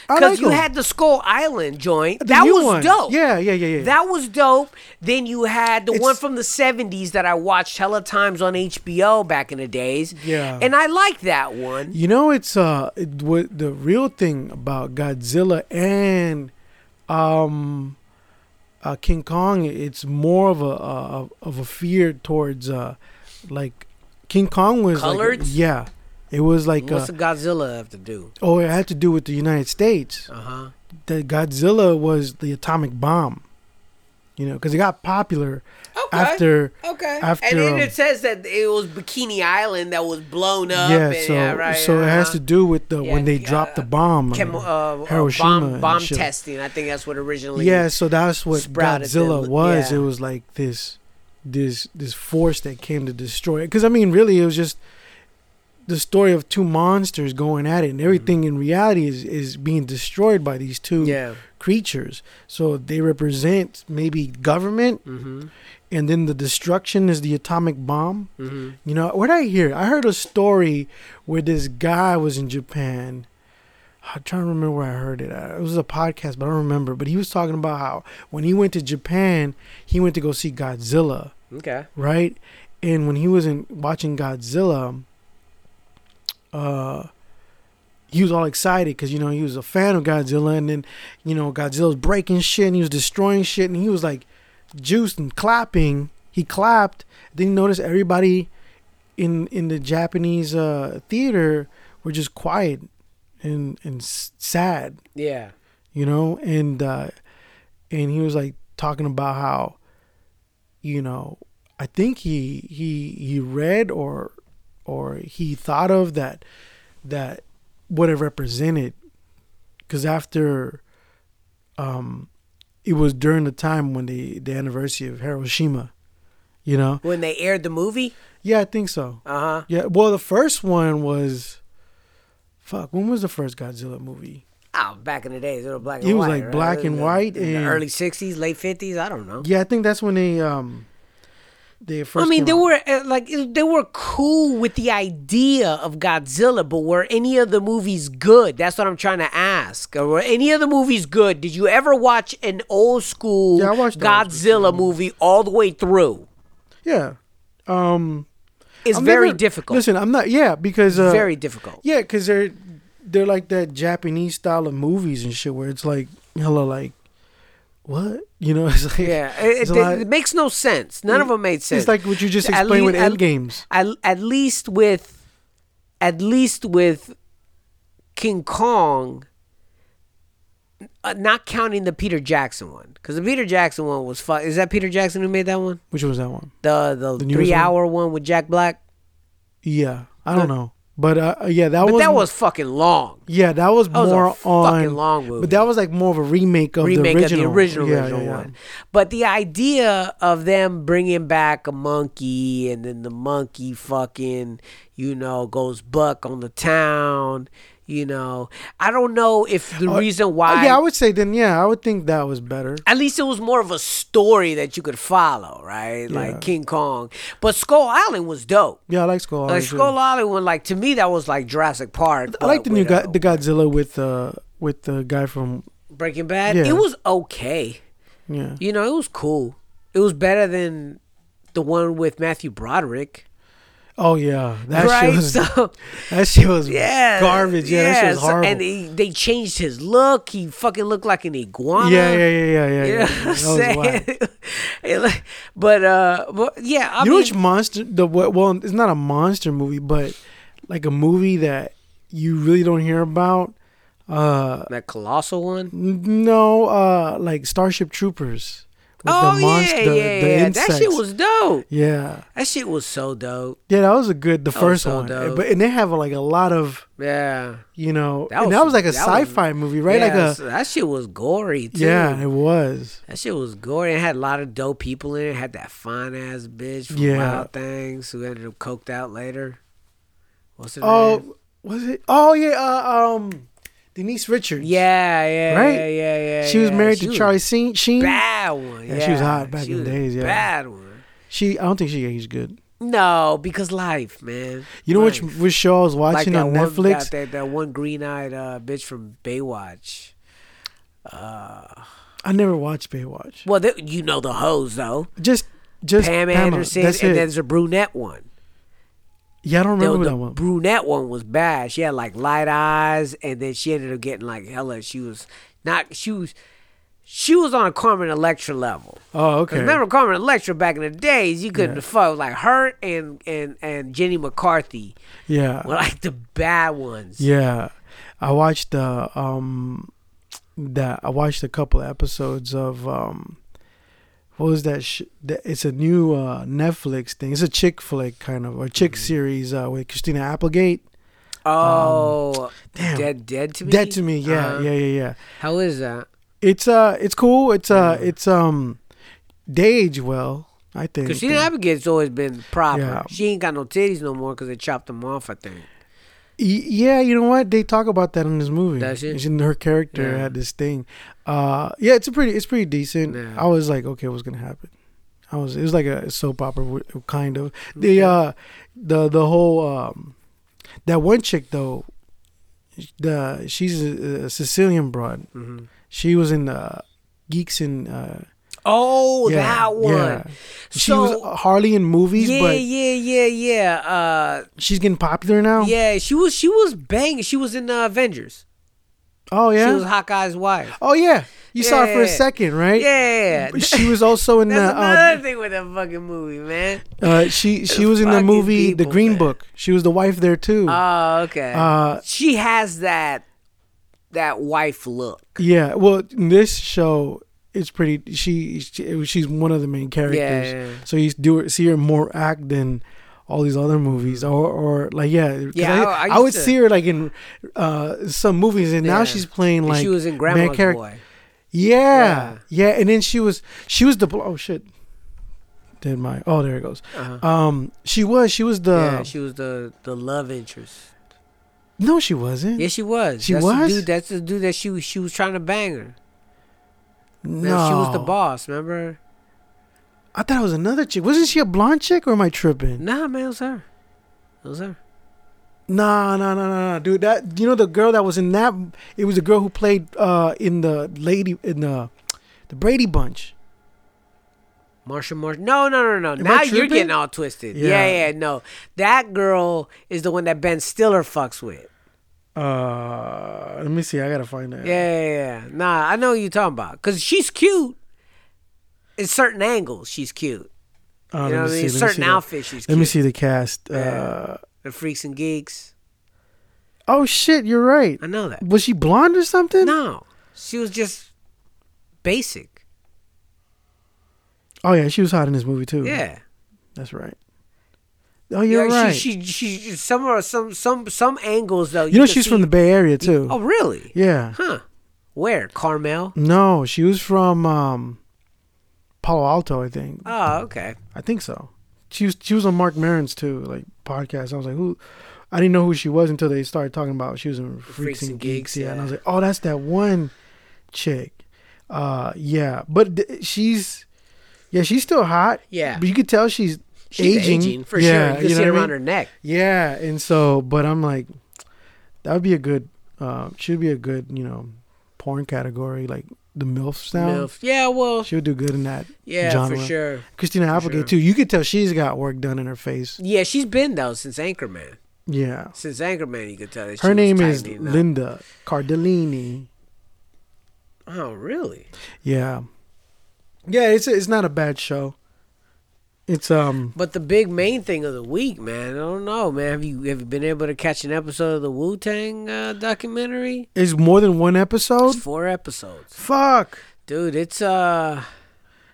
I Because like you them. had the Skull Island joint. The that was one. dope. Yeah, yeah, yeah, yeah. That was dope. Then you had the one from the 70s that I watched hella times on HBO back in the days. Yeah. And I liked that one. You know, it's uh, it, what the real thing about Godzilla and um, uh, King Kong. It's more of a uh, of a fear towards uh, like King Kong was like- Colored? yeah, it was like What's uh, the Godzilla have to do? oh, it had to do with the United States. Uh huh. The Godzilla was the atomic bomb. You know, because it got popular Okay. after Okay. after, and then um, it says that it was Bikini Island that was blown up. yeah, and, so yeah, right, so it has uh-huh. to do with the when Yeah, they dropped uh, the bomb, Chem- uh, uh, Hiroshima bomb, bomb testing. I think that's what originally. Yeah, so that's what Godzilla the- was. yeah. It was like this, this, this force that came to destroy it. Because I mean, really, it was just the story of two monsters going at it, and everything in reality is is being destroyed by these two Yeah. creatures. So they represent maybe government, Mm-hmm. and then the destruction is the atomic bomb. Mm-hmm. You know, what I hear? I heard a story where this guy was in Japan. I'm trying to remember where I heard it. It was a podcast, but I don't remember. But he was talking about how when he went to Japan, he went to go see Godzilla, Okay. right? And when he was in watching Godzilla, uh, he was all excited because you know he was a fan of Godzilla, and then you know Godzilla was breaking shit and he was destroying shit, and he was like juiced and clapping. He clapped. Then he noticed everybody in in the Japanese uh, theater were just quiet and and sad, Yeah. you know, and uh, and he was like talking about how, you know, I think he he he read or or he thought of that that what it represented, because after, um, it was during the time when the the anniversary of Hiroshima, you know. When they aired the movie. Yeah, I think so. Uh huh. Yeah, well, the first one was, fuck. When was the first Godzilla movie? Oh, back in the days, it was black and white. It was white. like right? black and white in the and- early '60s, late '50s. I don't know. Yeah, I think that's when they um, they first. I mean, they out. were uh, like they were cool with the idea of Godzilla, but were any of the movies good? That's what I'm trying to ask. Or were any of the movies good? Did you ever watch an old school Yeah, I old school Godzilla movie all the way through? Yeah, um, It's I'm very never- difficult. Listen, I'm not. Yeah, because uh, very difficult. Yeah, because they're they're like that Japanese style of movies and shit where it's like hella like what you know it's like Yeah, it, it's it, it makes no sense. None of them made sense. It's like what you just explained with End Games. At, at least with, at least with King Kong. Uh, not counting the Peter Jackson one, because the Peter Jackson one was fun. Is that Peter Jackson who made that one? Which was that one? The the, The three hour one with Jack Black. Yeah, I don't know, but uh, yeah, that was But was that was fucking long. yeah, that was was a more fucking on long movie. But that was like more of a remake of remake the original, of the original, Yeah, original yeah, yeah. one. But the idea of them bringing back a monkey and then the monkey fucking, you know, goes buck on the town. You know, I don't know if the reason why. Uh, yeah, I would say then. Yeah, I would think that was better. at least it was more of a story that you could follow, right? Yeah. Like King Kong. But Skull Island was dope. Yeah, I like Skull Like Island. too. Skull Island, one like to me that was like Jurassic Park. I like the new guy, uh, the Godzilla with uh with the guy from Breaking Bad. Yeah. It was okay. yeah. You know, it was cool. It was better than the one with Matthew Broderick. Oh yeah, that right? shit was so that shit was yeah, garbage. Yeah, that shit was so- horrible. and he, they changed his look. He fucking looked like an iguana. yeah, yeah, yeah, yeah, yeah. You yeah. know I'm was saying? It but uh, but yeah, I you know which monster? The well, it's not a monster movie, but like a movie that you really don't hear about. Uh, that colossal one. no, uh, like Starship Troopers. Oh the monster, yeah, yeah, the yeah. That shit was dope. yeah, That shit was so dope. yeah. That was a good. The was first so one, dope. but and they have like a lot of Yeah, you know, That and was- that was like a that sci-fi movie, right? Yeah, like a that shit was gory too. yeah, it was. That shit was gory. It had a lot of dope people in it. it had that fine ass bitch from Yeah. Wild Things who ended up coked out later. What's her name? Oh, was it? Oh yeah, uh, um, Denise Richards. Yeah, yeah, Right? yeah, yeah, yeah. she was yeah. married She to Charlie Sheen. Bad one. Yeah, Yeah, she was hot back She in the days, yeah. Bad one. She, I don't think she aged good. No, because life, man. You know which Life. which show I was watching that on one, Netflix? That, that, that one green-eyed uh, bitch from Baywatch. I never watched Baywatch. Well, they, you know the hoes though. Just just Pam Pamela. Anderson, and it. there's a brunette one. Yeah, I don't The, remember the that one. brunette one was bad. She had like light eyes, and then she ended up getting like hella. She was not. She was. She was on a Carmen Electra level. Oh, okay. Remember Carmen Electra back in the days? You couldn't Yeah. fuck like her and and and Jenny McCarthy yeah, were like the bad ones. yeah. I watched the um that I watched a couple of episodes of um what was that? Sh- that it's a new uh, Netflix thing. It's a chick flick kind of or chick Mm-hmm. series uh, with Christina Applegate. Oh, Um, damn. dead, dead to me. Dead to me. Yeah, Uh-huh. yeah, yeah, yeah. How is that? It's uh, it's cool. It's uh, it's um, they age well. I think. Christina Applegate's always been proper. Yeah. She ain't got no titties no more because they chopped them off. I think. Yeah, you know what? They talk about that in this movie. She? It's in her character Yeah. had this thing. Uh, yeah, it's a pretty, it's pretty decent. Yeah. I was like, okay, what's gonna happen? I was, it was like a soap opera, kind of. The uh, the the whole um, that one chick though, the she's a, a Sicilian broad. Mhm. She was in the Geeks in. Uh, Oh, yeah, that one. yeah. She So- was Harley in movies, yeah, but yeah, yeah, yeah. Uh, she's getting popular now. yeah, she was she was banging. She was in uh, Avengers. Oh yeah. She was Hawkeye's wife. oh yeah. You saw her for a second, right? Yeah, She was also in the. That's Uh, another thing with that fucking movie, man. uh, she she was in the movie The Green man. Book. She was the wife there too. Oh, okay. Uh, she has that that wife look. yeah. Well, in this show, it's pretty. She, she she's one of the main characters. Yeah, yeah. So you do see her more act than all these other movies, or or like yeah. Yeah, I, I- I would to- see her like in uh, some movies, and now she's playing like she was in Grandma's charac- Boy. Yeah, yeah, and then she was she was the oh shit. Did my oh there it goes. Uh-huh. Um, she was she was the yeah, she was the the love interest. no she wasn't. Yeah, she was. She that's was? The dude, that's the dude that she was she was trying to bang her. No. She was the boss. Remember? I thought it was another chick. Wasn't she a blonde chick or am I tripping? Nah, man, it was her. It was her. Nah, nah, nah, nah, nah, dude. That you know the girl that was in that. It was the girl who played uh in the lady in the the Brady Bunch. Marsha Marsh. No, no, no, no. Am now you're getting all twisted. Yeah. Yeah. yeah, no. That girl is the one that Ben Stiller fucks with. Uh, let me see. I gotta find that. Yeah, yeah, yeah. Nah, I know what you're talking about. Because she's cute. In certain angles, she's cute. Uh, you know what I me mean? Certain outfits, she's cute. Let me see the cast. Yeah. Uh, The Freaks and Geeks. oh shit, you're right. I know that. Was she blonde or something? No. She was just basic. Oh yeah, she was hot in this movie too. Yeah. that's right. Oh, you're yeah, right. She, she, she, some, some, some, some angles though. you know she's see- from the Bay Area too. Oh, really? Yeah. Huh. Where? Carmel? No, she was from um, Palo Alto, I think. Oh, okay. I think so. She was she was on Marc Maron's too, like podcast. I was like, who? I didn't know who she was until they started talking about she was in Freaks, and Geeks. Yeah. and I was like, oh, that's that one chick. Uh, yeah, but th- she's yeah, she's still hot. Yeah. but you could tell she's, She's aging. aging, for Yeah, sure. You can you see it around mean? her neck. Yeah, and so, but I'm like, that would be a good. Uh, should be a good, you know, porn category like the MILF sound. Milf. Yeah, well, She would do good in that. yeah, genre. for sure. Christina Applegate sure. too. You could tell she's got work done in her face. Yeah, she's been though since Anchorman. Yeah. Since Anchorman, you could tell that Her name is. Linda Cardellini. Oh, really? Yeah. Yeah, it's it's not a bad show. It's um But the big main thing of the week, man, I don't know, man. Have you have you been able to catch an episode of the Wu Tang uh, documentary? is more than one episode. It's four episodes, Fuck. dude. It's uh,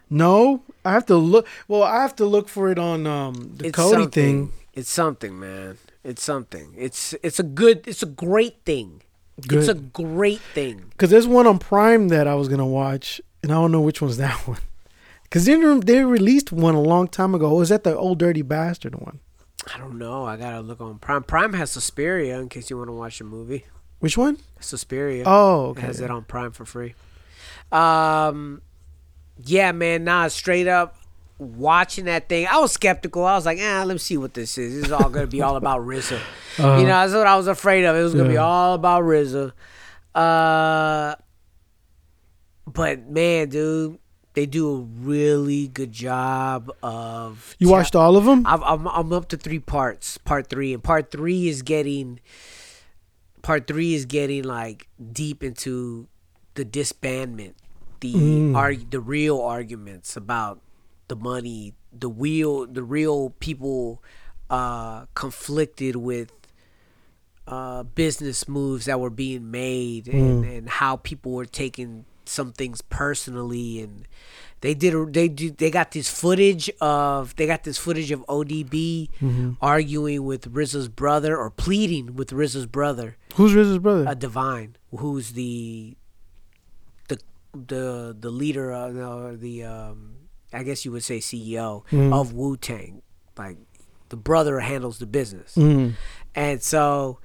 No, I have to look. Well, I have to look for it on um the it's Cody something. thing. It's something, man. It's something. It's it's a good. It's a great thing. Good. It's a great thing. Because there's one on Prime that I was gonna watch, and I don't know which one's that one. Because they they released one a long time ago. Was that the old dirty bastard one? I don't know. I gotta look on Prime. Prime has Suspiria in case you want to watch a movie. Which one? Suspiria. Oh, It okay. has it on Prime for free. Um, yeah, man. Nah, straight up. watching that thing, I was skeptical. I was like, ah, let me see what this is. This is all gonna be all about RZA. Uh-huh. you know, that's what I was afraid of. It was gonna be all about RZA. Uh, but man, dude, they do a really good job of. You watched all of them? I'm, I'm I'm up to three parts. Part three, and part three is getting. Part three is getting like deep into the disbandment, the Mm. arg- the real arguments about the money, the real the real people uh, conflicted with uh, business moves that were being made and, and how people were taking some things personally and they did they do they got this footage of they got this footage of ODB arguing with RZA's brother or pleading with RZA's brother. Who's RZA's brother? a Divine who's the the the the leader of no, the um I guess you would say CEO of Wu Tang like the brother handles the business. Mm. and so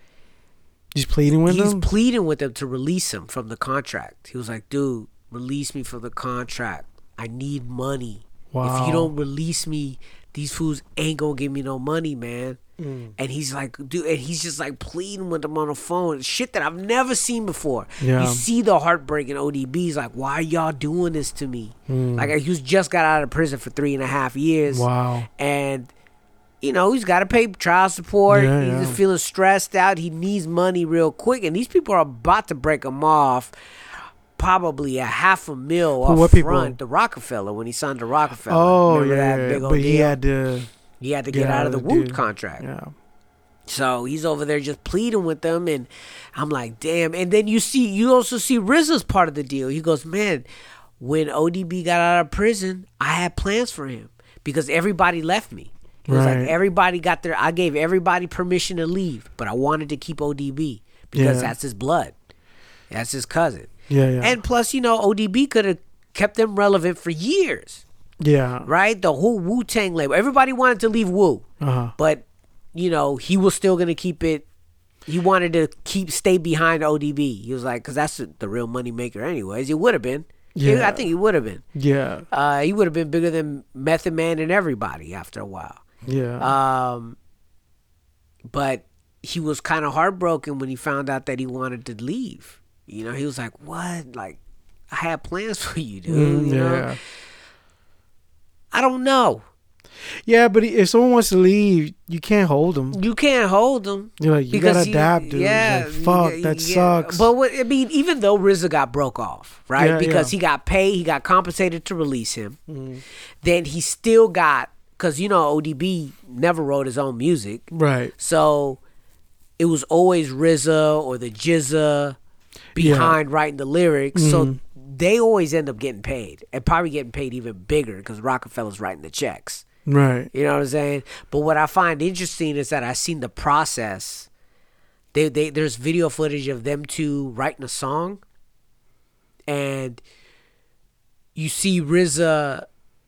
He's pleading with he's them? He's pleading with them to release him from the contract. He was like, "Dude, release me from the contract. I need money. If you don't release me, these fools ain't gonna give me no money, man." Mm. And he's like, dude, and he's just like pleading with them on the phone, shit that I've never seen before. Yeah. You see the heartbreak in ODB's like, why are y'all doing this to me? Mm. Like he was just got out of prison for three and a half years Wow. and you know he's got to pay child support. Yeah, he's yeah. just feeling stressed out. He needs money real quick, and these people are about to break him off. Probably a half a mil up what people? The Roc-A-Fella when he signed the Roc-A-Fella. Oh, Remember yeah. that yeah, big old but he had to he had to get, out, of the, Woot contract. Yeah. So he's over there just pleading with them, and I'm like, damn. And then you see, you also see RZA's part of the deal. He goes, man, when ODB got out of prison, I had plans for him because everybody left me. He was Right. like, everybody got their. I gave everybody permission to leave, but I wanted to keep ODB because Yeah. that's his blood, that's his cousin. Yeah, yeah. And plus, you know, ODB could have kept them relevant for years, yeah. right? The whole Wu Tang label, everybody wanted to leave Wu Uh-huh. but you know he was still gonna keep it he wanted to keep stay behind odb he was like because that's the, real money maker anyways he would have been yeah Yeah. i think he would have been Yeah. uh, he would have been bigger than method man and everybody after a while Yeah. um, but he was kind of heartbroken when he found out that he wanted to leave you know he was like what like i had plans for you dude Mm, you know yeah. i don't know Yeah, but if someone wants to leave, you can't hold them. you can't hold them. You're like, you gotta adapt, dude. Yeah, Like, fuck, you- that yeah. sucks. But what, I mean, even though RZA got broke off, right? Yeah, because yeah. he got paid, he got compensated to release him. Mm-hmm. Then he still got because you know ODB never wrote his own music, right. so it was always RZA or the GZA behind writing the lyrics. So Mm-hmm. they always end up getting paid and probably getting paid even bigger because Roc-A-Fella's writing the checks. Right. You know what I'm saying? But what I find interesting is that I've seen the process. They, they there's video footage of them two writing a song, and you see RZA,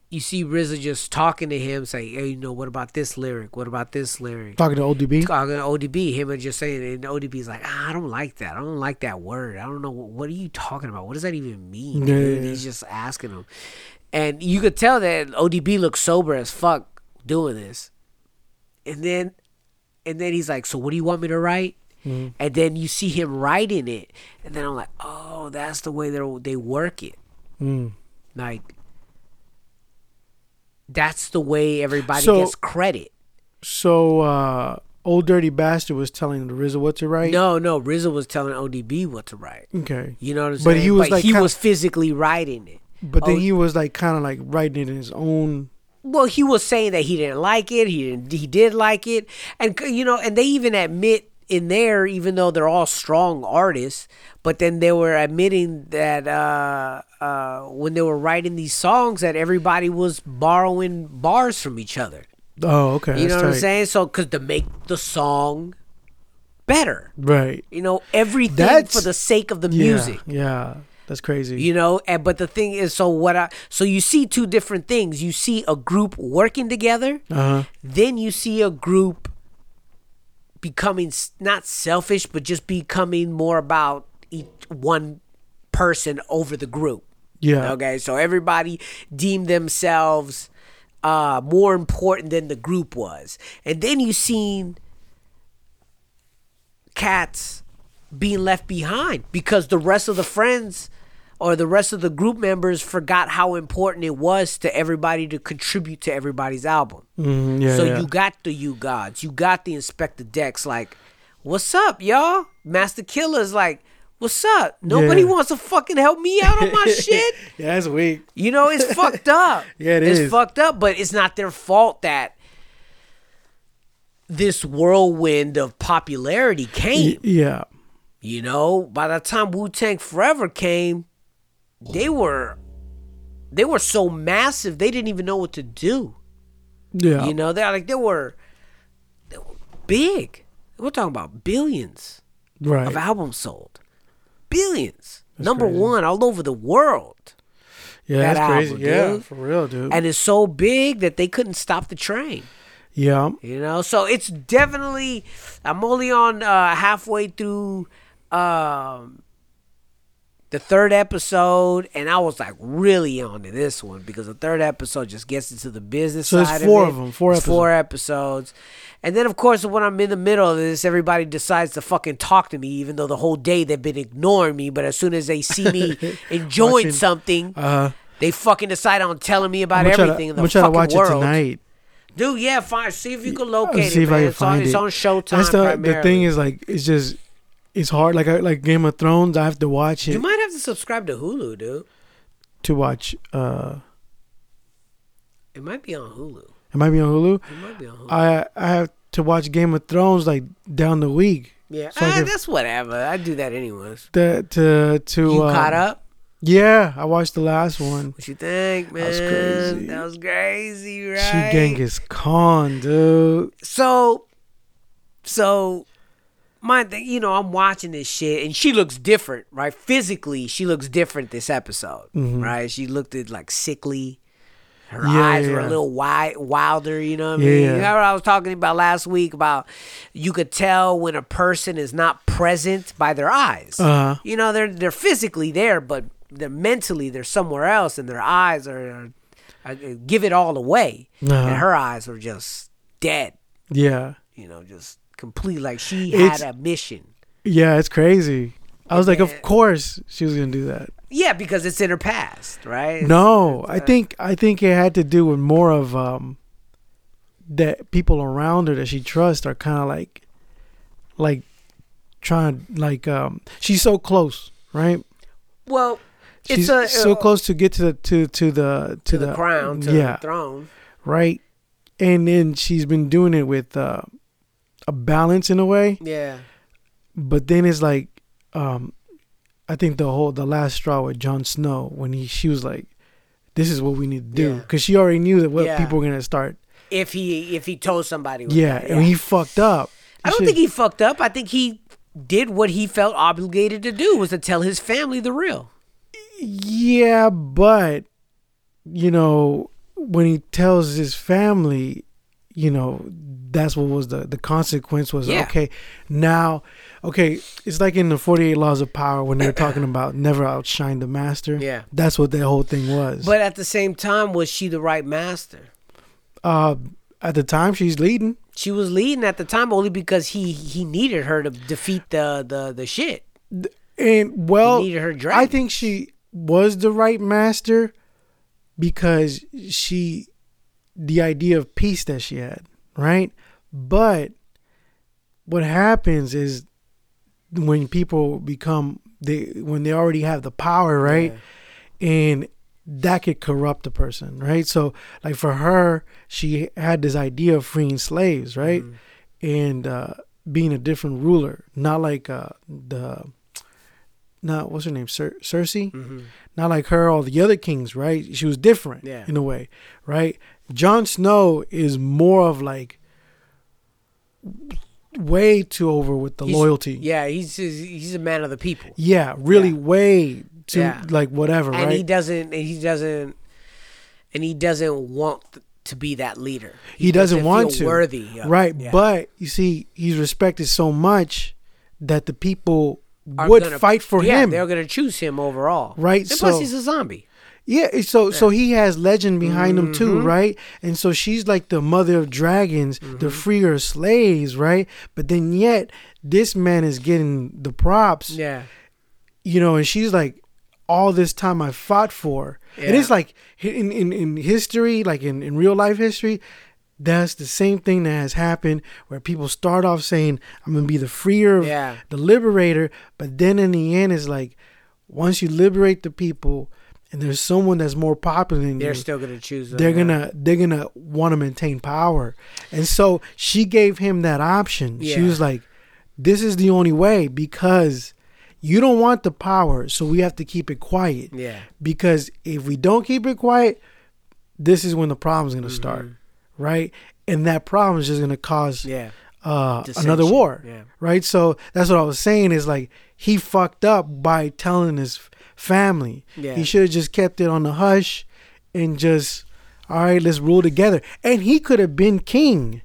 you see RZA just talking to him, say, "Hey, you know, what about this lyric? What about this lyric?" Talking to ODB. Talking to ODB, him and just saying, and ODB's like, ah, "I don't like that. I don't like that word. I don't know what, what are you talking about. What does that even mean?" Yeah, yeah, yeah. He's just asking him, and you could tell that ODB looks sober as fuck doing this. And then, and then he's like, "So what do you want me to write?" Mm-hmm. And then you see him writing it, and then I'm like, "Oh, that's the way they they work it. Mm. Like, that's the way everybody So- gets credit." So, uh, old dirty bastard was telling the RZA what to write. No, no, RZA was telling ODB what to write. Okay. You know what I'm But saying? he was, like, he kinda- was physically writing it. But then he was like kind of like writing it in his own. Well, he was saying that he didn't like it. He didn't. He did like it, and you know, and they even admit in there, even though they're all strong artists, but then they were admitting that uh, uh, when they were writing these songs, that everybody was borrowing bars from each other. Oh, okay. You know what I'm saying? So, because to make the song better, Right. you know, everything That's- for the sake of the Yeah, music. Yeah. That's crazy. you know and but the thing is so what i so you see two different things you see a group working together uh huh. then you see a group becoming not selfish but just becoming more about each one person over the group Yeah. okay so everybody deemed themselves uh, more important than the group was. And then you seen cats being left behind because the rest of the friends or the rest of the group members forgot how important it was to everybody to contribute to everybody's album. Mhm, yeah, so yeah. you got the U-Gods, you got the Inspectah Decks. Like, what's up, y'all? Masta Killa's like, what's up? Nobody Yeah. wants to fucking help me out on my shit. Yeah, that's weak. You know, it's fucked up. Yeah, it it's is. fucked up, but it's not their fault that this whirlwind of popularity came. Yeah. You know, by the time Wu Tang Forever came, they were they were so massive they didn't even know what to do. Yeah. You know, they're like they were, they were big. We're talking about billions right. of albums sold, billions, number crazy. one all over the world. yeah, that that's crazy. album, yeah, dude. for real, dude. and it's so big that they couldn't stop the train. yeah. You know, so it's definitely. I'm only on uh, halfway through um, the third episode, and I was like really on to this one because the third episode just gets into the business So side four of, of it. 'em, four It's Four episodes. And then, of course, when I'm in the middle of this, everybody decides to fucking talk to me, even though the whole day they've been ignoring me. But as soon as they see me enjoying Watching- something, Uh, they fucking decide on telling me about I'm to, everything I'm in the fucking watch world. it tonight. Dude, yeah, fine. See if you can I'll locate see it, if man. I can it's on, find it's on Showtime. That's the the thing is like it's just it's hard. Like I, like Game of Thrones, I have to watch it. you might have to subscribe to Hulu, dude. to watch. uh It might be on Hulu. It might be on Hulu. It might be on Hulu. I I have to watch Game of Thrones like down the week. yeah, so I ah, that's whatever. I do that anyways. To to to You um, caught up? Yeah, I watched the last one. What you think, man? That was crazy. That was crazy, right? She Genghis Khan, dude. So, so my you know, I'm watching this shit, and she looks different, right? Physically, she looks different this episode, right? She looked at like sickly. Her Mm-hmm. Yeah, eyes yeah, were a little wide, wilder. You know what I mean? yeah. You know what I was talking about last week about you could tell when a person is not present by their eyes. Uh-huh. You know, they're they're physically there, but they're mentally they're somewhere else, and their eyes are, are, give it all away. Uh-huh. And her eyes were just dead Yeah, you know, just complete like she It's- had a mission. yeah, it's crazy. I was like, of course she was gonna do that. Yeah, because it's in her past, right? No, It's, I uh, think I think it had to do with more of um that people around her that she trusts are kind of like like trying like um she's so close, right? Well, She's it's a so uh, close to get to the to to the to the, crown, to yeah, the throne. right. And then she's been doing it with uh, a balance in a way, Yeah, but then it's like um I think the whole the last straw with Jon Snow when he she was like this is what we need to do Yeah. because she already knew that what Yeah. people were gonna start if he if he told somebody, Yeah, that, and he fucked up. I don't think he fucked up. I think he did what he felt obligated to do was to tell his family the real. Yeah, but you know when he tells his family, you know that's what was the the consequence was Yeah. okay. Now, okay, it's like in the Forty Eight Laws of Power when they're talking about never outshine the master. Yeah. that's what that whole thing was. But at the same time, was she the right master? uh, at the time, she's leading. She was leading at the time only because he he needed her to defeat the the the shit. And well, needed her I think she was the right master because she, the idea of peace that she had, right? But what happens is when people become they when they already have the power, right? And that could corrupt a person, right? So, like for her, she had this idea of freeing slaves, right? And uh, being a different ruler, not like uh, the not what's her name, Cer- Cersei, not like her all the other kings, right? She was different Yeah. in a way, right? Jon Snow is more of like way too over with the He's- loyalty. Yeah, he's he's he's a man of the people. Yeah, really Yeah. way too Yeah. like whatever, and right? he doesn't and he doesn't and he doesn't want to be that leader he doesn't want feel to worthy right Yeah. but you see he's respected so much that the people Are would gonna- fight for yeah, him they're gonna choose him overall Right, and plus so- he's a zombie Yeah, so so he has legend behind him too, Mm-hmm. right? And so she's like the mother of dragons, Mm-hmm. the freer slaves, right? But then yet this man is getting the props, Yeah. you know, and she's like, all this time I fought for, and it's like in in in history, like in in real life history. That's the same thing that has happened where people start off saying, I'm gonna be the freer Yeah. the liberator, but then in the end it's like once you liberate the people and there's someone that's more popular than you They're you, still gonna choose. them, they're yeah. gonna they're gonna want to maintain power. And so she gave him that option. She was like, This is the only way because you don't want the power, so we have to keep it quiet. Yeah. Because if we don't keep it quiet, this is when the problem's gonna start. Mm-hmm. Right? And that problem is just gonna cause Yeah. uh, another war. yeah. Right. So that's what I was saying is like he fucked up by telling his family. Yeah. He should have just kept it on the hush and just, all right, let's rule together. And he could have been king.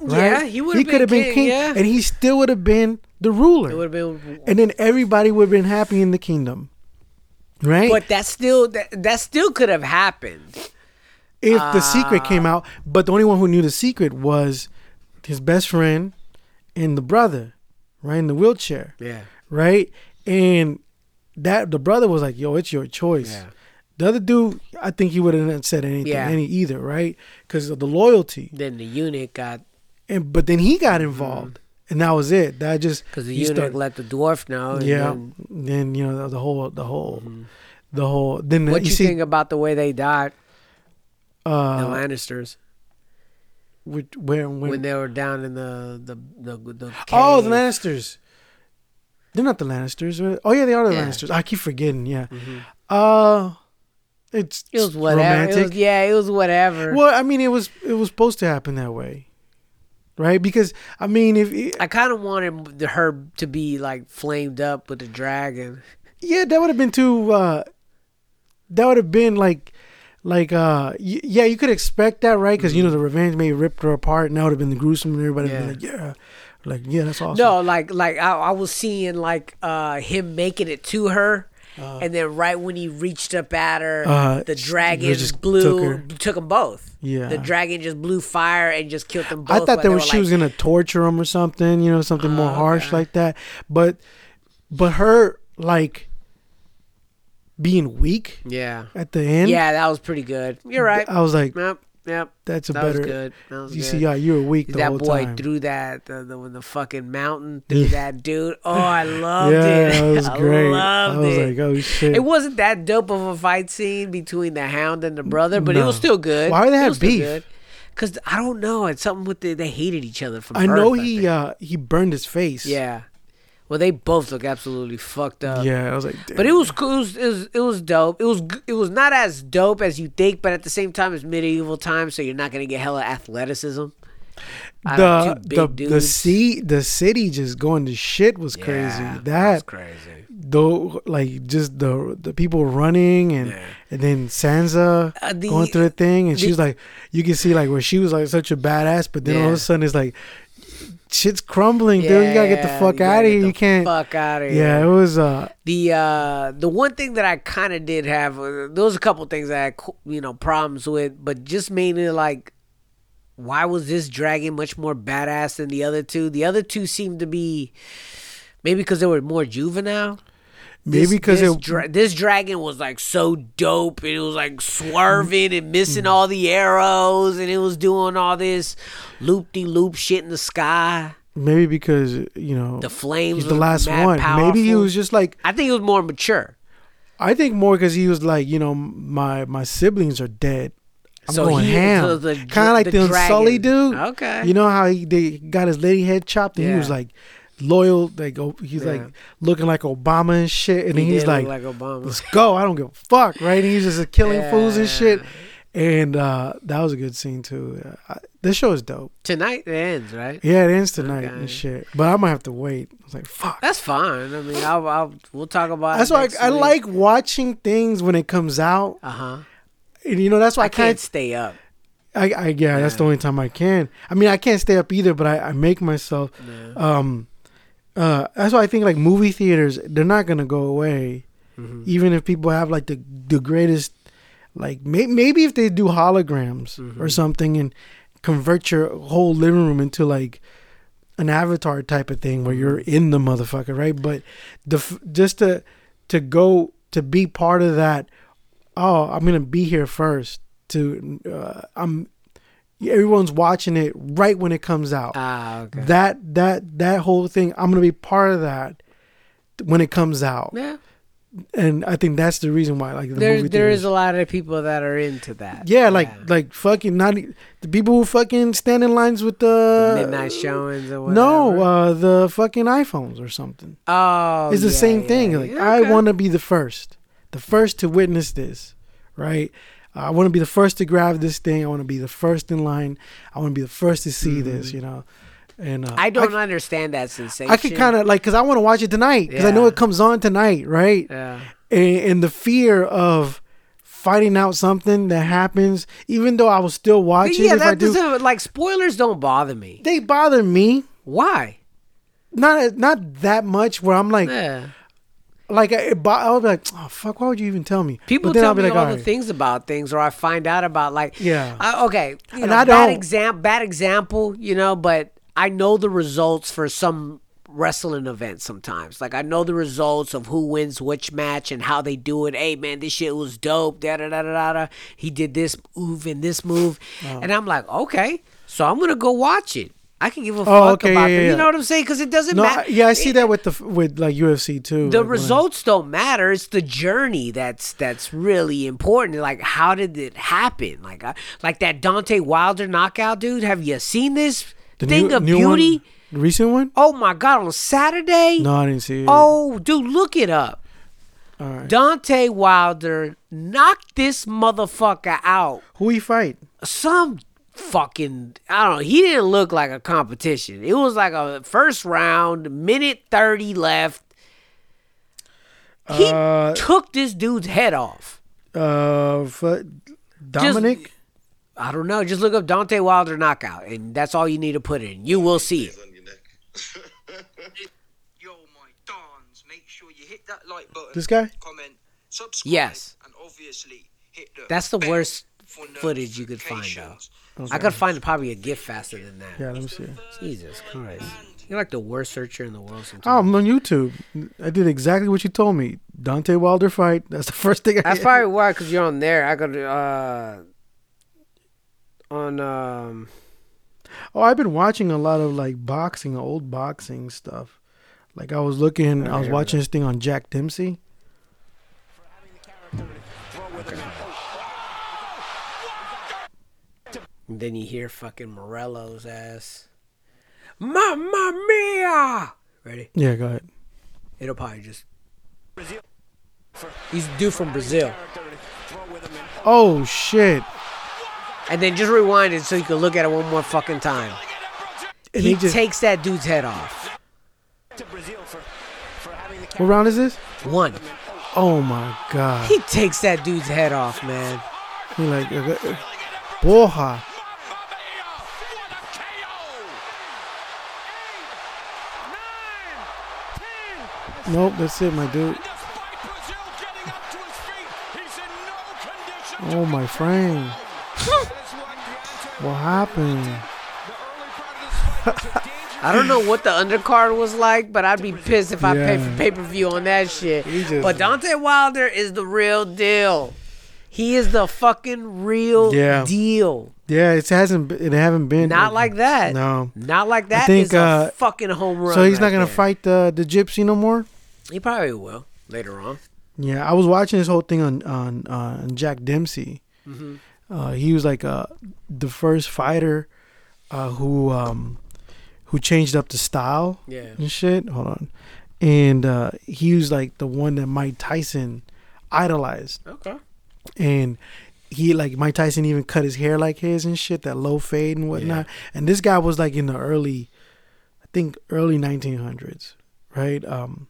Right? Yeah, he would've been could have king, yeah. and he still would have been the ruler. It would have been. and then everybody would have been happy in the kingdom. Right? But that still that, that still could have happened. if the secret Ah. came out, but the only one who knew the secret was his best friend and the brother, right in the wheelchair. Yeah. right? And that the brother was like, "Yo, it's your choice." Yeah. The other dude, I think he wouldn't have said anything, Yeah. any either, right? Because of the loyalty. Then the eunuch got And but then he got involved, and that was it. That just because Mm-hmm. the he eunuch started- let the dwarf know. and yeah. then- Then, you know the whole, the whole, the whole. Then what you, you see, think about the way they died, the uh, Lannisters, which, where when, when they were down in the the the, the oh the? Lannisters. They're not the Lannisters. right? Oh yeah, they are the Yeah. Lannisters. I keep forgetting. Yeah. Mhm. Uh, it's It was whatever. romantic. It was, yeah, it was whatever. Well, I mean, it was it was supposed to happen that way, right? Because I mean, if I kind of wanted the- her to be like flamed up with the dragon. yeah, that would have been too. Uh, that would have been like, like uh, y- yeah, you could expect that, right? Because you know the revenge may have ripped her apart, and that would have been the gruesome, and everybody would Mm-hmm. Yeah. be like, yeah, like yeah, that's awesome. No, like like I, I was seeing like uh him making it to her. and then right when he reached up at her, Uh, the dragon just blew took her. took them both. Yeah. the dragon just blew fire and just killed them both. I thought that was she like- was gonna torture him or something, you know, something more Oh, harsh okay. like that. But, but her like being weak Yeah, at the end. yeah, that was pretty good. You're right. I was like, yep. that's a that better. was good. That was good. You good. see, yeah, you were weak the that whole boy time. threw that the, the the fucking mountain Yeah. that dude. Oh, I loved yeah, it. that was I great. I was it. like, oh shit. it wasn't that dope of a fight scene between the hound and the brother, but it was still good. Why they have beef? Cause I don't know. It's something with the, they hated each other from. I know he think. uh he burned his face. yeah. Well, they both look absolutely fucked up. yeah. I was like, But it was cool. It was, it was it was dope. It was it was not as dope as you think, but at the same time, it's medieval times, so you're not gonna get hella athleticism. I the the big the dudes. sea the city just going to shit was crazy. That was crazy. though like just the the people running and Yeah. and then Sansa Uh, the- going through the thing and the- she's like you can see like where she was like such a badass but then all of a sudden it's like shit's crumbling dude you gotta get the fuck out of here you can't fuck out of here. yeah it was uh The uh the one thing that I kind of did have uh, there was a couple things I had you know problems with, but just mainly like why was this dragon much more badass than the other two? The other two seemed to be maybe because they were more juvenile. Maybe because this, it dra- this dragon was like so dope and it was like swerving and missing mm. all the arrows and it was doing all this loop de loop shit in the sky. maybe because you know The flames. he's the last one maybe he was just like I think it was more mature. I think more because he was like you know my my siblings are dead I'm So going he- ham. so kind of like the the, Sully dude. Okay. You know how he they got his lady head chopped and he was like loyal, They go. he's Yeah. like looking like Obama and shit, and He then he's like, like. "Let's go! I don't give a fuck!" Right? And he's just killing fools and shit. And uh, that was a good scene too. Uh, I, this show is dope. Tonight it ends, right? Yeah, it ends tonight Okay. and shit. But I'm gonna have to wait. I was like, "Fuck." That's fine. I mean, I'll, I'll we'll talk about. That's why I, I like watching things when it comes out, Uh huh. and you know that's why I, I can't stay up. I, I yeah, that's the only time I can. I mean, I can't stay up either, but I, I make myself. Yeah. Um, uh, that's why I think like movie theaters, they're not gonna go away, Mhm. even if people have like the the greatest like may- maybe if they do holograms Mm-hmm. or something and convert your whole living room into like an avatar type of thing where you're Mm-hmm. in the motherfucker, right? But the just to to go to be part of that. Oh, I'm gonna be here first. To uh, I'm everyone's watching it right when it comes out. Ah, okay. That that that whole thing, I'm gonna be part of that when it comes out, yeah. and I think that's the reason why. Like the There, movie there is a lot of people that are into that. yeah, like like fucking not the people who fucking stand in lines with the midnight showings or whatever. No, uh, the fucking iPhones or something. oh, it's the yeah, same yeah, thing. Like Yeah, I want to be the first, the first to witness this, right? I want to be the first to grab this thing. I want to be the first in line. I want to be the first to see this, you know. And uh, Mm-hmm. I don't understand that sensation. I could kind of like because I want to watch it tonight because I know it comes on tonight, right? Yeah. And, and the fear of finding out something that happens, even though I will still watch But it yeah, if I that do, doesn't like spoilers don't bother me. they bother me. Why? Not not that much. Where I'm like, Yeah. Like it, bo- I'll be like, oh fuck, why would you even tell me? People then tell I'll be me like, all all the things about things, or I find out about like Yeah. I- okay, you And know, I bad example, bad example, you know, but I know the results for some wrestling events sometimes. Like I know the results of who wins which match and how they do it. Hey man, this shit was dope. Da da da da da. da. He did this move and this move, Oh. and I'm like, okay, so I'm gonna go watch it. I can give a Oh, fuck okay, about yeah, them. yeah. You know what I'm saying? Because it doesn't No, matter. I- yeah, I see that with the with like UFC too. the like, results don't matter it's the journey that's that's really important like how did it happen like I, like that deontay wilder knockout dude have you seen this the thing new- of new beauty one? recent one. oh my god on saturday No, I didn't see it. oh dude look it up all right. deontay wilder knocked this motherfucker out Who he fight? some fucking I don't know. He didn't look like a competition. It was like a first round, minute thirty left. He Uh, took this dude's head off. Uh, f- Dominic. I don't know. Just look up Deontay Wilder knockout, and that's all you need to put in. You will see it. on your neck. Yo, my dons, make sure you hit that like button. This guy? Comment, subscribe. Yes. And obviously hit the That's the bell worst footage you could find, though. Notifications. I could find probably a gift faster than that. Yeah, let me see. Jesus Christ. You're like the worst searcher in the world Oh, sometimes. I'm on YouTube. I did exactly what you told me. Deontay Wilder fight. That's the first thing I. That's probably why, because you're on there. I could, uh, on, um, Oh, I've been watching a lot of like boxing, old boxing stuff. Like I was looking, I was here we watching this thing on Jack Dempsey. And then you hear fucking Morello's ass. Mamma mia! Ready? Yeah, go ahead. It'll probably just. He's due from Brazil. Oh shit! And then just rewind it so you can look at it one more fucking time. And he he just takes that dude's head off. what round is this? One. Oh my god! He takes that dude's head off, man. He like, uh, uh, Borja. Nope, that's it, my dude. Oh my friend. what happened? I don't know what the undercard was like, but I'd be pissed if I paid for pay per view on that shit. Just- But Deontay Wilder is the real deal. He is the fucking real Yeah. deal. Yeah, it hasn't. It haven't been Not like that. No. Not like that. I think, is a uh, fucking home run. So he's not gonna there. fight the the gypsy no more. He probably will later on. Yeah, I was watching this whole thing on on uh, on Jack Dempsey. Mm-hmm. Uh, he was like uh, the first fighter uh, who um, who changed up the style Yeah. and shit. Hold on, and uh, he was like the one that Mike Tyson idolized, Okay. and he like Mike Tyson even cut his hair like his and shit, that low fade and whatnot. And this guy was like in the early, I think early 1900s, right? Um,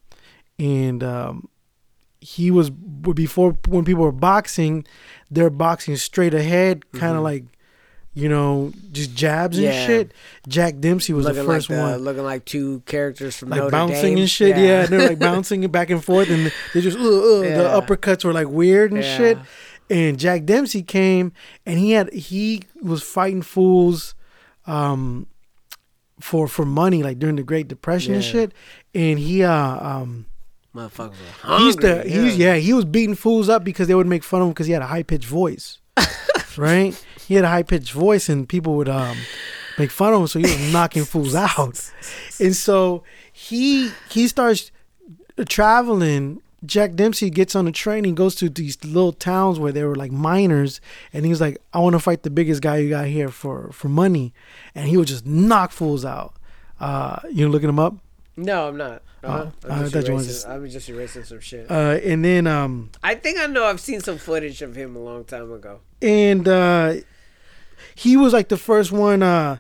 and um, he was before when people were boxing, they're boxing straight ahead, kind of like, you know, just jabs and Mm-hmm. Yeah. shit. Jack Dempsey was looking the first like the, one. looking like two characters from Like Notre bouncing Dame. and shit, yeah. and they're like bouncing it back and forth, and they just uh, uh, Yeah. the uppercuts were like weird and Yeah. shit. and Jack Dempsey came and he had he was fighting fools um for for money like during the Great Depression and shit and he uh um Motherfuckers were he used to hungry, he was yeah he was beating fools up because they would make fun of him because he had a high pitched voice right? He had a high pitched voice and people would um make fun of him so he was knocking fools out. And so he he starts traveling. Jack Dempsey gets on a train and goes to these little towns where there were like miners, and he was like, "I want to fight the biggest guy you got here for for money," and he would just knock fools out. Uh, you looking him up? No, I'm not. Uh-huh. Oh, I I'm, just thought you wanted erasing, to- I'm just erasing some shit. Uh, and then um, I think I know I've seen some footage of him a long time ago. and uh, he was like the first one uh,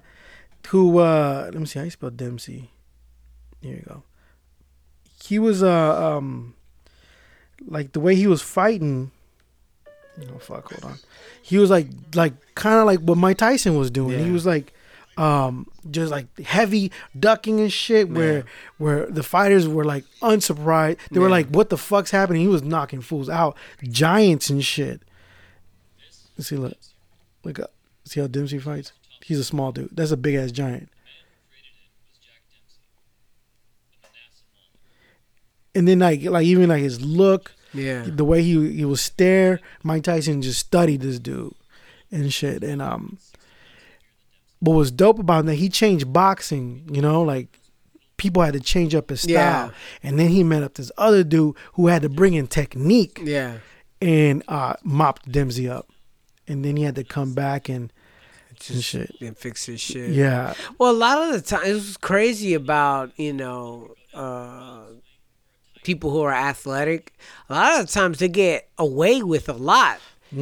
who uh, let me see how you spell Dempsey. Here you go. He was uh um like the way he was fighting. Oh fuck! Hold on. He was like like kind of like what Mike Tyson was doing. He was like um just like heavy ducking and shit where where the fighters were like unsurprised. They were like what the fuck's happening? He was knocking fools out. Giants and shit. Let's see look. Look up. See how Dempsey fights? He's a small dude. That's a big ass giant. And then like like even like his look Yeah. the way he he was stare Mike Tyson just studied this dude and shit. And um what was dope about him that he changed boxing you know like people had to change up his style Yeah. and then he met up this other dude who had to bring in technique Yeah. and uh mopped Dempsey up and then he had to come back and, and shit And fix his shit. yeah Well, a lot of the time, it was crazy about you know uh, people who are athletic. A lot of the times they get away with a lot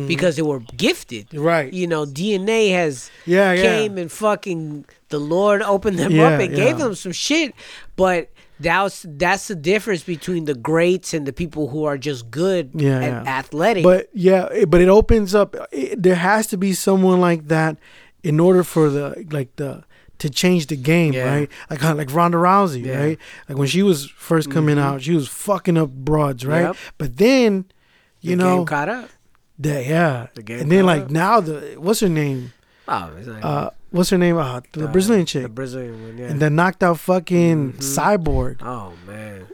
because they were gifted. Mm-hmm. Right. You know, DNA has Yeah, yeah. came and fucking the Lord opened them Yeah, up and gave them some shit, but. That's that's the difference between the greats and the people who are just good Yeah, and yeah. athletic. But yeah, but it opens up. It, there has to be someone like that in order for the like the to change the game, Yeah. right? Like like Ronda Rousey, Yeah. Mm-hmm. right? Like when she was first coming out, she was fucking up broads, right? Yep. But then, you the know, caught up. That yeah, The game and then like now the what's her name? Oh, Uh, what's her name? Uh, the uh, Brazilian chick, The Brazilian one, yeah. and then knocked out fucking Mhm. Cyborg. oh man,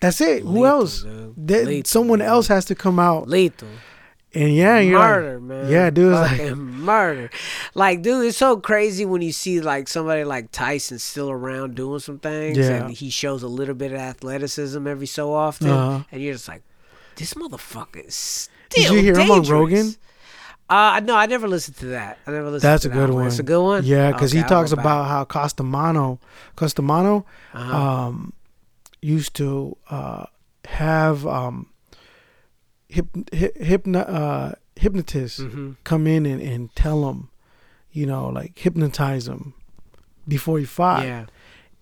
That's it. Who Lethal, else? dude. That- Lethal, someone man. else has to come out, lethal. and yeah, you're like- man. Yeah, dude, like- murder. Like, dude, it's so crazy when you see like somebody like Tyson still around doing some things, Yeah. and he shows a little bit of athleticism every so often, Uh-huh. and you're just like, this motherfucker is. Did you hear him on dangerous. Rogan? Uh, no, I never listened to that. I never listened. That's to a that good one. It's a good one. Yeah, because Okay, he talks about how Cus D'Amato, Costamano, Uh-huh. um, used to uh, have um, hip, hip, hypno, uh, hypnotists Mhm. come in and, and tell him, you know, like hypnotize him before he fought, Yeah,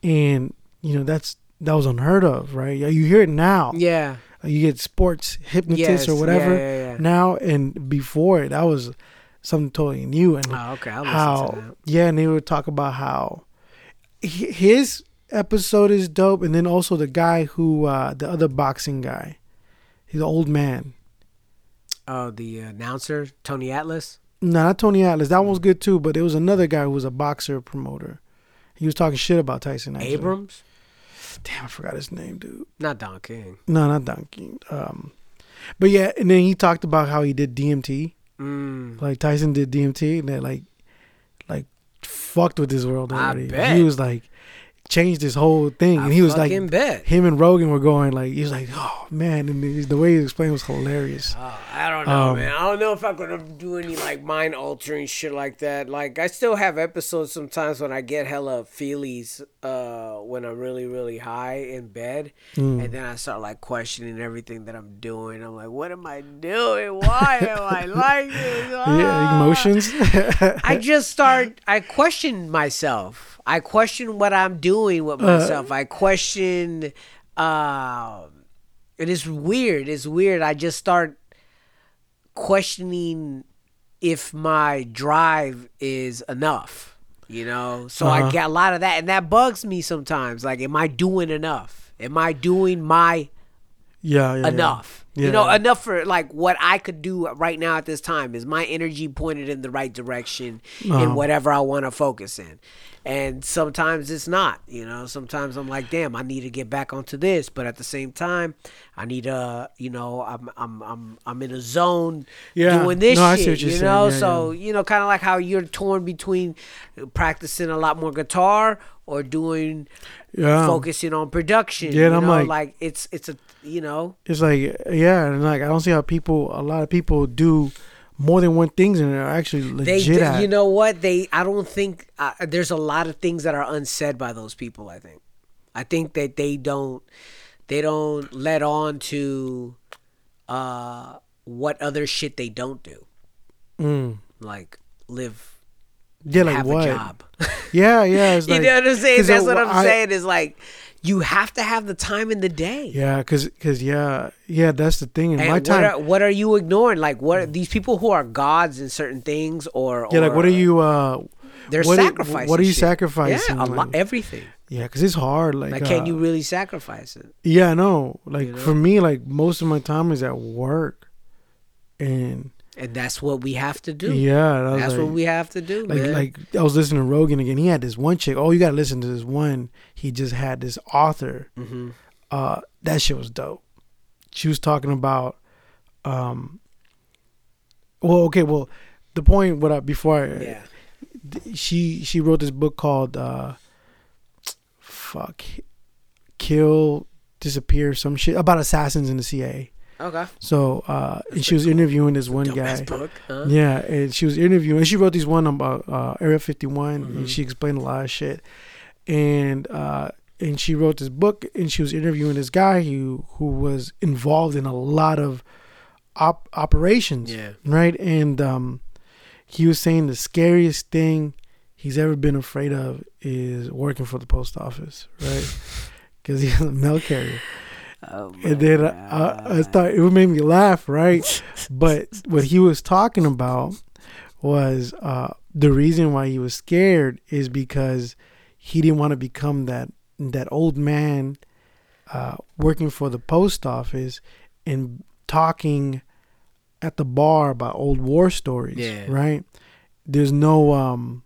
and you know that's that was unheard of, right? You hear it now. yeah. You get sports hypnotists Yes, or whatever yeah, yeah, now, and before that was something totally new. And Oh, okay. I'll how to that. yeah and they would talk about how his episode is dope and then also the guy who uh the other boxing guy he's an old man Oh, the announcer Tony Atlas. no not tony atlas that one was good too but there was another guy who was a boxer promoter he was talking shit about tyson actually. Abrams, damn i forgot his name dude not Don King. no not donkey um but yeah and then he talked about how he did dmt Mm. like tyson did dmt and that like like fucked with his world I already bet. he was like changed his whole thing and he was like bet. him and Rogan were going like he was like, oh man, and the, the way he explained was hilarious. Oh, I don't know, Um, man. I don't know if I'm gonna do any like mind altering shit like that. Like I still have episodes sometimes when I get hella feelies uh when I'm really, really high in bed Mm. and then I start like questioning everything that I'm doing. I'm like, what am I doing? Why am I like this? Yeah, Ah. emotions. I just start. I question myself. I question what I'm doing with myself. I question. Uh, it is weird. It's weird. I just start questioning if my drive is enough. You know, so I Uh-huh. get a lot of that, and that bugs me sometimes. Like, am I doing enough? Am I doing my yeah, yeah, yeah. Enough? You know, enough for like what I could do right now at this time is my energy pointed in the right direction in Uh-huh. whatever I want to focus in. And sometimes it's not, you know. Sometimes I'm like, damn, I need to get back onto this, but at the same time, I need to, you know, I'm I'm I'm I'm in a zone Yeah. doing this No, shit, you know. Yeah, so you know, kind of like how you're torn between practicing a lot more guitar or doing Yeah. focusing on production. Yeah, you and I'm know, like- like it's it's a you know It's like yeah, and like I don't see how people a lot of people do more than one things and they're actually they legit at. you know what they I don't think uh, there's a lot of things that are unsaid by those people. I think I think that they don't they don't let on to uh what other shit they don't do Mm. like live Yeah, like have what? a job. Yeah, yeah. It's you like, know what I'm saying? That's I- what I'm I- saying. Is like you have to have the time in the day. Yeah, cause, cause yeah, yeah. That's the thing. In And my what time, are, what are you ignoring? Like, what are these people who are gods in certain things, or yeah, like what are you? uh They're what are- sacrificing. what are you shit. sacrificing, Yeah, a lot, like- everything. Yeah, cause it's hard. Like, Like, can uh, you really sacrifice it? Yeah, I know. Like You know? for me, like most of my time is at work, and And that's what we have to do. yeah, that's like, what we have to do, like man. like I was listening to Rogan again. He had this one chick. Oh, you gotta listen to this one. He just had this author. hmm Uh, that shit was dope. She was talking about, um. Well, okay. Well, the point. What I before I, yeah. she she wrote this book called uh fuck kill disappear some shit about assassins in the CIA. Okay. So uh and she was interviewing this one guy. book. Huh? Yeah, and she was interviewing and she wrote this one about uh Area 51 Mhm. and she explained a lot of shit. And uh and she wrote this book and she was interviewing this guy who who was involved in a lot of op- operations Yeah. right? And um, he was saying the scariest thing he's ever been afraid of is working for the post office, right? Because he's a mail carrier. Oh And then I, I, I thought it would make me laugh, right? but what he was talking about was uh, the reason why he was scared is because he didn't want to become that that old man uh, working for the post office and talking at the bar about old war stories, Yeah. right? There's no um,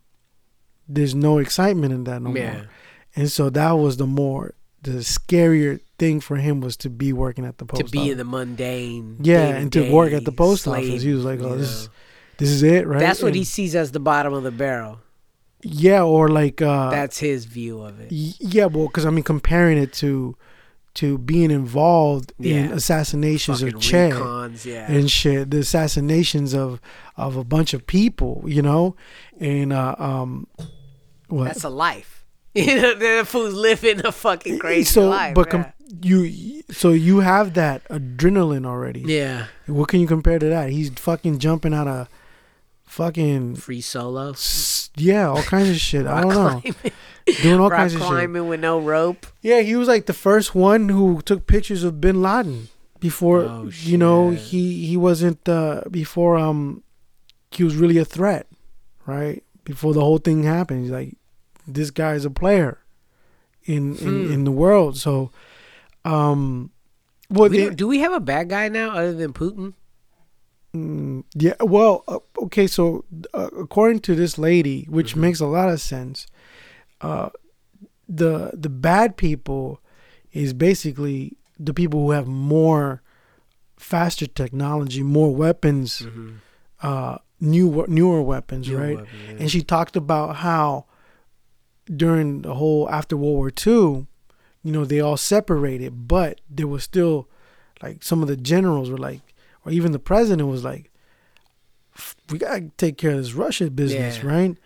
there's no excitement in that no yeah. more, and so that was the more the scarier thing for him was to be working at the post To be office. in the mundane. Yeah, and to work at the post slave, office. He was like, "Oh, this know. is this is it, right?" That's what And- he sees as the bottom of the barrel. Yeah, or like uh, That's his view of it. yeah, well, because I mean, comparing it to to being involved in assassinations Fucking of Che yeah. and shit, the assassinations of of a bunch of people, you know, and uh, um, what? That's a life. You know, the fool's living a fucking crazy so, life. but com- you, so you have that adrenaline already. yeah. What can you compare to that? He's fucking jumping out of fucking Free solo. s- yeah, all kinds of shit. I don't know, Climbing, doing all rock kinds of shit. climbing with no rope. Yeah, he was like the first one who took pictures of Bin Laden before Oh, you know he he wasn't uh before um he was really a threat, right? Before the whole thing happened, he's like this guy is a player in in, Hmm. in the world. So um well We do we have a bad guy now other than Putin? Mm, yeah, well, uh, okay. So, uh, according to this lady, which Mm-hmm. makes a lot of sense, uh, the the bad people is basically the people who have more faster technology, more weapons, uh, new newer weapons, Newer right? weapons, yeah. And she talked about how during the whole after World War II, you know, they all separated, but there was still like some of the generals were like, or even the president was like, we gotta take care of this Russia business, Yeah. right?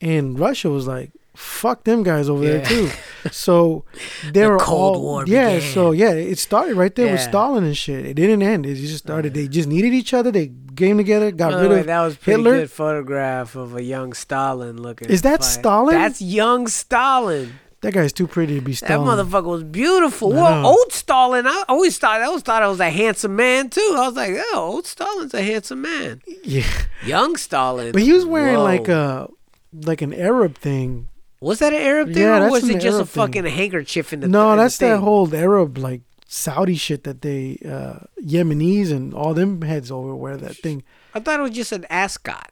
And Russia was like, fuck them guys over there too. So they The were Cold all, War yeah. began. So yeah, it started right there with Stalin and shit. It didn't end. It just started. They just needed each other. They came together, got By rid of that was pretty Hitler. good photograph of a young Stalin looking. Is that. Stalin? That's young Stalin. That guy's too pretty to be Stalin. That motherfucker was beautiful. Well, old Stalin, I always thought I always thought I was a handsome man too. I was like, oh, old Stalin's a handsome man. yeah, Young Stalin, but he was wearing whoa. like a like an Arab thing. Was that an Arab thing, Yeah, or was it just Arab a thing. fucking handkerchief in the? no, in the that's that whole Arab like Saudi shit that they uh Yemenis and all them heads over wear that thing. I thought it was just an ascot.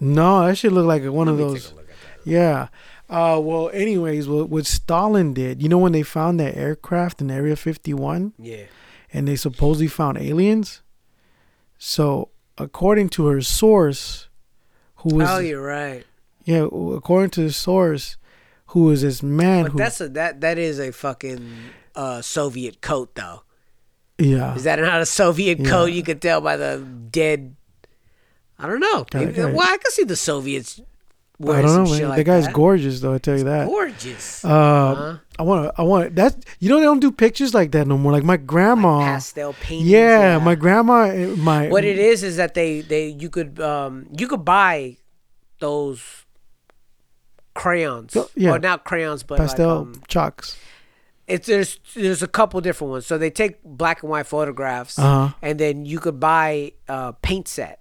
No, that should look like one of Let me those. take a look at Yeah. Uh, well, anyways, what, what Stalin did, you know, when they found that aircraft in Area 51. Yeah. and they supposedly found aliens? So, according to her source, who was, oh, you're right. yeah, according to the source, who was this man But who, that's a that that is a fucking uh, Soviet coat though. yeah, Is that not a Soviet Yeah. coat? You could tell by the dead. I don't know. Maybe- well, I can see the Soviets. I don't know, man. Like the guy's that. gorgeous, though. I tell you that. Gorgeous. Uh, Uh-huh. I want to. I want that. You know they don't do pictures like that no more. Like my grandma. Pastel paintings. yeah, my grandma. eh, My What it is is that they they you could um you could buy those crayons. Oh, yeah. Or not crayons, but pastel Like, um, chalks. it's there's there's a couple different ones. So they take black and white photographs, Uh-huh. and then you could buy a paint set,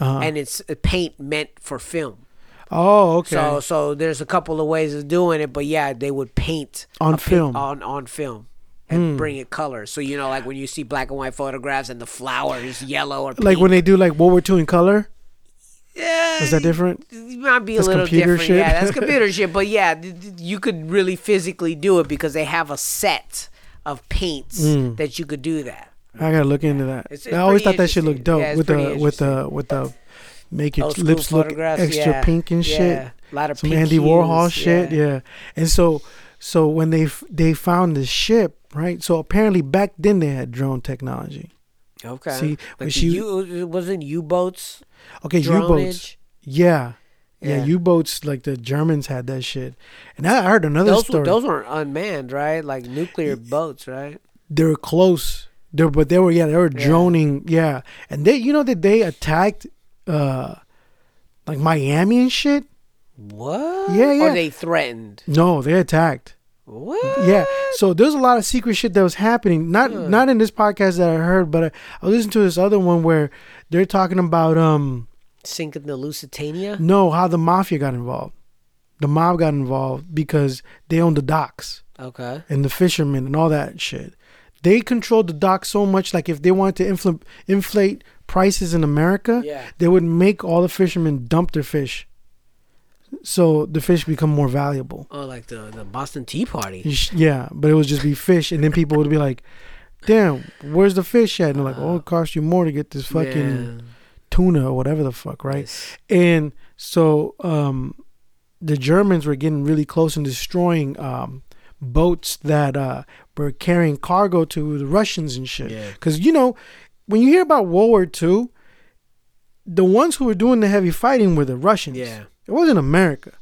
Uh-huh. and it's a paint meant for film. Oh, okay. So so there's a couple of ways of doing it, but yeah, they would paint On film. On on film. And bring it color, so you know, like when you see black and white photographs and the flower is yellow or like when they do like World War II in color. Yeah, Is that different? It might be a That's little computer different. shit? Yeah, that's computer shit. But yeah, you could really physically do it because they have a set of paints Mm. that you could do that. I gotta look into that. It's- it's I always thought that shit looked dope Yeah, with the with the with the make your lips look extra yeah. pink and shit. Yeah, a lot of Some Andy Warhol hues, shit. Yeah. And so so when they f- they found the ship right, so apparently back then they had drone technology. Okay. See, like the she- U, wasn't U-boats Okay, U boats. Yeah. Yeah, Yeah. U boats like the Germans had that shit. And I heard another Those story. those weren't unmanned, right? Like nuclear boats, right? they were close. They were, but they were yeah, they were Yeah. droning, yeah. And they you know that they attacked uh like Miami and shit? What? Yeah, yeah. Or they threatened? No, they attacked. What? Yeah. So there's a lot of secret shit that was happening. Not not in this podcast that I heard, but I, I listened to this other one where they're talking about um Sinking the Lusitania? no, how the mafia got involved. The mob got involved because they owned the docks. Okay. and the fishermen and all that shit. They controlled the docks so much. Like if they wanted to infl- inflate prices in America, Yeah. they would make all the fishermen dump their fish, so the fish become more valuable. Oh, like the, the Boston Tea Party. Yeah, but it would just be fish, and then people would be like, "Damn, where's the fish at?" And they're like, "Oh, it cost you more to get this fucking Yeah. tuna or whatever the fuck, right?" Yes. And so um, the Germans were getting really close and destroying um, boats that uh, were carrying cargo to the Russians and shit. Yeah. Because, you know, when you hear about World War II, the ones who were doing the heavy fighting were the Russians. Yeah. It wasn't America.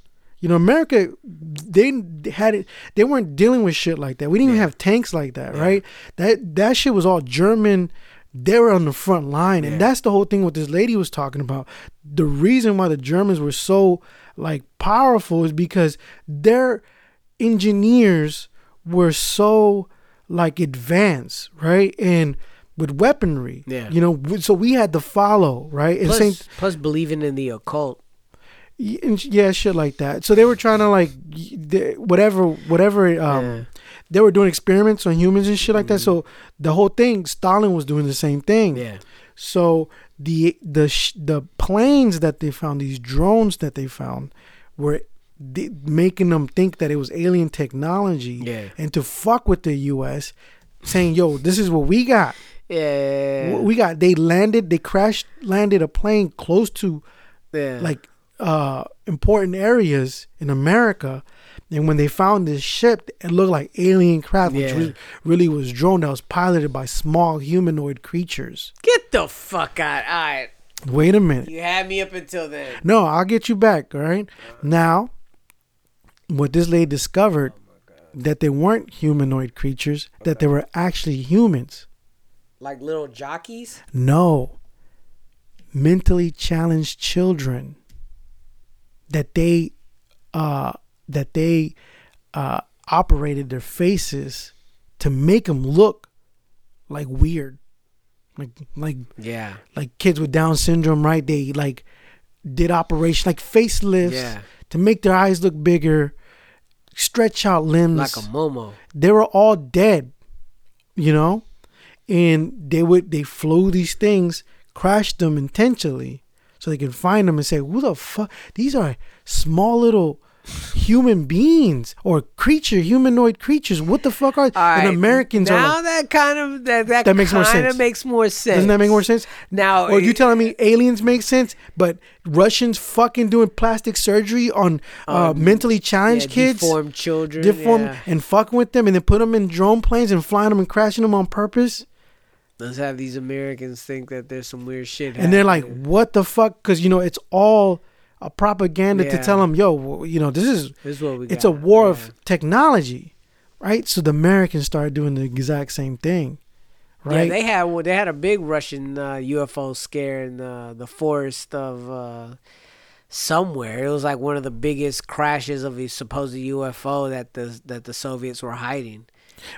You know, America, they had it. They weren't dealing with shit like that. We didn't even have tanks like that, right? That that shit was all German. They were on the front line, and that's the whole thing. What this lady was talking about. The reason why the Germans were so like powerful is because their engineers were so like advanced, right? And with weaponry, Yeah. You know, so we had to follow, right? And Plus, same plus believing in the occult. Yeah, shit like that. So they were trying to like they- whatever, whatever. Um, Yeah. they were doing experiments on humans and shit like that. So the whole thing, Stalin was doing the same thing. Yeah. So the the the planes that they found, these drones that they found, were di- making them think that it was alien technology. Yeah. And to fuck with the U.S., saying, "Yo, this is what we got. Yeah. We got." They landed. They crashed landed a plane close to yeah. like uh important areas in America. And when they found this ship, it looked like alien craft, which Yeah. re- really was drone that was piloted by small humanoid creatures. Get the fuck out. All right. Wait a minute. You had me up until then. No, I'll get you back, all right? Now, what this lady discovered that they weren't humanoid creatures, that they were actually humans. Like little jockeys? No. Mentally challenged children that they uh that they uh operated their faces to make them look like weird. Like like Yeah. like kids with down syndrome, right? They like did operation like facelifts Yeah. to make their eyes look bigger, stretch out limbs. Like a Momo. they were all dead. you know, and they would they flew these things, crashed them intentionally, so they can find them and say, "Who the fuck? These are small little." Human beings or creature, humanoid creatures. What the fuck are All right, and Americans are now like, that kind of that that, That makes more sense. makes more sense. Doesn't that make more sense? Now, or you it- telling me aliens make sense, but Russians fucking doing plastic surgery on uh, mentally Yeah, challenged kids, deformed children, deformed, yeah. and fucking with them, and then put them in drone planes and flying them and crashing them on purpose? Let's have these Americans think that there's some weird shit. And they're like. "What the fuck?" Because you know it's all a propaganda to tell them, "Yo, you know this is "This is what we it's a got." war Yeah. of technology." Right, so the Americans started doing the exact same thing, right? Yeah, they had well, they had a big Russian uh, UFO scare in the the forest of uh, somewhere. It was like one of the biggest crashes of a supposed UFO that the that the Soviets were hiding.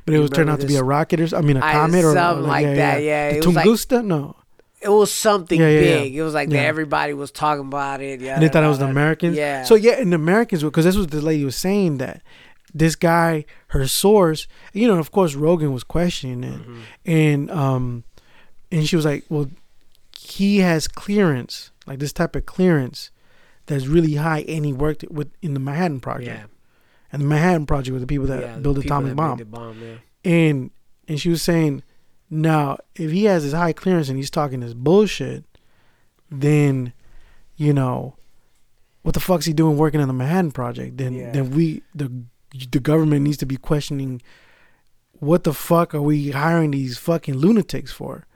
But it was turned out to be a rocket or I mean a I- comet or something like that, yeah. The It was like- Tunguska, no. It was something Yeah, yeah, yeah. big. It was like Yeah. that everybody was talking about it. Yeah, and they thought it was the Americans. Yeah. So yeah, and the Americans because this was the lady was saying that this guy, her source, you know, of course Rogan was questioning it, Mm-hmm. and um, and she was like, well, he has clearance, like this type of clearance that's really high, and he worked with in the Manhattan Project, yeah, and the Manhattan Project were the people that yeah, built the atomic bomb, the bomb. Yeah. and and she was saying, now if he has this high clearance and he's talking this bullshit, then, you know, what the fuck's he doing working on the Manhattan Project? Then Yeah. then we the the government needs to be questioning what the fuck are we hiring these fucking lunatics for?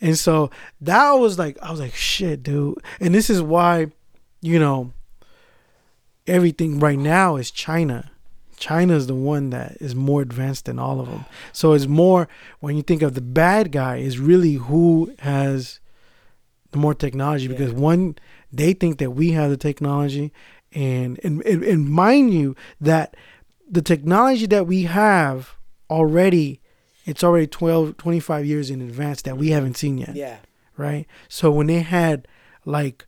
And so that was like I was like shit, dude. And this is why, you know, everything right now is China. China is the one that is more advanced than all of them. So it's more when you think of the bad guy is really who has the more technology because one they think that we have the technology and and, and and mind you that the technology that we have already it's already 12 25 years in advance that we haven't seen yet Yeah. right? So when they had like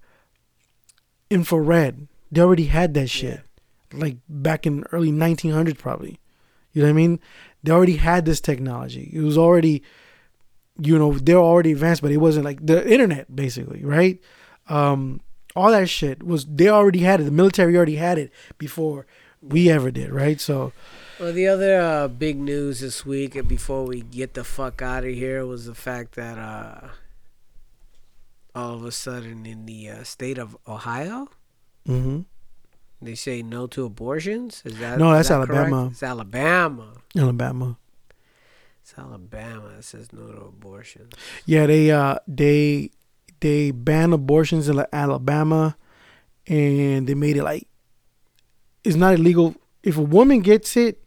infrared, they already had that shit. Like back in early 1900s, probably. You know what I mean? They already had this technology. It was already, you know, they're already advanced, but it wasn't like the internet, basically, right? Um, all that shit was they already had it. The military already had it before we ever did, right? So Well, the other uh, big news this week, uh, before we get the fuck out of here, was the fact that uh, all of a sudden in the uh, state of Ohio, mhm. they say no to abortions. Is that No, that's that correct? Alabama. It's Alabama. Alabama. It's Alabama that says no to abortion. Yeah, they uh they they ban abortions in Alabama, and they made it like it's not illegal if a woman gets it.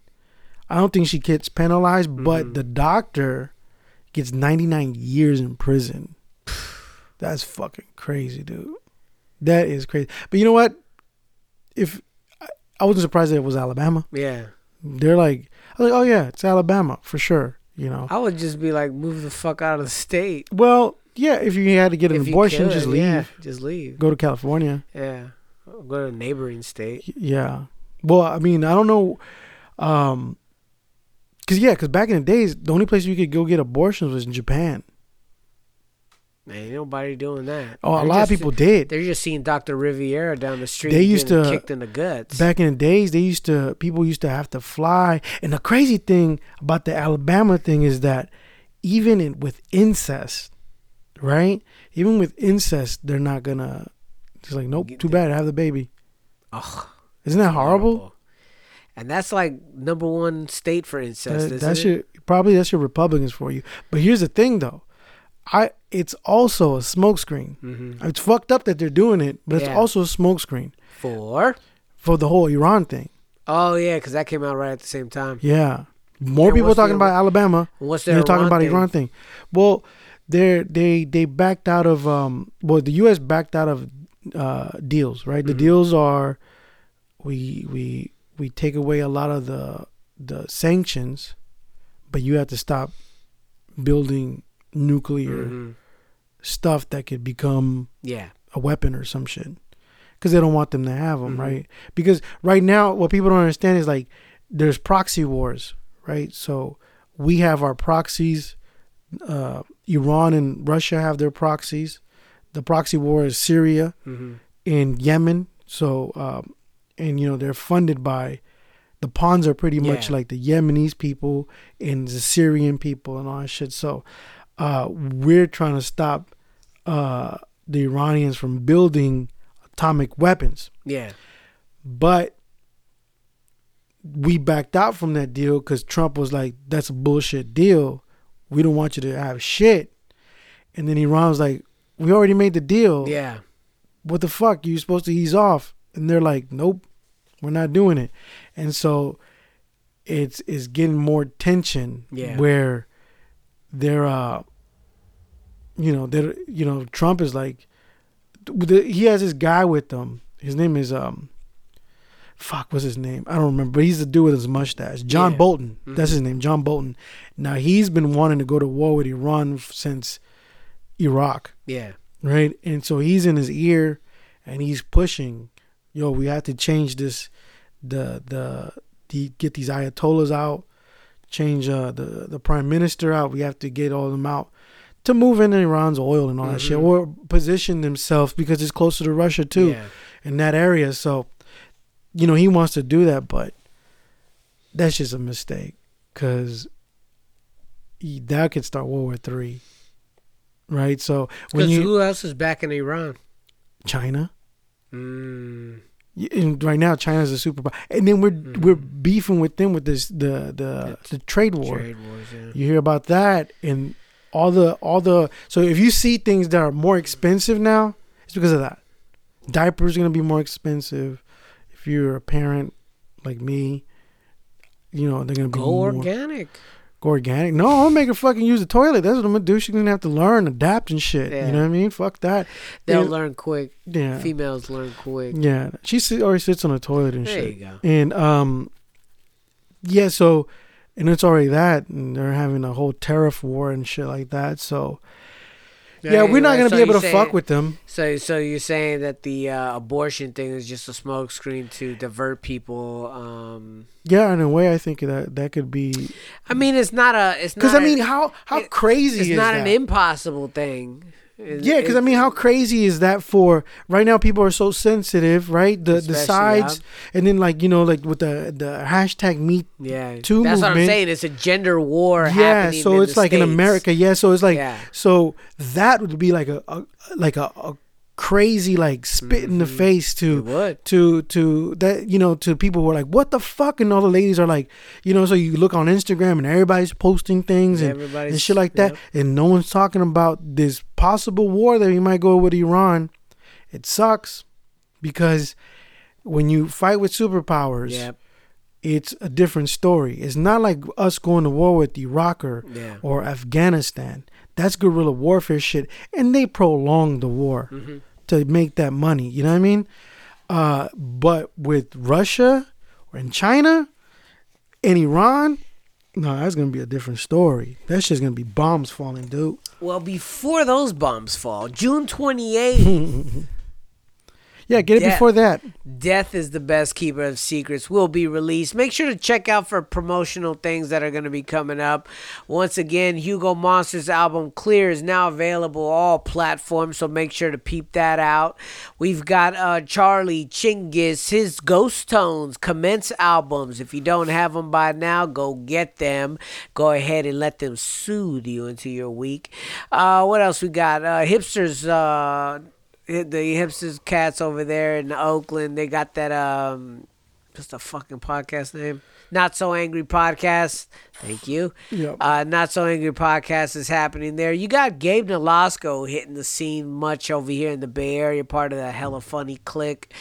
I don't think she gets penalized, but Mhm. the doctor gets 99 years in prison. That's fucking crazy, dude. That is crazy. But you know what? If I- wasn't surprised that it was Alabama. Yeah, They're like, I was like, oh yeah, it's Alabama for sure. You know. I would just be like, move the fuck out of the state. Well, yeah, if you had to get an If abortion, could, just leave. Yeah, just leave. Go to California. Yeah, go to a neighboring state. Yeah. Well, I mean, I don't know. Um, cause yeah, cause back in the days, the only place you could go get abortions was in Japan. Man, ain't nobody doing that. Oh, a They're lot of people did. They're just seeing Dr. Riviera down the street. They used to- kicked in the guts. Back in the days, they used to people used to have to fly. And the crazy thing about the Alabama thing is that even in, with incest, right? Even with incest, they're not gonna. It's like, nope, too bad. Have the baby. Ugh, Isn't that horrible? And that's like number one state for incest. That, that's it? your probably that's your Republicans for you. But here's the thing, though. I it's also a smokescreen. Mhm. It's fucked up that they're doing it, but it's also a smokescreen For for the whole Iran thing. oh yeah, because that came out right at the same time. Yeah, more And people talking the- about Alabama. What's their They're talking Iran about thing? Iran thing. Well, they they they backed out of um. Well, the U.S. backed out of uh deals. Right. The Mhm. deals are we we we take away a lot of the the sanctions, but you have to stop building nuclear Mhm. stuff that could become Yeah, a weapon or some shit because they don't want them to have them, Mhm. right? Because right now, what people don't understand is like there's proxy wars, right? So we have our proxies. Uh, Iran and Russia have their proxies. The proxy war is Syria Mm-hmm. and Yemen. So, um, and you know they're funded by the pawns are pretty much like the Yemenis people and the Syrian people and all that shit. So, uh, we're trying to stop uh, the Iranians from building atomic weapons, Yeah. but we backed out from that deal because Trump was like, "That's a bullshit deal. We don't want you to have shit." And then Iran was like, "We already made the deal Yeah. what the fuck? You supposed to ease off. And they're like, nope, we're not doing it. And so it's it's getting more tension Yeah. where they're uh you know, they're you know, Trump is like the, he has this guy with them. His name is um fuck what's his name? I don't remember, but he's the dude with his mustache. John Yeah. Bolton. Mhm. That's his name, John Bolton. Now he's been wanting to go to war with Iran since Iraq Yeah. right? And so he's in his ear, and he's pushing, yo, we have to change this, the the the get these ayatollahs out, change uh, the the prime minister out. We have to get all of them out to move in Iran's oil and all that shit, Mhm. or position themselves because it's closer to Russia too Yeah. in that area. So, you know, he wants to do that, but that's just a mistake because that could start World War Three, right? So when Because you who else is back in Iran? China. Mm. Right now, China's a superpower, and then we're Mhm. we're beefing with them with this the the the trade war. Trade wars. Yeah. You hear about that, and all the all the so if you see things that are more expensive now, it's because of that. Diapers are gonna be more expensive. If you're a parent like me, you know they're gonna be Go more, organic. Organic. No, I'm gonna make her fucking use the toilet. That's what I'm gonna do. She's gonna have to learn, adapt, and shit. Yeah. You know what I mean? Fuck that. They'll Yeah. learn quick. Yeah, Females learn quick. yeah. She sit, already sits on the toilet and There shit. you go. And um, yeah. So, and it's already that, and they're having a whole tariff war and shit like that. So, yeah, we're not Anyway, gonna so be able to say- fuck with them. So, so you're saying that the uh, abortion thing is just a smokescreen to divert people? Um, Yeah, in a way, I think that that could be I mean, it's not a. It's because. I mean, how how it- crazy it's not that? an impossible thing. It- yeah, because I mean, how crazy is that for right now? People are so sensitive, right? The the Especially, sides, and then like you know, like with the the hashtag Me Yeah, Two that's what I'm movement. saying. It's a gender war. yeah happening so in it's the like in america yeah so it's like Yeah. so that would be like a, a like a, a crazy like spit in the Mhm. face to to to that you know to people who are like what the fuck and all the ladies are like you know so you look on instagram and everybody's posting things and, Everybody's and shit like that yep. and no one's talking about this possible war that we might go with iran it sucks because when you fight with superpowers Yep. it's a different story it's not like us going to war with iraq or Yeah. or Afghanistan. That's guerrilla warfare shit, and they prolong the war Mhm. to make that money. You know what I mean? Uh, but with Russia or in China and Iran, no, that's gonna be a different story. That's just gonna be bombs falling, dude. Well, before those bombs fall, June 28th, Yeah, get it Yeah. before that. Death is the Best Keeper of Secrets will be released. Make sure to check out for promotional things that are going to be coming up. Once again, Hugo Monster's album Clear is now available all platforms, so make sure to peep that out. We've got uh, Charlie Chinggis, his Ghost Tones commence albums. If you don't have them by now, go get them. Go ahead and let them soothe you into your week. Uh, what else we got? Uh, hipsters. The hipsters cats over there in Oakland, they got that um what's the fucking podcast name? Not so angry podcast. Thank you. Yep. Uh, Not so angry podcast is happening there. You got Gabe Nolasco hitting the scene much over here in the Bay Area, part of the hella funny clique.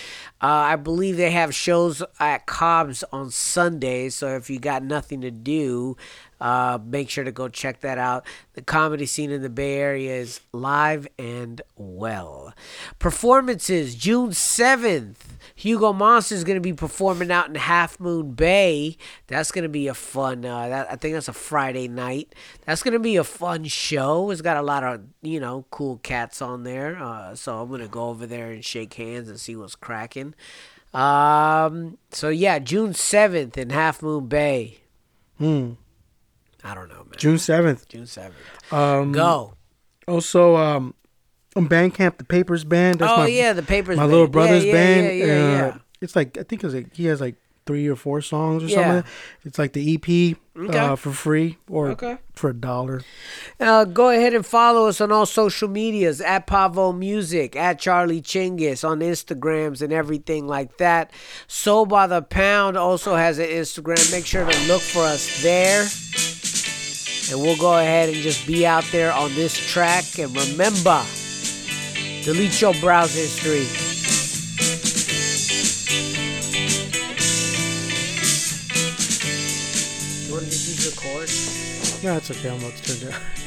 Uh, I believe they have shows at Cobb's on Sundays, so if you got nothing to do, uh, make sure to go check that out. The comedy scene in the Bay Area is live and well. Performances June 7th. Hugo Monster is going to be performing out in Half Moon Bay. That's going to be a fun. Uh, that, I think that's a Friday night. That's going to be a fun show. It's got a lot of you know cool cats on there. Uh, so I'm going to go over there and shake hands and see what's cracking. Um, so yeah, June 7th in Half Moon Bay. Hmm. I don't know, man. June seventh. June seventh. Um, Go. Also, um, on Bandcamp, the Papers Band. That's oh my, yeah, the papers. my band. little brother's yeah, yeah, band. Yeah, yeah, uh, yeah. It's like I think it's like he has like three or four songs or Yeah. something. It's like the EP Okay. uh, for free or Okay. for a dollar. Uh, go ahead and follow us on all social medias at Pavo Music, at Charlie Chinggis on Instagrams and everything like that. So by the Pound also has an Instagram. Make sure to look for us there. And we'll go ahead and just be out there on this track. And remember, delete your browser history. You want to just use your chord? No, it's okay. I'm about to turn down.